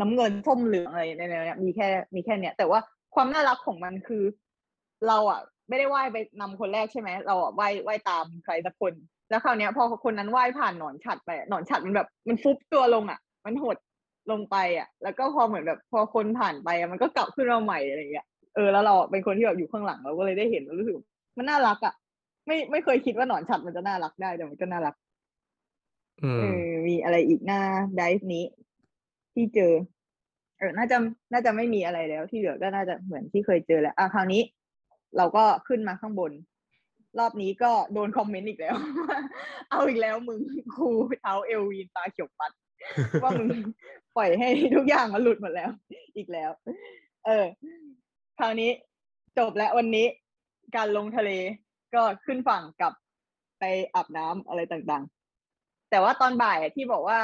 น้ำเงินส้มเหลืองอะไรในเนี้ยมีแค่มีแค่เนี้ยแต่ว่าความน่ารักของมันคือ เราอะไม่ได้ว่ายไปนำคนแรกใช่ไหมเราอะว่ายว่ายตามใครสักคน แล้วคราวเนี้ย พอคนนั้นว่ายผ่านหนอนฉัดไปอะหนอนฉัดมันแบบ มันฟุบตัวลงอะมันหด ลงไปอะ แล้วก็พอเหมือนแบบพอคนผ่านไปอะมันก็กลับขึ้นมาใหม่อะไรอย่างเงี้ยเออแล้วเราอะเป็นคนที่แบบอยู่ข้างหลังเราก็เลยได้เห็นแล้วรู้สึกมันน่ารักอะไม่ไม่เคยคิดว่าหนอนฉัดมันจะน่ารักได้แต่มันก็น่ารักอืมเออมีอะไรอีกหน้าไดฟ์นี้ ที่เจอ เออน่าจะน่าจะไม่มีอะไรแล้ว ที่เหลือก็น่าจะเหมือนที่เคยเจอแล้วอะคราวนี้ เราก็ขึ้นมาข้างบน รอบนี้ก็โดนคอมเมนต์อีกแล้ว เอาอีกแล้วมึงครูเท้าเอลวีนตาเขียวปัดว่ามึง ปล่อยให้ทุกอย่างมันหลุดหมดแล้ว อีกแล้ว เออ คราวนี้จบแล้ววันนี้การลงทะเลก็ขึ้นฝั่งกับไปอาบน้ำอะไรต่างๆ แต่ว่าตอนบ่ายที่บอกว่า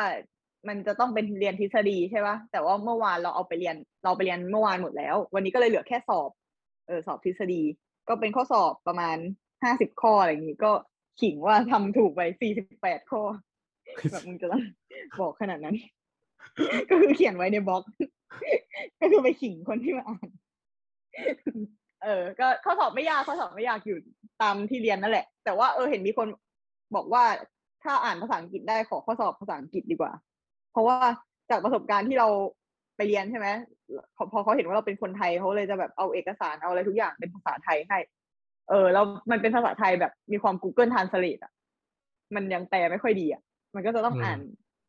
มันจะต้องเป็นเรียนทฤษฎีใช่ปะแต่ว่าเมื่อวานเราเอาไปเรียน เราไปเรียนเมื่อวานหมดแล้ว วันนี้ก็เลยเหลือแค่สอบ เออสอบทฤษฎี ก็เป็นข้อสอบประมาณห้าสิบข้ออะไรอย่างนี้ก็ขิงว่าทำถูกไปสี่สิบแปดข้อแบบมึงจะต้องบอกขนาดนั้น ก็คือเขียนไว้ในบล็อก ก็คือไปขิงคนที่มาอ่าน เออ ก็ข้อสอบไม่ยากข้อสอบไม่ยากอยู่ตามที่เรียนนั่นแหละ แต่ว่าเออเห็นมีคนบอกว่าถ้าอ่านภาษาอังกฤษได้ขอข้อสอบภาษาอังกฤษดีกว่า เพราะว่าจากประสบการณ์ที่เราไปเรียนใช่ไหมพอเขาเห็นว่าเราเป็นคนไทยเขาเลยจะแบบเอาเอกสารเอาอะไรทุกอย่างเป็นภาษาไทยให้ เออแล้วมันเป็นภาษาไทยแบบมีความ Google Translate อะ มันยังแปลไม่ค่อยดีอะ มันก็จะต้องอ่าน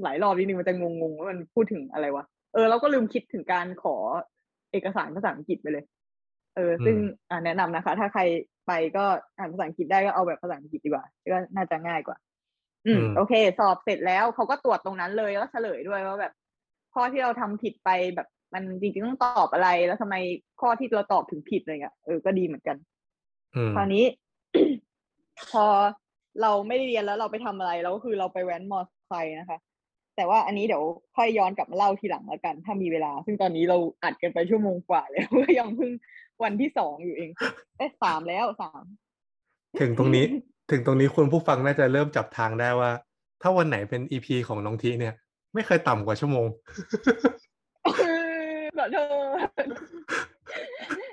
หลายรอบนิดนึงมันจะงงๆว่ามันพูดถึงอะไรวะเออเราก็ลืมคิดถึงการขอเอกสารภาษาอังกฤษไปเลย เออ ซึ่งอ่าแนะนำนะคะ ถ้าใครไปก็อ่านภาษาอังกฤษได้ก็เอาแบบภาษาอังกฤษดีกว่าก็น่าจะง่ายกว่า อืมอืมโอเค สอบเสร็จแล้วเขาก็ตรวจตรงนั้นเลยแล้วเฉลยด้วยว่าแบบข้อที่เราทำผิดไปแบบมันจริงๆต้องตอบอะไรแล้วทำไมข้อที่เราตอบถึงผิดอะไรเงี้ยเออก็ดีเหมือนกันอืมคราวนี้ พอเราไม่ได้เรียนแล้วเราไปทำอะไรแล้วก็คือเราไปแว้นมอเตอร์ไซค์นะคะ แต่ว่าอันนี้เดี๋ยวค่อยย้อนกลับมาเล่าทีหลังแล้วกัน ถ้ามีเวลา ซึ่งตอนนี้เราอัดกันไปชั่วโมงกว่าแล้วก็ยังเพิ่งวันที่สองอยู่เองเอ๊ะสามแล้วสามถึงตรงนี้ ถึงตรงนี้คุณผู้ฟังน่าจะเริ่มจับทางได้ว่า ถ้าวันไหนเป็นอีพีของน้องทีเนี่ย ไม่เคยต่ำกว่าชั่วโมงขอโทษ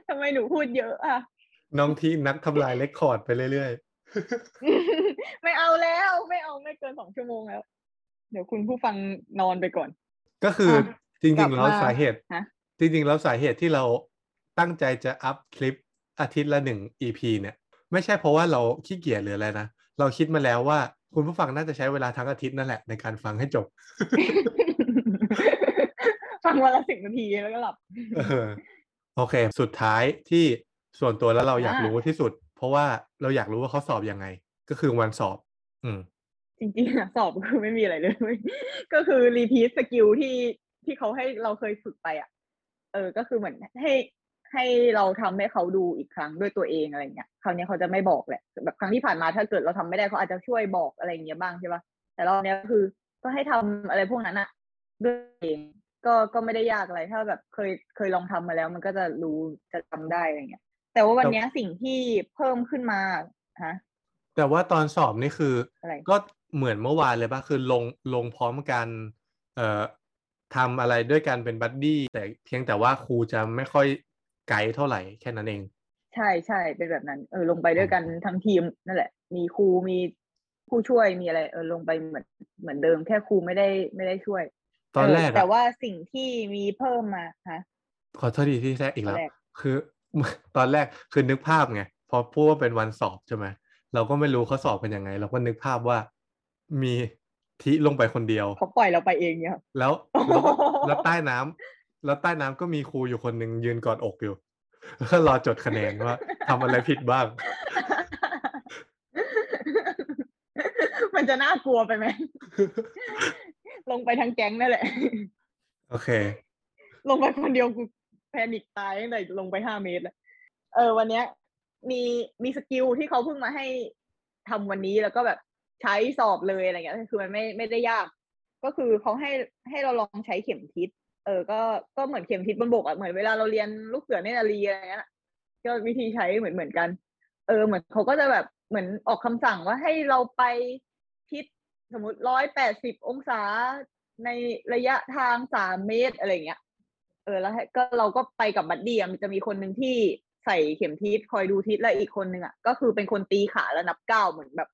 ทำไมหนูพูดเยอะอะ น้องทีนักทำลายเรคคอร์ดไปเรื่อยไม่เอาแล้ว ไม่เอาไม่เกินสองชั่วโมงแล้ว เดี๋ยวคุณผู้ฟังนอนไปก่อนๆก็คืออะจกลัริบงๆแล้วมาสาเหตุฮะจริงๆแล้วสาเหตุที่เราตั้งใจจะอัพคลิปอาทิตย์ละหนึ่ง EP เนี่ย ไม่ใช่เพราะว่าเราขี้เกียจหรืออะไรนะ เราคิดมาแล้วว่าคุณผู้ฟังน่าจะใช้เวลาทั้งอาทิตย์นั่นแหละในการฟังให้จบ ฟังวันละสิบนาทีแล้วก็หลับเออโอเค สุดท้ายที่ส่วนตัวแล้วเราอยากอ่ารู้รู้ที่สุด เพราะว่าเราอยากรู้ว่าเขาสอบยังไง ก็คือวันสอบ อืม จริงๆอะสอบคือไม่มีอะไรเลยเว้ยก็คือ repeat skill ที่ที่เขาให้เราเคยฝึกไปอะ เออ ก็คือเหมือนให้ให้เราทำให้เขาดูอีกครั้งด้วยตัวเองอะไรเงี้ยคราวเนี้ยเขาจะไม่บอกแหละแบบครั้งที่ผ่านมาถ้าเกิดเราทำไม่ได้เขาอาจจะช่วยบอกอะไรอย่างเงี้ยบ้างใช่ปะแต่รอบเนี้ยคือก็ให้ทำอะไรพวกนั้นอะด้วยตัวเองก็ก็ไม่ได้ยากอะไรถ้าแบบเคยเคยลองทำมาแล้ว มันก็จะรู้จะทำได้อะไรเงี้ย แต่ว่าวันเนี้ยสิ่งที่เพิ่มขึ้นมาฮะแต่ว่าตอนสอบนี่คือออะไรก็ เหมือนเมื่อวานเลยปะคือลงลงพร้อมกันเอ่อทำอะไรด้วยกันเป็นบัดดี้แต่เพียงแต่ว่าครูจะไม่ค่อยไกด์เท่าไหร่แค่นั้นเอง ใช่ใช่เป็นแบบนั้นเออลงไปด้วยกันทั้งทีมนั่นแหละ มีครูมีผู้ช่วยมีอะไรเออลงไปเหมือนเหมือนเดิมแค่ครูไม่ได้ไม่ได้ช่วย ตอนเแรกแต่อะว่าสิ่งที่มีเพิ่มมาฮะขอโทษทีที่แทรกอีกแล้วตอนแรกคือ ตอนแรกคือนึกภาพไงพอพูดว่าเป็นวันสอบใช่ไหมเราก็ไม่รู้เขาสอบเป็นยังไง เราก็นึกภาพว่า มีทิลงไปคนเดียวเขาปล่อยเราไปเองเนี่ยครับแล้วแล้วก็แล้วใต้น้ำแล้วใต้น้ำก็มีครูอยู่คนหนึ่งยืนกอดอกอยู่แล้วก็รอจดคะแนนว่าทำอะไรผิดบ้าง มันจะน่ากลัวไปไหมลงไปทั้งแก๊งนั่นแหละ โอเค ลงไปคนเดียวกูแพนิคตายตั้งแต่ลงไปห้าเมตรแล้วเออ วันเนี้ย มีมีสกิลที่เขาเพิ่งมาให้ทำวันนี้แล้วก็แบบ ใช้สอบเลยอะไรเงี้ยคือมันไม่ไม่ได้ยาก ก็คือเขาให้ให้เราลองใช้เข็มทิศเออ ก็ก็เหมือนเข็มทิศบนบกอะเหมือนเวลาเราเรียนลูกเสือเนตรนารีอะไรเงี้ยก็วิธีใช้เหมือนเหมือนกัน เออ เหมือนเขาก็จะแบบเหมือนออกคำสั่งว่าให้เราไปทิศสมมติร้อยแปดสิบองศาในระยะทางสามเมตรอะไรเงี้ย เออ แล้วก็เราก็ไปกับบัดดี้อะมันจะมีคนหนึ่งที่ใส่เข็มทิศคอยดูทิศแล้วอีกคนหนึ่งอะก็คือเป็นคนตีขาแล้วนับเก้าเหมือนแบบ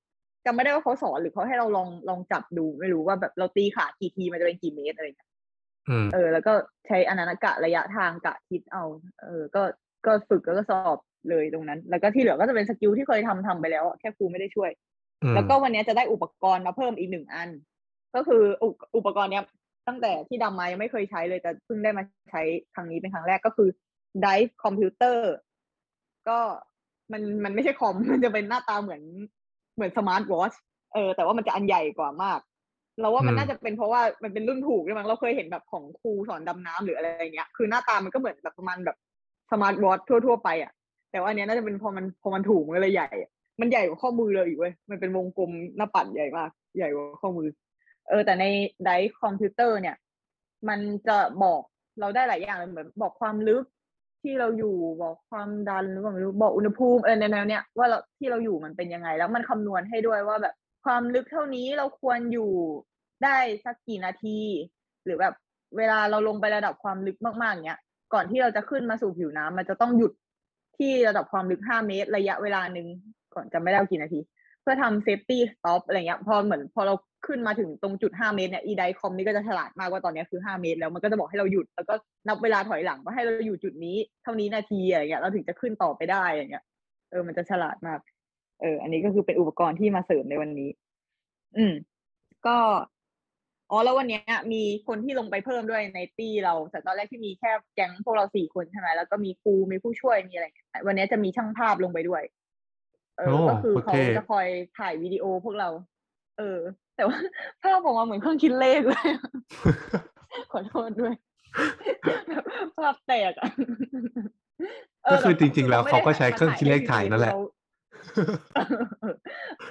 จำไม่ได้ว่าเขาสอนหรือเขาให้เราลองลองจับดูไม่รู้ว่าแบบเราตีขากี่ทีมันจะเป็นกี่เมตรอะไรเงี้ยอืมเออ แล้วก็ใช้อันนั้นกะระยะทางกะทิศเอา เออ ก็ก็ฝึกแล้วก็สอบเลยตรงนั้น แล้วก็ที่เหลือก็จะเป็น skill ที่เคยทำทำไปแล้วอะแค่ครูไม่ได้ช่วยอืมแล้วก็วันนี้จะได้อุปกรณ์มาเพิ่มอีกหนึ่งอัน ก็คืออุปอุปกรณ์เนี้ยตั้งแต่ที่ดำมายังไม่เคยใช้เลยแต่เพิ่งได้มาใช้ครั้งนี้เป็นครั้งแรกก็คือ Dive Computer ก็มันมันไม่ใช่คอมมันจะเป็นหน้าตาเหมือน เหมือนสมาร์ทวอชเออแต่ว่ามันจะอันใหญ่กว่ามาก เราว่ามันอืมน่าจะเป็นเพราะว่ามันเป็นรุ่นถูกด้วยมั้งเราเคยเห็นแบบของครูสอนดำน้ำหรืออะไรอย่างเงี้ยคือหน้าตามันก็เหมือนแบบประมาณแบบสมาร์ทวอททั่วๆไปอะ แต่ว่าอันเนี้ยน่าจะเป็นพอมันพอมันถูกมันก็เลยใหญ่อะมันใหญ่กว่าข้อมือเลยอีกเว้ยมันเป็นวงกลมหน้าปัดใหญ่มาก ใหญ่กว่าข้อมือ เออ แต่ในไดคอมพิวเตอร์เนี่ย มันจะบอกเราได้หลายอย่างเลยเหมือนบอกความลึก ที่เราอยู่บอกความดันหรือว่าไม่รู้บอกอุณหภูมิออในแนวเนี้ยว่าเราที่เราอยู่มันเป็นยังไง แล้วมันคำนวณให้ด้วยว่าแบบความลึกเท่านี้เราควรอยู่ได้สักกี่นาที หรือแบบเวลาเราลงไประดับความลึกมากๆเนี้ยก่อนที่เราจะขึ้นมาสู่ผิวน้ำมันจะต้องหยุดที่ระดับความลึก5เมตร ระยะเวลาหนึ่งก่อนจะไม่ได้กี่นาที เพื่อทำ safety stop อะไรเงี้ยพอเหมือนพอเรา ขึ้นมาถึงตรงจุด 5 เมตรเนี่ยอี dive com นี่ก็จะฉลาดมากว่าตอนเนี้ยคือ 5 เมตร แล้วมันก็จะบอกให้เราหยุด แล้วก็นับเวลาถอยหลังว่าให้เราอยู่จุดนี้ เท่านี้นาทีอะไรเงี้ยเราถึงจะขึ้นต่อไปได้อย่างเงี้ยเออมันจะฉลาดมาก เออ อันนี้ก็คือเป็นอุปกรณ์ที่มาเสริมในวันนี้ อืม ก็อ๋อแล้ววันเนี้ยมีคนที่ลงไปเพิ่มด้วยในตี้เราแต่ตอนแรกที่มีแค่แก๊งพวกเราสี่คนใช่ไหมแล้วก็มีครูมีผู้ช่วยมีอะไรอย่างเงี้ยวันเนี้ยจะมีช่างภาพลงไปด้วย เออโอ้ก็คือโอเขาเคจะคอยถ่ายวิดีโอพวกเรา เออ แต่ว่าภาพออกมาเหมือนเครื่องคิดเลขเลย ขอโทษด้วยแบบภาพแตกอะเก็คือแบบจริง ๆ แล้วไม่เขาได้ก็ใช้เครื่องคิดเลขถ่ายนั่นแหละเรา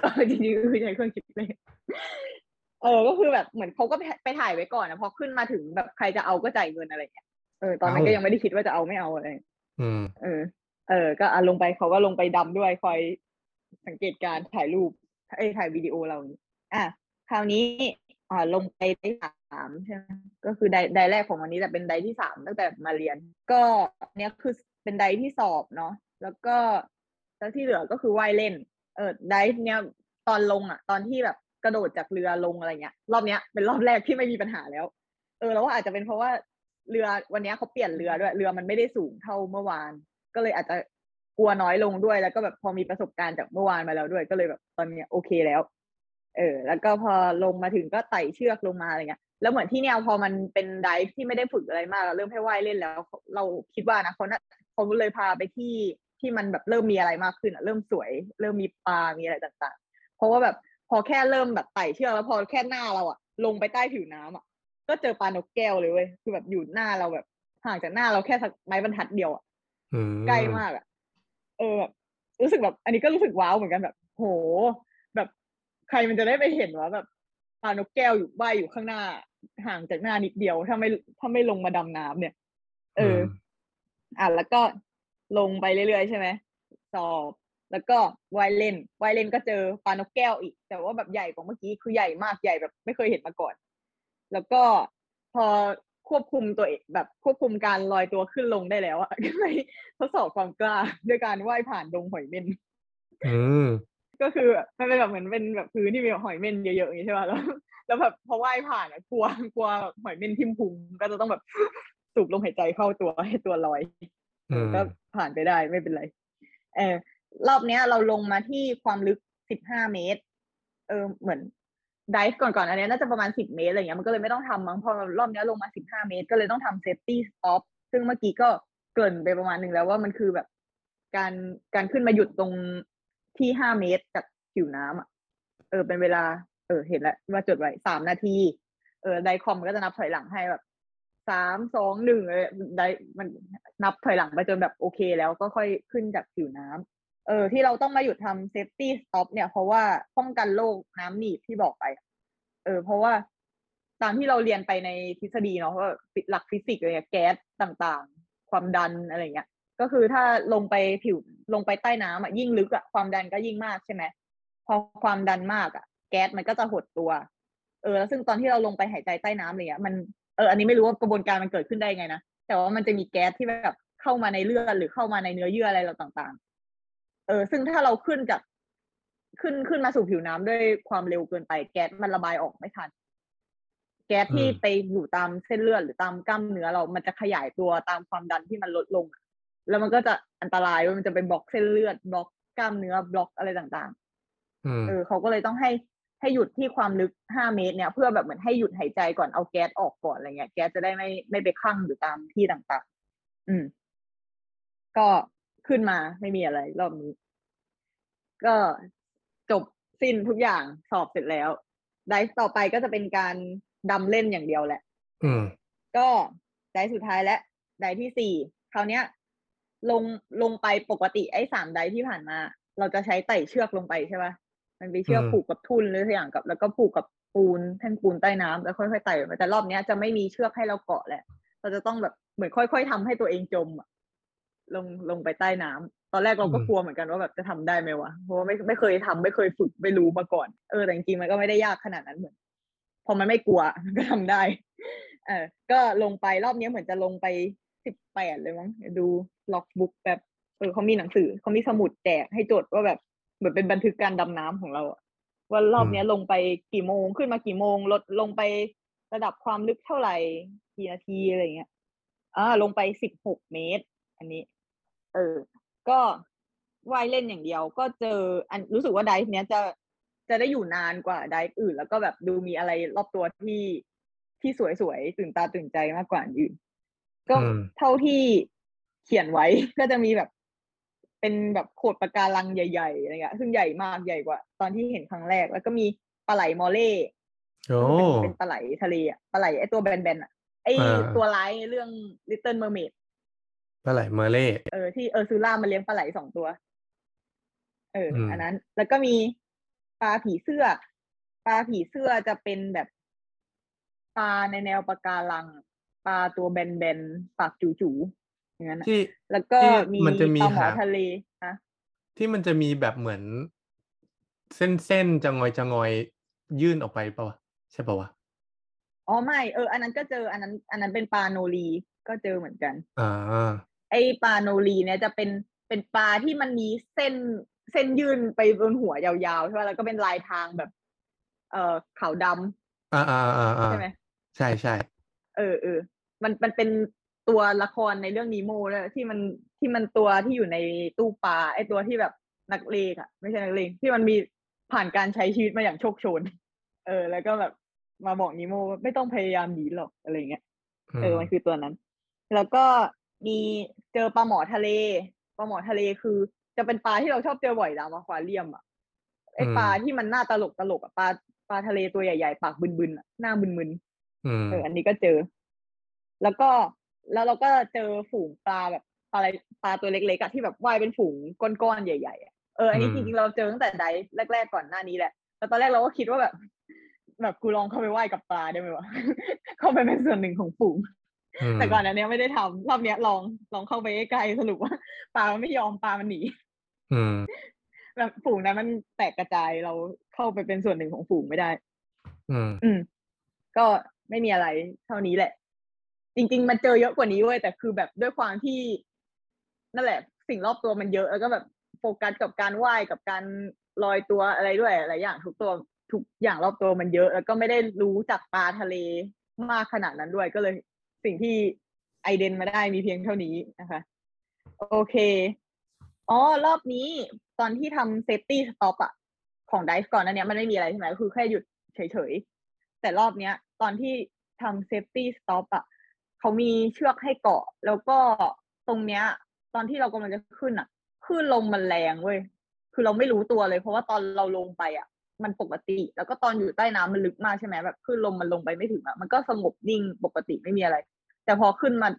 เออจริงๆคือใช้เครื่องคิดเลขเออ ก็คือแบบเหมือนเขาก็ไปไปถ่ายไว้ก่อนนะพอขึ้นมาถึงแบบใครจะเอาก็จ่ายเงินอะไรเงี้ย เออ ตอนนั้นก็เอ้ายัยังไม่ได้คิดว่าจะเอาไม่เอาอะไร อืม เออ เออ ก็อะลงไปเขาก็ลงไปดำด้วยคอยสังเกตการณ์ถ่ายรูป เอ้ยถ่ายวิดีโอเรานี้อะ คราวนี้อ่าลงไปได้สามใช่ไหมก็คือไดไดแรกของวันนี้แต่เป็นไดที่สามตั้งแต่มาเรียน ก็เนี้ยคือเป็นไดที่สอบเนาะแล้วก็แล้วที่เหลือก็คือว่ายเล่น เออไดเนี้ยตอนลงอะ ตอนที่แบบกระโดดจากเรือลงอะไรเงี้ย รอบเนี้ยเป็นรอบแรกที่ไม่มีปัญหาแล้ว เออแล้วว่าอาจจะเป็นเพราะว่าเรือวันเนี้ยเขาเปลี่ยนเรือด้วย เรือมันไม่ได้สูงเท่าเมื่อวาน ก็เลยอาจจะกลัวน้อยลงด้วยแล้วก็แบบพอมีประสบการณ์จากเมื่อวานมาแล้วด้วย ก็เลยแบบตอนเนี้ยโอเคแล้ว เออแล้วก็พอลงมาถึงก็ไต่เชือกลงมาอะไรเงี้ยแล้วเหมือนที่แนวพอมันเป็นไดฟ์ที่ไม่ได้ฝึกอะไรมากอะเริ่มให้ว่ายเล่นแล้ว เราคิดว่านะเขาน่าเขาเลยพาไปที่ที่มันแบบเริ่มมีอะไรมากขึ้นอะเริ่มสวย เริ่มมีปลา มีอะไรต่างๆ เพราะว่าแบบพอแค่เริ่มแบบไต่เชือกแล้วพอแค่หน้าเราอะลงไปใต้ผิวน้ำอะก็เจอปลานกแก้วเลยเว้ยคือแบบอยู่หน้าเราแบบห่างจากหน้าเราแค่สักไม้บรรทัดเดียวอะอืมใกล้มากอะเออแบบรู้สึกแบบ อันนี้ก็รู้สึกว้าวเหมือนกันแบบ โหแบบ ใครมันจะได้ไปเห็นว่าแบบปลานกแก้วอยู่ว่ายอยู่ข้างหน้า ห่างจากหน้านิดเดียวถ้าไม่ถ้าไม่ลงมาดำน้ำเนี่ย เอออมอะแล้วก็ลงไปเรื่อยๆใช่ไหมสอบ แล้วก็ว่ายเล่นว่ายเล่นก็เจอปลานกแก้วอีก แต่ว่าแบบใหญ่กว่าเมื่อกี้คือใหญ่มากใหญ่แบบ ไม่เคยเห็นมาก่อน แล้วก็พอควบคุมตัวเองแบบควบคุมการลอยตัวขึ้นลงได้แล้วอะก็เลยทดสอบความกล้าด้วยการว่ายผ่านดงหอยเม่นอืม ก็คือแบบมันเป็นแบบเหมือนเป็นแบบพื้นที่มีหอยเม่นเยอะๆอย่างนี้ใช่ป่ะแล้วแล้วแบบพอว่ายผ่านอะกลัวกลัวแบบหอยเม่นทิ่มพุงก็จะต้องแบบสูบลมหายใจเข้าตัวให้ตัวลอยอืมก็ผ่านไปได้ไม่เป็นไร เออรอบเนี้ยเราลงมาที่ความลึก15เมตร เออเหมือนไดฟ์ก่อนๆอันเนี้ยน่าจะประมาณ10เมตรอะไรเงี้ยมันก็เลยไม่ต้องทำมั้งพอรอบเนี้ยลงมา15เมตร ก็เลยต้องทำ safety stop ซึ่งเมื่อกี้ก็เกริ่นไปประมาณหนึ่งแล้วว่ามันคือแบบ การการขึ้นมาหยุดตรง ที่5เมตรจากผิวน้ำอะเออเป็นเวลา เออ เห็นแล้วว่าจดไว้สามนาที เออ dive com มันก็จะนับถอยหลังให้แบบสามสองหนึ่งเลยไดมันนับถอยหลังไปจนแบบโอเค แล้วก็ค่อยขึ้นจากผิวน้ำเออ ที่เราต้องมาหยุดทำ safety stop เนี่ย เพราะว่าป้องกันโรคน้ำหนีบที่บอกไป เออ เพราะว่าตามที่เราเรียนไปในทฤษฎีเนาะว่าหลักฟิสิกส์อะไรเงี้ยแก๊สต่างๆ ความดันอะไรเงี้ย ก็คือถ้าลงไปผิวลงไปใต้น้ำอะยิ่งลึกอะความดันก็ยิ่งมากใช่ไหมพอความดันมากอะ แก๊สมันก็จะหดตัว เออแล้วซึ่งตอนที่เราลงไปหายใจใต้น้ำอะไรเงี้ยมันเอออันนี้ไม่รู้ว่ากระบวนการมันเกิดขึ้นได้ไงนะแต่ว่ามันจะมีแก๊สที่แบบเข้ามาในเลือดหรือเข้ามาในเนื้อเยื่ออะไรเราต่างๆ เออ ซึ่งถ้าเราขึ้นจากขึ้นขึ้นมาสู่ผิวน้ำด้วยความเร็วเกินไป แก๊สมันระบายออกไม่ทัน แก๊สที่อืมไปอยู่ตามเส้นเลือดหรือตามกล้ามเนื้อเรามันจะขยายตัวตามความดันที่มันลดลงอะ แล้วมันก็จะอันตรายเว้ยมันจะไปบล็อกเส้นเลือดบล็อกกล้ามเนื้อบล็อกอะไรต่างๆอืมเออเขาก็เลยต้องให้ให้หยุดที่ความลึกห้าเมตรเนี่ย เพื่อแบบเหมือนให้หยุดหายใจก่อนเอาแก๊สออกก่อนอะไรเงี้ยแก๊สจะได้ไม่ไม่ไปคั่งอยู่ตามที่ต่างๆ อืม ก็ขึ้นมาไม่มีอะไร รอบนี้ ก็จบสิ้นทุกอย่างสอบเสร็จแล้วไดฟ์ต่อไปก็จะเป็นการดำเล่นอย่างเดียวแหละ อืม ก็ไดฟ์สุดท้ายและไดฟ์ที่สี่คราวเนี้ย ลงลงไปปกติไอ้สามไดฟ์ที่ผ่านมา เราจะใช้ไต่เชือกลงไปใช่ปะมันเป็นเชือกอืมผูกกับทุ่นหรือสักอย่างกับ แล้วก็ผูกกับปูนแท่งปูนใต้น้ำแล้วค่อยๆไต่ไปแต่รอบเนี้ยจะไม่มีเชือกให้เราเกาะแหละ เราจะต้องแบบเหมือนค่อย ๆทำให้ตัวเองจมอะลงลงไปใต้น้ำตอนแรกเราก็อืมกลัวเหมือนกันว่าแบบจะทำได้ไหมวะเพราะว่าไม่ไม่เคยทำไม่เคยฝึกไม่รู้มาก่อนเออแต่จริงๆมันก็ไม่ได้ยากขนาดนั้นเหมือนพอมันไม่กลัวมันก็ทำได้ เออก็ลงไปรอบนี้เหมือนจะลงไป สิบแปดเลยมั้งเดี๋ยวดูล็อกบุ๊กแบบเออเขามีหนังสือเขามีสมุดแจกให้จดว่าแบบเหมือนเป็นบันทึกการดำน้ำของเราอะว่ารอบเนี้ยลงไปกี่โมงขึ้นมากี่โมงลดลงไประดับความลึกเท่าไหร่กี่นาทีอะไรเงี้ยอ่าลงไปสิบหกเมตร อันนี้ เออ ก็ว่ายเล่นอย่างเดียว ก็เจออันรู้สึกว่าไดฟ์เนี้ยจะจะได้อยู่นานกว่าไดฟ์อื่น แล้วก็แบบดูมีอะไรรอบตัวที่ที่สวยๆตื่นตาตื่นใจมากกว่าอันอื่น ก็อืมเท่าที่เขียนไว้ก็จะมีแบบเป็นแบบโขดปะการังใหญ่ๆอะไรเงี้ยซึ่งใหญ่มากใหญ่กว่า ตอนที่เห็นครั้งแรก แล้วก็มีปลาไหลมอเล่โอ้เป็นเป็นปลาไหลทะเลอะปลาไหลไอตัวแบนๆอะไออ่าตัวร้ายในเรื่อง Little Mermaid ปลาไหลเมอร์เล่เออที่เออร์ซูล่ามันเลี้ยงปลาไหลสองตัว เอออมอันนั้น แล้วก็มีปลาผีเสื้อ ปลาผีเสื้อจะเป็นแบบปลาในแนวปะการัง ปลาตัวแบนๆปากจู๋ๆอย่างนั้นอะที่แล้วก็ที่มีมันจะมีปลาหมอหางทะเลนะที่มันจะมีแบบเหมือน เส้นเส้นๆจะงอยจะงอยยื่นออกไปปะวะใช่ปะวะอ๋อไม่เอออันนั้นก็เจออันนั้น อันนั้นเป็นปลาโนรีก็เจอเหมือนกันอ่าไอปลาโนรีเนี่ยจะเป็นเป็นปลาที่มันมีเส้นเส้นยื่นไปบนหัวยาวๆใช่ไหมแล้วก็เป็นลายทางแบบ เอ่อขาวดำอ่าอ่าอ่าอ่าใช่ไหมใช่ใช่เออเออ มันมันเป็นตัวละครในเรื่องนีโม่ด้วยที่มันที่มันตัวที่อยู่ในตู้ปลาไอตัวที่แบบนักเลงอะไม่ใช่นักเลงที่มันมีผ่านการใช้ชีวิตมาอย่างโชคโชน เออ แล้วก็แบบมาบอกนีโม่ว่าไม่ต้องพยายามหนีหรอกอะไรเงี้ยมเออมันคือตัวนั้น แล้วก็มีเจอปลาหมอทะเลปลาหมอทะเลคือ จะเป็นปลาที่เราชอบเจอบ่อยตามอควาเรียมอะไอปลาที่มันหน้าตลกตลกอะปลาปลาทะเลตัวใหญ่ๆปากบึนๆอะหน้าบึนๆอืมเอออันนี้ก็เจอ แล้วก็แล้วเราก็เจอฝูงปลาแบบปลาอะไรปลาตัวเล็กๆอะที่แบบว่ายเป็นฝูงก้อนๆใหญ่ๆอะเอออันนี้อืมจริงๆเราเจอตั้งแต่ไดฟ์แรก ๆก่อนหน้านี้แหละแต่ตอนแรกเราก็คิดว่าแบบ แบบกูลองเข้าไปว่ายกับปลาได้ไหมวะเข้าไปเป็นส่วนหนึ่งของฝูงมแต่ก่อนอันเนี้ยไม่ได้ทำรอบเนี้ยลองลองเข้าไปใกล้ๆสรุปว่าปลามันไม่ยอมปลามันหนีอืมแบบฝูงนั้นมันแตกกระจายเราเข้าไปเป็นส่วนหนึ่งของฝูงไม่ได้ อืมอืมก็ไม่มีอะไรเท่านี้แหละ จริง ๆ มันเจอเยอะกว่านี้เว้ยแต่คือแบบด้วยความที่ นั่นแหละ สิ่งรอบตัวมันเยอะแล้วก็แบบโฟกัสกับการว่ายกับการลอยตัวอะไรด้วยหลายอย่างทุกตัวทุกอย่างรอบตัวมันเยอะ แล้วก็ไม่ได้รู้จักปลาทะเลมากขนาดนั้นด้วยก็เลยสิ่งที่ไอเดนมาได้มีเพียงเท่านี้นะคะ โอเคอ๋อรอบนี้ตอนที่ทำ safety stop อะของ dive ก่อนอันเนี้ยมันไม่มีอะไรใช่ไหมก็คือแค่หยุดเฉยๆ แต่รอบเนี้ย ตอนที่ทำ safety stop อะ เขามีเชือกให้เกาะ แล้วก็ตรงเนี้ย ตอนที่เรากำลังจะขึ้นอะคลื่นลมมันแรงเว้ยคือเราไม่รู้ตัวเลย เพราะว่าตอนเราลงไปอะ มันปกติ แล้วก็ตอนอยู่ใต้น้ำมันลึกมากใช่ไหมแบบคลื่นลมมันลงไปไม่ถึงอะมันก็สงบนิ่งปกติไม่มีอะไร แต่พอขึ้นมา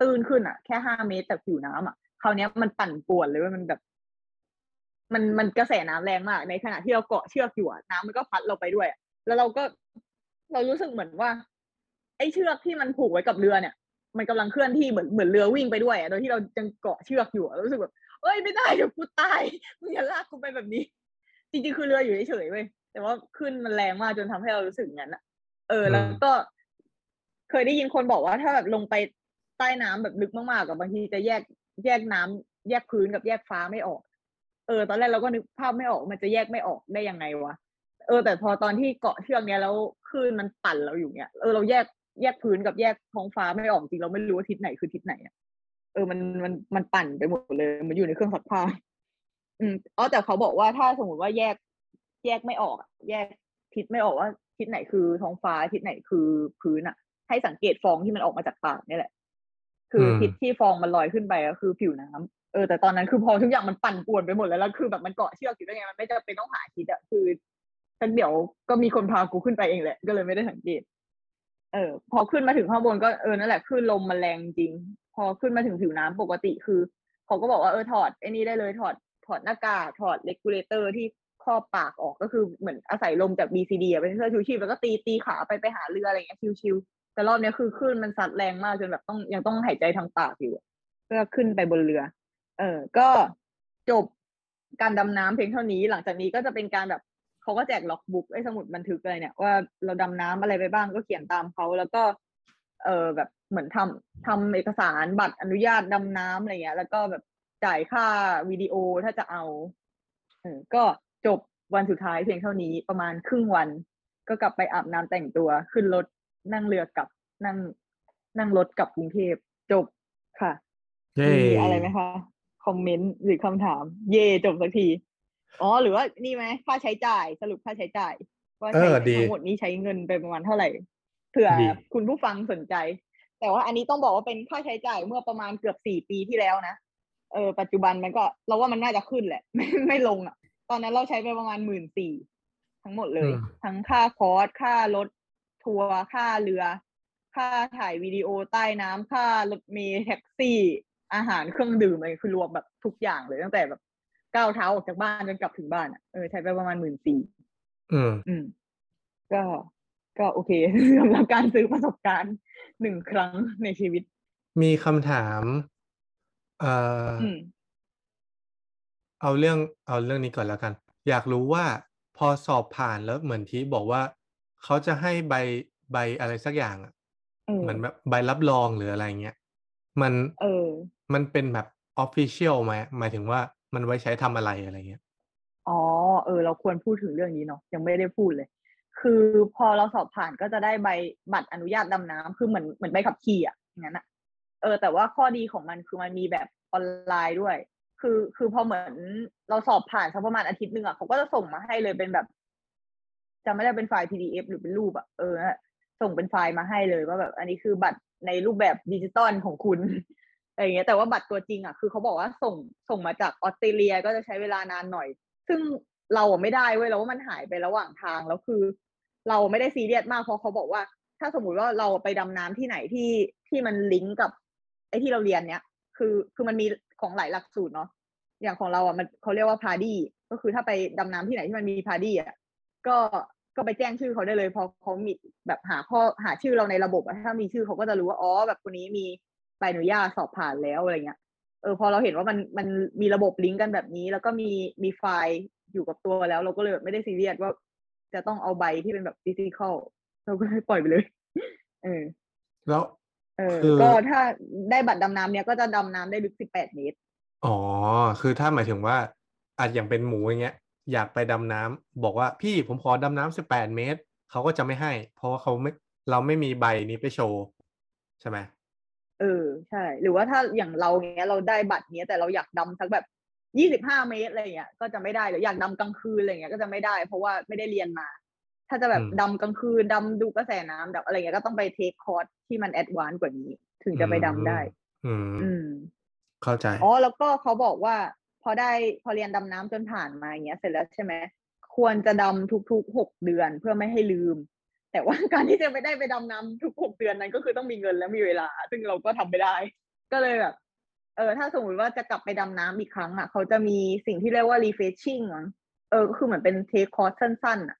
ตื้นขึ้นอะ แค่ห้าเมตรจากผิวน้ำอะคราวเนี้ยมันปั่นป่วนเลยว่ามันแบบ มันมันกระแสน้ำแรงมาก ในขณะที่เราเกาะเชือกอยู่น้ำมันก็พัดเราไปด้วย แล้วเราก็เรารู้สึกเหมือนว่า ไอ้เชือกที่มันผูกไว้กับเรือเนี่ย มันกำลังเคลื่อนที่เหมือนเหมือนเรือวิ่งไปด้วยอะโดยที่เรายังเกาะเชือกอยู่อะรู้สึกแบบเอ้ยไม่ได้เดี๋ยวกูตายมึงอย่าลากกูไปแบบนี้ จริงๆคือเรืออยู่เฉยๆเว้ยแต่ว่าขึ้นมันแรงมากจนทำให้เรารู้สึกอย่างนั้นอะเออแล้วก็ เคยได้ยินคนบอกว่าถ้าแบบลงไปใต้น้ำแบบลึกมากๆกับบางทีจะแยกแยกน้ำแยกพื้นกับแยกฟ้าไม่ออก เออ ตอนแรกเราก็นึกภาพไม่ออกมันจะแยกไม่ออกได้ยังไงวะเออแต่พอตอนที่เกาะเชือกเนี้ยแล้วคลื่นมันปั่นเราอยู่เนี้ยเออเราแยก แยกพื้นกับแยกท้องฟ้าไม่ออกจริงเราไม่รู้ว่าทิศไหนคือทิศไหนอะเออมันมันมันปั่นไปหมดเลยเหมันอยู่ในเครื่องซักผ้าอืมอ๋อแต่เขาบอกว่าถ้าสมมติว่าแยกแยกไม่ออกอะแยกทิศไม่ออกว่าทิศไหนคือท้องฟ้าทิศไหนคือพื้นอะให้สังเกตฟองที่มันออกมาจากปากนี่แหละ คืออมทิศที่ฟองมันลอยขึ้นไปก็คือผิวน้ำเออแต่ตอนนั้นคือพอทุกอย่างมันปั่นป่วนไปหมดแล้วแล้วคือแบบมันเกาะเชือกอยู่ได้ไงมันไม่จำเป็นต้องหาทิศอะคือฉันเดี๋ยวก็มีคนพากูขึ้นไปเองแหละ ก็เลยไม่ได้สังเกต เออพอขึ้นมาถึงข้างบนก็เออนั่นแหละคลื่นลมมันแรงจริง พอขึ้นมาถึงผิวน้ำปกติคือเขาก็บอกว่าเออถอดไอ้นี่ได้เลยถอดถอดหน้ากากถอด regulator ที่ครอบปากออกก็คือเหมือนอาศัยลมจาก BCD อะเป็นเสื้อชูชีพแล้วก็ตีตีขาไปไปหาเรืออะไรเงี้ย chill ๆแต่รอบนี้คือคลื่นมันซัดแรงมากจนแบบต้องยังต้องหายใจทางปากอยู่เพื่อขึ้นไปบนเรือ เออก็จบการดำน้ำเพียงเท่านี้หลังจากนี้ก็จะเป็นการแบบ เขาก็แจก logbook ไอ้สมุดบันทึกอะไรเนี่ยว่าเราดำน้ำอะไรไปบ้างก็เขียนตามเขาแล้วก็ เออแบบเหมือนทำทำเอกสารบัตรอนุญาตดำน้ำอะไรเงี้ย แล้วก็แบบจ่ายค่าวิดีโอถ้าจะเอาเออก็จบวันสุดท้ายเพียงเท่านี้ประมาณครึ่งวัน ก็กลับไปอาบน้ำแต่งตัวขึ้นรถนั่งเรือกลับนั่ง นั่งรถกลับกรุงเทพจบค่ะเย้มีอะไรไหมคะคอมเมนต์หรือคำถาม เย่จบสักที อ๋อหรือว่านี่ไหมค่าใช้จ่ายสรุปค่าใช้จ่ายว่าเอใช้อดีทั้งหมดนี้ใช้เงินไปประมาณเท่าไหร่เผื่อดีคุณผู้ฟังสนใจ แต่ว่าอันนี้ต้องบอกว่าเป็นค่าใช้จ่ายเมื่อประมาณเกือบสี่ปีที่แล้วนะเออปัจจุบันมันก็เราว่ามันน่าจะขึ้นแหละ ไม่ไม่ลงอะ ตอนนั้นเราใช้ไปประมาณหมื่นสี่ทั้งหมดเลยอืมทั้งค่าคอร์สค่ารถทัวร์ค่าเรือ ค่าถ่ายวิดีโอใต้น้ำค่ารถเมล์แท็กซี่อาหารเครื่องดื่มอะไรคือรวมแบบทุกอย่างเลยตั้งแต่แบบ ก้าวเท้าออกจากบ้านจนกลับถึงบ้านอะเออใช้ไปประมาณหมื่นสี่อืมอืม ก็ก็โอเคสำหรับการซื้อประสบการณ์หนึ่งครั้งในชีวิต มีคำถามเอ่อออืมเอาเรื่องเอาเรื่องนี้ก่อนแล้วกัน อยากรู้ว่าพอสอบผ่านแล้วเหมือนที่บอกว่า เขาจะให้ใบใบอะไรสักอย่างอะเออเหมือนแบบใบรับรองหรืออะไรเงี้ย มันเออ มันเป็นแบบออฟฟิเชียลไหมหมายถึงว่า มันไว้ใช้ทำอะไรอะไรเงี้ยอ๋อเออ เราควรพูดถึงเรื่องนี้เนาะยังไม่ได้พูดเลย คือพอเราสอบผ่านก็จะได้ใบบัตรอนุญาตดำน้ำคือเหมือนเหมือนใบขับขี่อะอย่างนั้นอะเออ แต่ว่าข้อดีของมันคือมันมีแบบออนไลน์ด้วย คือคือพอเหมือนเราสอบผ่านสักประมาณอาทิตย์หนึ่งอะเขาก็จะส่งมาให้เลยเป็นแบบจำไม่ได้เป็นไฟล์ PDF หรือเป็นรูปอะเออส่งเป็นไฟล์มาให้เลยว่าแบบ อันนี้คือบัตรในรูปแบบดิจิตอลของคุณ อะไรอย่างเงี้ยแต่ว่าบัตรตัวจริงอะคือเขาบอกว่าส่งส่งมาจากออสเตรเลียก็จะใช้เวลานานหน่อย ซึ่งเราไม่ได้เว้ยเราว่ามันหายไประหว่างทางแล้วคือ เราไม่ได้ซีเรียสมากเพราะเขาบอกว่า ถ้าสมมุติว่าเราไปดำน้ำที่ไหนที่ที่มันลิงก์กับ ไอ้ที่เราเรียนเนี้ยคือคือมันมีของหลายหลักสูตรเนาะอย่างของเราอะมันเขาเรียกว่า PADI ก็คือถ้าไปดำน้ำที่ไหนที่มันมี PADI อะก็ก็ไปแจ้งชื่อเขาได้เลยพอเขามีแบบหาข้อหาชื่อเราในระบบถ้ามีชื่อเขาก็จะรู้ว่าอ๋อแบบคนนี้มี ใบอนุญาตสอบผ่านแล้วอะไรเงี้ยเออพอเราเห็นว่ามันมันมีระบบลิงก์กันแบบนี้ แล้วก็มีมีไฟล์อยู่กับตัวแล้ว เราก็เลยแบบไม่ได้ซีเรียสว่า จะต้องเอาใบที่เป็นแบบฟิสิกอลเราก็เลยปล่อยไปเลยเออแล้วเออคือก็ถ้าได้บัตรดำน้ำเนี้ยก็จะดำน้ำได้ลึก18เมตรอ๋อ คือถ้าหมายถึงว่าอาจอย่างเป็นหมูอย่างเงี้ย อยากไปดำน้ำบอกว่าพี่ผมขอดำน้ำสิบแปดเมตร เขาก็จะไม่ให้ เพราะว่าเขาไม่เราไม่มีใบนี้ไปโชว์ ใช่ไหม เออใช่ หรือว่าถ้าอย่างเราเนี้ยเราได้บัตรเนี้ยแต่เราอยากดำสักแบบ25เมตรอะไรเงี้ยก็จะไม่ได้หรืออยากดำกลางคืนอะไรเงี้ยก็จะไม่ได้ เพราะว่าไม่ได้เรียนมา ถ้าจะแบบอืมดำกลางคืนดำดูกระแสน้ำดำอะไรเงี้ยก็ต้องไป take course ที่มัน advance กว่านี้ ถึงจะไปดำได้ อืมอืมเข้าใจอ๋อแล้วก็เขาบอกว่า พอได้พอเรียนดำน้ำจนผ่านมาอย่างเงี้ยเสร็จแล้วใช่ไหมควรจะดำทุกๆหกเดือนเพื่อไม่ให้ลืม แต่ว่าการที่จะไปได้ไปดำน้ำทุกหกเดือนนั้นก็คือต้องมีเงินและมีเวลา ซึ่งเราก็ทำไม่ได้ ก็เลยแบบเออถ้าสมมติว่าจะกลับไปดำน้ำอีกครั้งอะเขาจะมีสิ่งที่เรียกว่า refreshing มั้งเออก็คือเหมือนเป็นเทคคอร์สสั้นๆอะ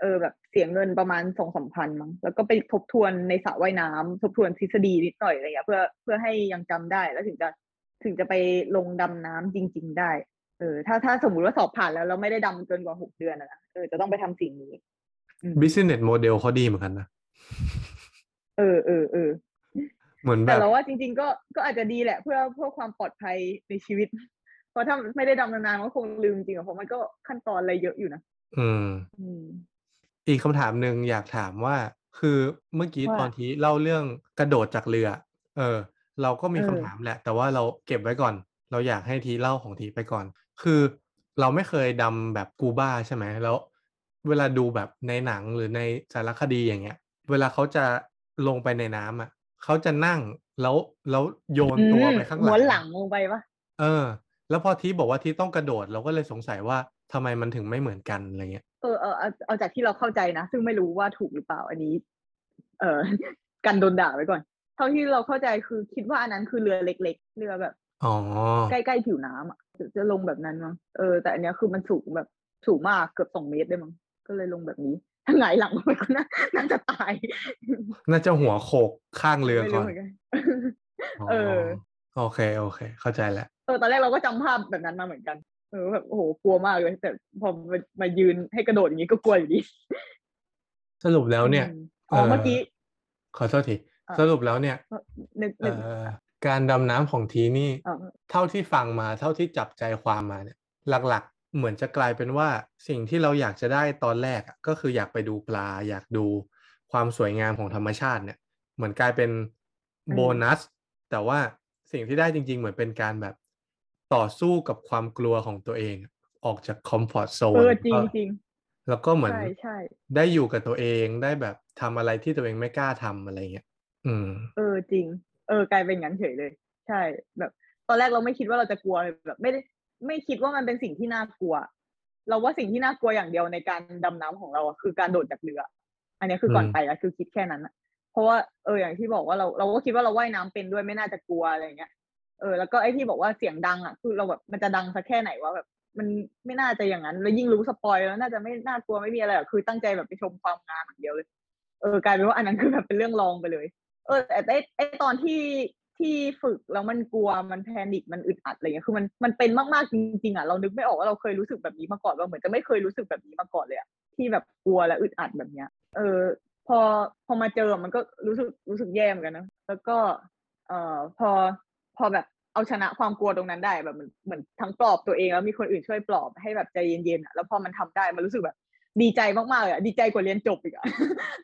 เออแบบเสียเงินประมาณสองสามพันมั้งแล้วก็ไปทบทวนในสระว่ายน้ำทบทวนทฤษฎีนิดหน่อยอะไรเงี้ยเพื่อเพื่อให้ยังจำได้แล้วถึงจะถึงจะไปลงดำน้ำจริง ๆ ได้ เออ ถ้าถ้าสมมุติว่าสอบผ่านแล้วเราไม่ได้ดำเกินกว่าหกเดือนนะเออจะต้องไปทำสิ่งนี้ business model เขาดีเหมือนกันนะ เออเออเออเหมือนแบแต่บเราว่าจริง ๆ ก็ก็อาจจะดีแหละ เพื่อเพื่อความปลอดภัยในชีวิต เพราะถ้าไม่ได้ดำนานๆก็คงลืมจริงอะเพราะมันก็ขั้นตอนอะไรเยอะอยู่นะอืมอืมอีกคำถามหนึ่งอยากถามว่า คือเมื่อกี้ว่าตอนที่เล่าเรื่องกระโดดจากเรือ เออ เราก็มีเออคำถามแหละ แต่ว่าเราเก็บไว้ก่อน เราอยากให้ทีเล่าของทีไปก่อน คือเราไม่เคยดำแบบกูบ้าใช่ไหมแล้ว เวลาดูแบบในหนังหรือในสารคดีอย่างเงี้ย เวลาเขาจะลงไปในน้ำอะเขาจะนั่งแล้วแล้วโยนตัวไปข้างหลังม้วนหลังลงไปปะเออ แล้วพอทีบอกว่าทีต้องกระโดดเราก็เลยสงสัยว่าทำไมมันถึงไม่เหมือนกันอะไรเงี้ยเออเออเอาเอาจากที่เราเข้าใจนะ ซึ่งไม่รู้ว่าถูกหรือเปล่าอันนี้ เออกันโดนด่าไว้ก่อน เท่าที่เราเข้าใจคือคิดว่าอันนั้นคือเรือเล็ก ๆ เรือแบบอ๋อใกล้ๆผิวน้ำอะจะจะลงแบบนั้นมั้งเออแต่อันเนี้ยคือมันสูงแบบสูงมากเกือบสองเมตรได้มั้ง ก็เลยลงแบบนี้ถ้าหงายหลังลงไปก็น่าน่าจะตาย น่าจะหัวโขกข้างเรือไม่ก่รู้อนเหมือนกันอ๋อเออ โอเค โอเค เข้าใจแล้วเออตอนแรกเราก็จำภาพแบบนั้นมาเหมือนกันเออแบบโอ้โหกลัวมากเลย แต่พอมามายืนให้กระโดดอย่างนี้ก็กลัวอยู่ดีสรุปแล้วเนี่ยอืมอ๋อเมื่อกี้ขอโทษทีอะสรุปแล้วเนี่ยนึกเอ่นึกอการดำน้ำของทีนี่เออเท่าที่ฟังมา เท่าที่จับใจความมาเนี่ย หลักๆ เหมือนจะกลายเป็นว่าสิ่งที่เราอยากจะได้ตอนแรกอะก็คืออยากไปดูปลา อยากดูความสวยงามของธรรมชาติเนี่ย เหมือนกลายเป็นโบนัส แต่ว่าสิ่งที่ได้จริง ๆ เหมือนเป็นการแบบต่อสู้กับความกลัวของตัวเอง ออกจากคอมฟอร์ z โซนเออจริงจริงแล้วก็เหมือนใช่ใช่ได้อยู่กับตัวเองได้แบบทำอะไรที่ตัวเองไม่กล้าทำอะไรเงี้ยอืม เออจริง เออกลายเป็นงั้นเฉยเลย ใช่แบบ ตอนแรกเราไม่คิดว่าเราจะกลัวเลยแบบ ไม่ได้ ไม่คิดว่ามันเป็นสิ่งที่น่ากลัว เราว่าสิ่งที่น่ากลัวอย่างเดียวในการดำน้ำของเราคือการโดดจากเรือ อันนี้คือก่อนไปอะคือคิดแค่นั้นอะเพราะว่าเอออย่างที่บอกว่าเราเราก็คิดว่าเราว่ายน้ำเป็นด้วยไม่น่าจะกลัวอะไรเงี้ยเออแล้วก็ไอ้ที่บอกว่าเสียงดังอะคือเราแบบมันจะดังสักแค่ไหนวะแบบมันไม่น่าจะอย่างนั้นแล้วยิ่งรู้สปอยแล้วน่าจะไม่น่ากลัวไม่มีอะไรหรอกคือตั้งใจแบบไปชมความงามอย่างเดียวเลย เออกลายเป็นว่าอันนั้นคือแบบเป็นเรื่องรองไปเลย เออแต่ไอ้ไอ้ตอนที่ ที่ฝึกแล้วมันกลัวมันแพนิคมันอึดอัดอะไรเงี้ยคือมันมันเป็นมากๆจริงๆอะเรานึกไม่ออกว่าเราเคยรู้สึกแบบนี้มาก่อนว่าเหมือนจะไม่เคยรู้สึกแบบนี้มาก่อนเลยอะที่แบบกลัวและอึดอัดแบบเนี้ย เออ พอพอมาเจอมันก็รู้สึกรู้สึกแย่เหมือนกันนะแล้วก็ เอ่อพอพอแบบเอาชนะความกลัวตรงนั้นได้แบบเหมือนเหมือนทั้งปลอบตัวเองแล้วมีคนอื่นช่วยปลอบให้แบบใจเย็นๆอะแล้วพอมันทำได้มันรู้สึกแบบ ดีใจมากๆเลยอะดีใจกว่าเรียนจบอีกอะ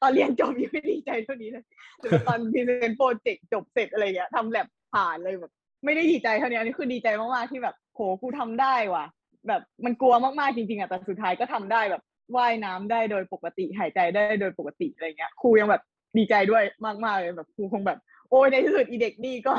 ตอนเรียนจบยังไม่ดีใจเท่านี้เลยหรือว่าตอนพรีเซนโปรเจกต์จบเสร็จอะไรเงี้ยทำแลบผ่านเลยแบบ ไม่ได้ดีใจเท่านี้อันนี้คือดีใจมากๆที่แบบโหกูทำได้ว่ะ แบบมันกลัวมากๆจริงๆอะแต่สุดท้ายก็ทำได้แบบว่ายน้ำได้โดยปกติหายใจได้โดยปกติอะไรเงี้ยครูยังแบบดีใจด้วยมากๆเลยแบบครูคงแบบ โอ้ยในที่สุดอีเด็กนี่ก็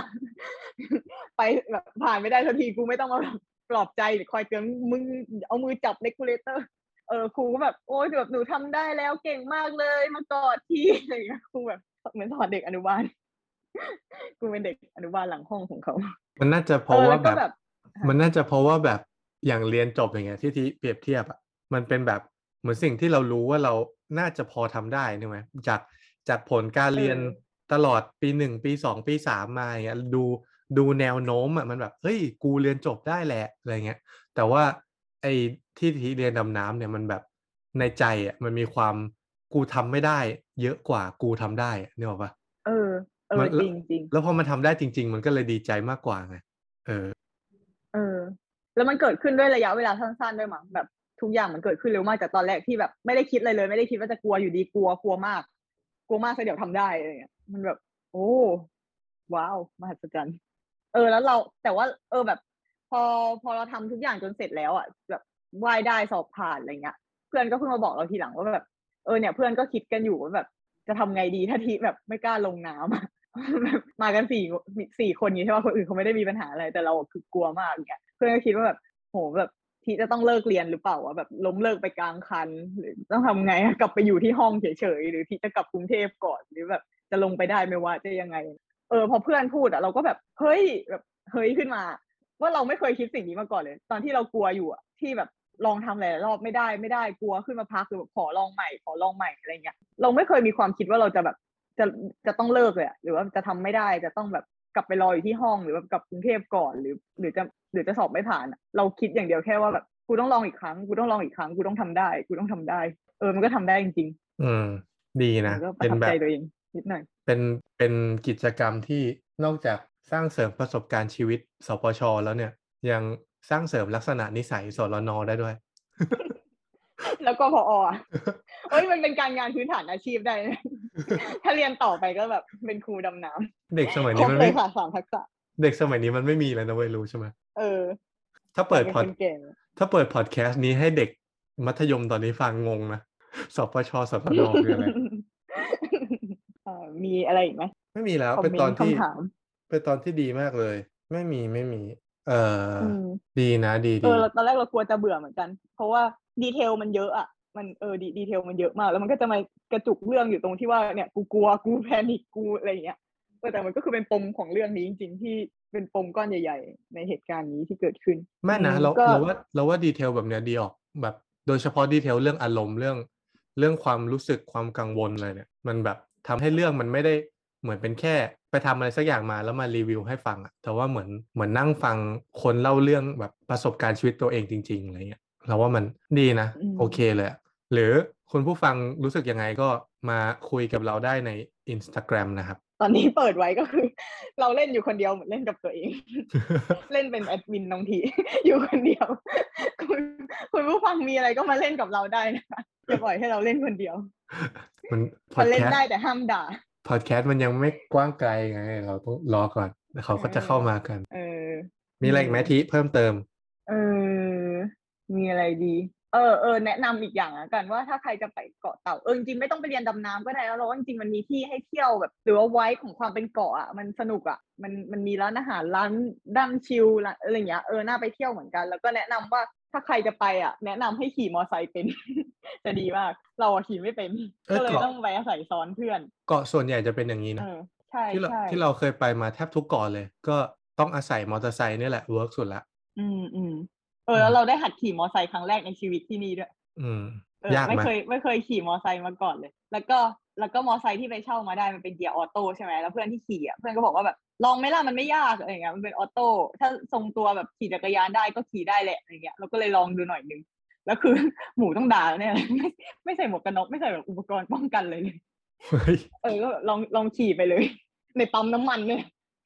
ไปแบบผ่านไม่ได้สักทีกูไม่ต้องมาแบบปลอบใจหรือคอยเตือนมึงเอามือจับเลกูเลเตอร์ เออครูก็แบบโอ้ยแบบหนูทำได้แล้วเก่งมากเลยมากอดทีอะไรอย่างเงี้ยครูแบบเหมือนสอนเด็กอนุบาลกูเป็นเด็กอนุบาลหลังห้องของเขา มันน่าจะเพเอราะอว่าแล้วก็แบบแบบ มันน่าจะเพราะว่าแบบอย่างเรียนจบอย่างเงี้ยที่ที่เปรียบเทียบอะมันเป็นแบบเหมือนสิ่งที่เรารู้ว่าเราน่าจะพอทำได้ใช่ไหมจากจากผลการเรียนเออตลอดปีหนึ่งปีสองปีสามมาอย่างเงี้ยดูดูแนวโน้มอะมันแบบเฮ้ย กูเรียนจบได้แหละอะไรเงี้ย แต่ว่า ไอ้ที่ที่เรียนดำน้ำเนี่ยมันแบบในใจอะมันมีความกูทำไม่ได้ เยอะกว่ากูทำได้อะนึกออกปะเออเอมัอนจริงจริงแล้วพอมันทำได้จริง ๆ มันก็เลยดีใจมากกว่าไงเออ เออ แล้วมันเกิดขึ้นด้วยระยะเวลาสั้นๆด้วยมั้งแบบทุกอย่างมันเกิดขึ้นเร็วมากจากตอนแรกที่แบบไม่ได้คิดอะไรเลย ไม่ได้คิดว่าจะกลัวอยู่ดีกลัวกลัวมาก กลัวมากซะเดี๋ยวทำได้อะไรเงี้ยมันแบบ โอ้ว้าวมหัศจรรย์เออ แล้วเราแต่ว่า เออแบบ พอพอเราทำทุกอย่างจนเสร็จแล้วอะแบบว่ายได้สอบผ่านอะไรเงี้ย เพื่อนก็เพิ่งมาบอกเราทีหลังว่าแบบเออเนี่ยเพื่อนก็คิดกันอยู่ว่าแบบ จะทำไงดีถ้าทีแบบไม่กล้าลงน้ำอะแบบมากันสี่สี่คนนี้ใช่ป่ะคนอื่นเขาไม่ได้มีปัญหาอะไรแต่เราคือกลัวมากอย่างเงี้ย เพื่อนก็คิดว่าแบบโหแบบทีจะต้องเลิกเรียนหรือเปล่าวะแบบล้มเลิกไปกลางคัน หรือต้องทำไงกลับไปอยู่ที่ห้องเฉยๆหรือที่จะกลับกรุงเทพก่อนหรือแบบจะลงไปได้ไหมว่าจะยังไง เออพอเพื่อนพูดอะเราก็แบบเฮ้ยแบบเฮ้ยขึ้นมา ว่าเราไม่เคยคิดสิ่งนี้มาก่อนเลย ตอนที่เรากลัวอยู่อะที่แบบลองทำหลายๆรอบไม่ได้ไม่ได้กลัวขึ้นมาพักคือแบบขอลองใหม่ขอลองใหม่อะไรเงี้ยเราไม่เคยมีความคิดว่าเราจะแบบจะจะต้องเลิกเลยอะหรือว่าจะทำไม่ได้จะต้องแบบกลับไปรออยู่ที่ห้องหรือแบบกลับกรุงเทพก่อนหรือ หรือจะหรือจะสอบไม่ผ่านอะเราคิดอย่างเดียวแค่ว่าแบบกูต้องลองอีกครั้งกูต้องลองอีกครั้งกูต้องทำได้กูต้องทำได้ เออมันก็ทำได้จริงอืมดีๆนะมันก็ปเป็ระนทับแบใจบตัวเองนิดหน่อยเป็นเป็นกิจกรรมที่นอกจาก สร้างเสริมประสบการณ์ชีวิตสปชแล้วเนี่ย ยังสร้างเสริมลักษณะนิสัยสรนได้ด้วย แล้วก็พออะเอ้ยมันเป็นการงานพื้นฐานอาชีพได้นะถ้าเรียนต่อไปก็แบบเป็นครูดำน้เด็กสมัยำครนี้บมันเลไม่ยค่ะสามทักษะ เด็กสมัยนี้มันไม่มีแล้วนะเว้ยรู้ใช่ไหมเออ ถ้าเปิดเป็นพอคดนเก่งถ้าเปิดพอดแคสต์นี้ให้เด็กมัธยมตอนนี้ฟังงงนะสปชสรนคืออะไรเอ่อมีอะไรอีกไหมไม่มีแล้วคอมเป็นเมตอนนต์ที่คำถาม เป็นตอนที่ดีมากเลย ไม่มีไม่มี เอ่ออมดีนะดีเอดีอเราตอนแรกเรากลัวจะเบื่อเหมือนกัน เพราะว่าดีเทลมันเยอะอะมันเออดีดีเทลมันเยอะมาก แล้วมันก็จะมากระจุกเรื่องอยู่ตรงที่ว่าเนี่ยกูกลัวกูแพนิคกูอะไรอย่างเงี้ยเออแต่มันก็คือเป็นปมของเรื่องนี้จริงๆที่เป็นปมก้อนใหญ่ ๆ ในเหตุการณ์นี้ที่เกิดขึ้นไม่นะอืมเราก็เราว่าเราว่าดีเทลแบบเนี้ยดีออกแบบ โดยเฉพาะดีเทลเรื่องอารมณ์เรื่อง เรื่องความรู้สึกความกังวลอะไรเนี่ย มันแบบทำให้เรื่องมันไม่ได้ เหมือนเป็นแค่ไปทำอะไรสักอย่างมาแล้วมารีวิวให้ฟังอะแต่ว่าเหมือนเหมือนนั่งฟังคนเล่าเรื่องแบบประสบการณ์ชีวิตตัวเองจริงๆอะไรเงี้ยเราว่ามันดีนะอืมโอเคเลยอะหรือคุณผู้ฟังรู้สึกยังไงก็มาคุยกับเราได้ใน Instagram นะครับ ตอนนี้เปิดไว้ก็คือ เราเล่นอยู่คนเดียวเหมือนเล่นกับตัวเอง เล่นเป็นแอดมินบางทีอยู่คนเดียว คุณคุณผู้ฟังมีอะไรก็มาเล่นกับเราได้นะคะอย่าปล่อยให้เราเล่นคนเดียว มันพอมาดเล่นแคสได้ต์แต่ห้ามด่า พอดแคสต์มันยังไม่กว้างไกลไงเราต้องรอก่อนแล้วเขาก็จะเข้ามากัน เออ มีอะไรอีกไหมทีเพิ่มเติม เออ มีอะไรดี เออเออแนะนำอีกอย่างละกันว่าถ้าใครจะไปเกาะเต่าเออจริงๆไม่ต้องไปเรียนดำน้ำก็ได้แล้วเราว่าจริงๆมันมีที่ให้เที่ยวแบบหรือว่าไว้ของความเป็นเกาะอะมันสนุกอะมันมันมีร้านอาหารร้านนั่ง chill ร้านอะไรอย่างเงี้ยเออน่าไปเที่ยวเหมือนกัน แล้วก็แนะนำว่า ถ้าใครจะไปอะ แนะนำให้ขี่มอไซค์เป็น จะดีมาก เราอะขี่ไม่เป็นเว้ยก็เลยเกาะต้องไปอาศัยซ้อนเพื่อน เกาะส่วนใหญ่จะเป็นอย่างนี้เอนะอใช่ที่เราใช่ที่เราเคยไปมาแทบทุกเกาะเลย ก็ต้องอาศัยมอเตอร์ไซค์นี่แหละ work สุดละ อืมอืมเออแล้วเราได้หัดขี่มอไซค์ครั้งแรกในชีวิตที่นี่ด้วย อืมเออ ยากไม่ไหมเคยไม่เคยขี่มอไซค์มาก่อนเลย แล้วก็แล้วก็มอไซค์ที่ไปเช่ามาได้มันเป็นเกียร์ auto ใช่ไหมแล้วเพื่อนที่ขี่อะเพื่อนก็บอกว่าแบบลองไหมล่ะมันไม่ยากอะไรเงี้ยมันเป็นออโต้ถ้าทรงตัวแบบขี่จักรยานได้ก็ขี่ได้แหละอะไรเงี้ยเราก็เลยลองดูหน่อยนึงแล้วคือหมูต้องด่าแล้วเนี่ยไม่ไม่ใส่หมวกกันน็อกไม่ใส่แบบอุปกรณ์ป้องกันเลยเลยเฮ้ยเออก็แบบลองลองขี่ไปเลย ในปั๊มน้ำมันเนี่ย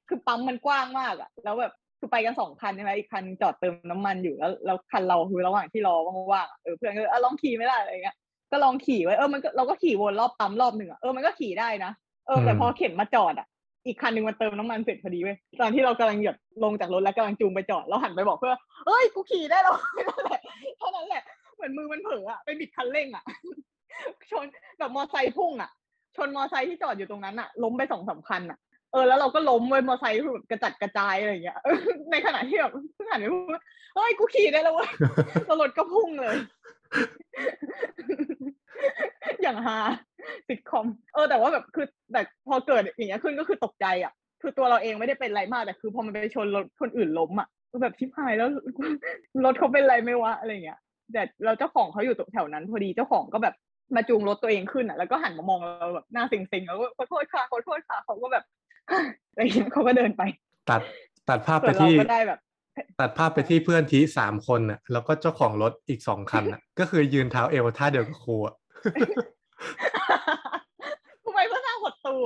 คือปั๊มมันกว้างมากอะแล้วแบบ คือไปกันสองคันใช่ไหมอีกคันจอดเติมน้ำมันอยู่แล้วแล้วคันเราคือระหว่างที่รอว่างๆอะเออเพื่อนก็เออลองขี่ไม่ได้อะไรเงี้ยก็ลองขี่ไว้เออมันก็เราก็ขี่วนรอบปั๊มรอบหนึ่งอะเออมันก็ขี่ได้นะเออแต่พอเข็นมาจอดอะอีกคันหนึ่งมันเติมน้ำมันเสร็จพอดีเว้ยตอนที่เรากำลังหยดลงจากรถแล้วกำลังจูงไปจอดเราหันไปบอกเพื่อนเอ้ยกูขี่ได้แล้วนั่นแหละเท่านั้นแหละเหมือนมือมันเผลออะไปบิดคันเร่งอะชนแบบมอไซค์พุ่งอะชนมอไซค์ที่จอดอยู่ตรงนั้นอะล้มไปสองสามคันอะ เออแล้วเราก็ล้มเว้ยมอไซค์แบบกระจัดกระจายอะไรอย่างเงี้ยในขณะที่แบบเพิ่งหันไปพูดเฮ้ยกูขี่ได้แล้วเว้ยแล้วรถก็พุ่งเลย อย่างฮาซิทคอม เออแต่ว่าแบบคือแต่พอเกิดอย่างเงี้ยขึ้นก็คือตกใจอะ คือตัวเราเองไม่ได้เป็นอะไรมากแต่คือพอมันไปชนรถคนอื่นล้มอะก็แบบชิบหายแล้วรถเขาเป็นไรไหม่วะอะไรเงี้ยแต่เราเจ้าของเขาอยู่ตรงแถวนั้นพอดีเจ้าของก็แบบมาจูงรถตัวเองขึ้นอะแล้วก็หันมามองเราแบบหน้าเซ็งๆแล้วก็ขอโทษค่ะขอโทษค่ะเขาก็แบบ อะไรเงี้ยเขาก็เดินไป ตัดตัดภาพส่ไปวนเราที่ก็ได้แบบ ตัดภาพไปที่เพื่อนทีสามคนน่ะ แล้วก็เจ้าของรถอีกสองคันน่ะ ก็คือยืนเท้าเอวท่าเดียวกับครูอะทำไมเพื่อสร้างหดตัว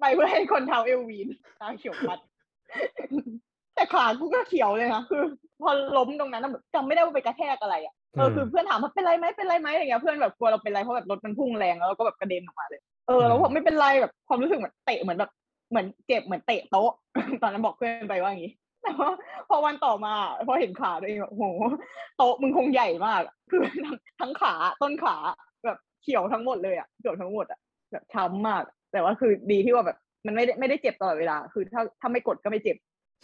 ไปเพื่อให้คนเท้าเอลวีนตาเขียวพัด แต่ขากูก็เขียวเลยนะคือ พอล้มตรงนั้นนะแบบจำไม่ได้ว่าไปกระแทกอะไรอะเอออืมคือเพื่อนถามว่าเป็นไรไหมเป็นไรไหมอะไรเงี้ยเพื่อนแบบกลัวเราเป็นไรเพราะแบบรถมันพุ่งแรงแล้วเราก็แบบกระเด็นออกมาเลย เออแล้วอืมผมไม่เป็นไรแบบความรู้สึกเหมือนเตะเหมือนแบบ เหมือนเจ็บเหมือนเตะโต๊ะ ตอนนั้นบอกเพื่อนไปว่าอย่างนี้แต่ว่าพอวันต่อมาพอเห็นขาตัวเองแบบโอ้โหโต๊ะมึงคงใหญ่มากอะคือทั้งทั้งขาต้นขาแบบเขียวทั้งหมดเลยอะเขียวทั้งหมดอะแบบช้ำมาก แต่ว่าคือดีที่ว่าแบบมันไม่ได้ไม่ได้เจ็บตลอดเวลา คือถ้าถ้าไม่กดก็ไม่เจ็บ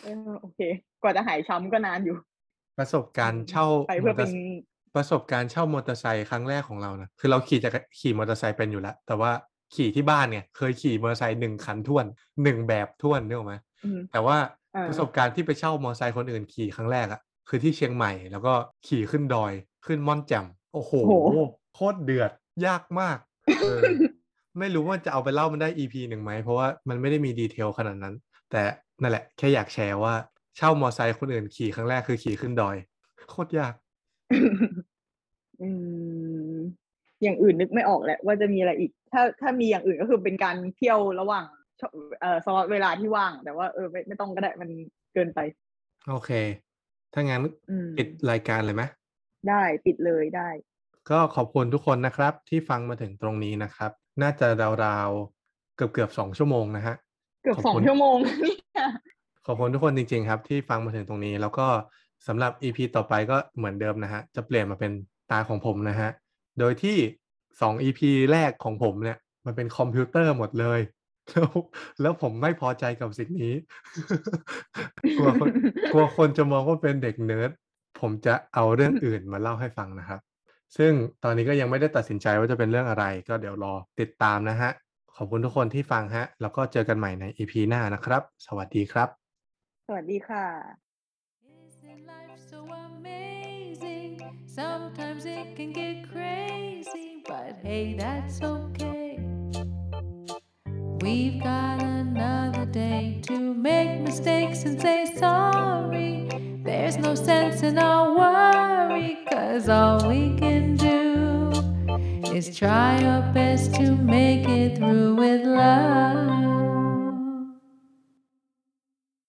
เออโอเค กว่าจะหายช้ำก็นานอยู่ ประสบการณ์เช่าไปเพื่อมเป็ตนร์ไซค์ประสบการณ์เช่ามอเตอร์ไซค์ครั้งแรกของเรานะคือเราขี่จะขี่มอเตอร์ไซค์เป็นอยู่แล้วแต่ว่า ขี่ที่บ้านเนี่ย เคยขี่มอเตอร์ไซค์หนึ่งคันท่วนหนึ่งแบบท่วนนึกออกไหมอืมแต่ว่าอ่าประสบการณ์ที่ไปเช่ามอเตอร์ไซค์คนอื่นขี่ครั้งแรกอะคือที่เชียงใหม่แล้วก็ขี่ขึ้นดอยขึ้นม่อนแจ่มโอ้โหโอ้โหโคตรเดือดยากมากเออไม่รู้ว่าจะเอาไปเล่ามันได้ EP หนึ่งไหม เพราะว่ามันไม่ได้มีดีเทลขนาดนั้น แต่นั่นแหละ แค่อยากแชร์ว่าเช่ามอไซค์คนอื่นขี่ครั้งแรกคือขี่ขึ้นดอย โคตรยาก อืม อย่างอื่นนึกไม่ออกแหละว่าจะมีอะไรอีก ถ้าถ้ามีอย่างอื่นก็คือเป็นการเที่ยวระหว่างช่วงเอ่อสล็อตเวลาที่ว่าง แต่ว่าเออไม่ไม่ต้องก็ได้มันเกินไป โอเค ถ้างั้นอืมปิดรายการเลยไหมได้ปิดเลยได้ ก็ขอบคุณทุกคนนะครับ ที่ฟังมาถึงตรงนี้นะครับ น่าจะราวๆเกือบเกือบสองชั่วโมงนะฮะเกือบขอบสองคุณชั่วโมงเนี่ยขอบคุณทุกคนจริง ๆ ครับ ที่ฟังมาถึงตรงนี้ แล้วก็สำหรับ EP ต่อไปก็เหมือนเดิมนะฮะ จะเปลี่ยนมาเป็นตาของผมนะฮะ โดยที่สอง EP แรกของผมเนี่ย มันเป็นคอมพิวเตอร์หมดเลยแล้วแล้วผมไม่พอใจกับสิ่งนี้ กลัวคนกลัวคนจะมองว่าเป็นเด็กเนิร์ด ผมจะเอาเรื่องอื่นมาเล่าให้ฟังนะครับ ซึ่งตอนนี้ก็ยังไม่ได้ตัดสินใจว่าจะเป็นเรื่องอะไร ก็เดี๋ยวรอติดตามนะฮะ ขอบคุณทุกคนที่ฟังฮะ แล้วก็เจอกันใหม่ใน EP หน้านะครับ สวัสดีครับ สวัสดีค่ะ Sometimes it can get crazy, but hey, that's okay. We've got another day to make mistakes and say sorry. There's no sense in our worry, cause all we can do is try our best to make it through with love.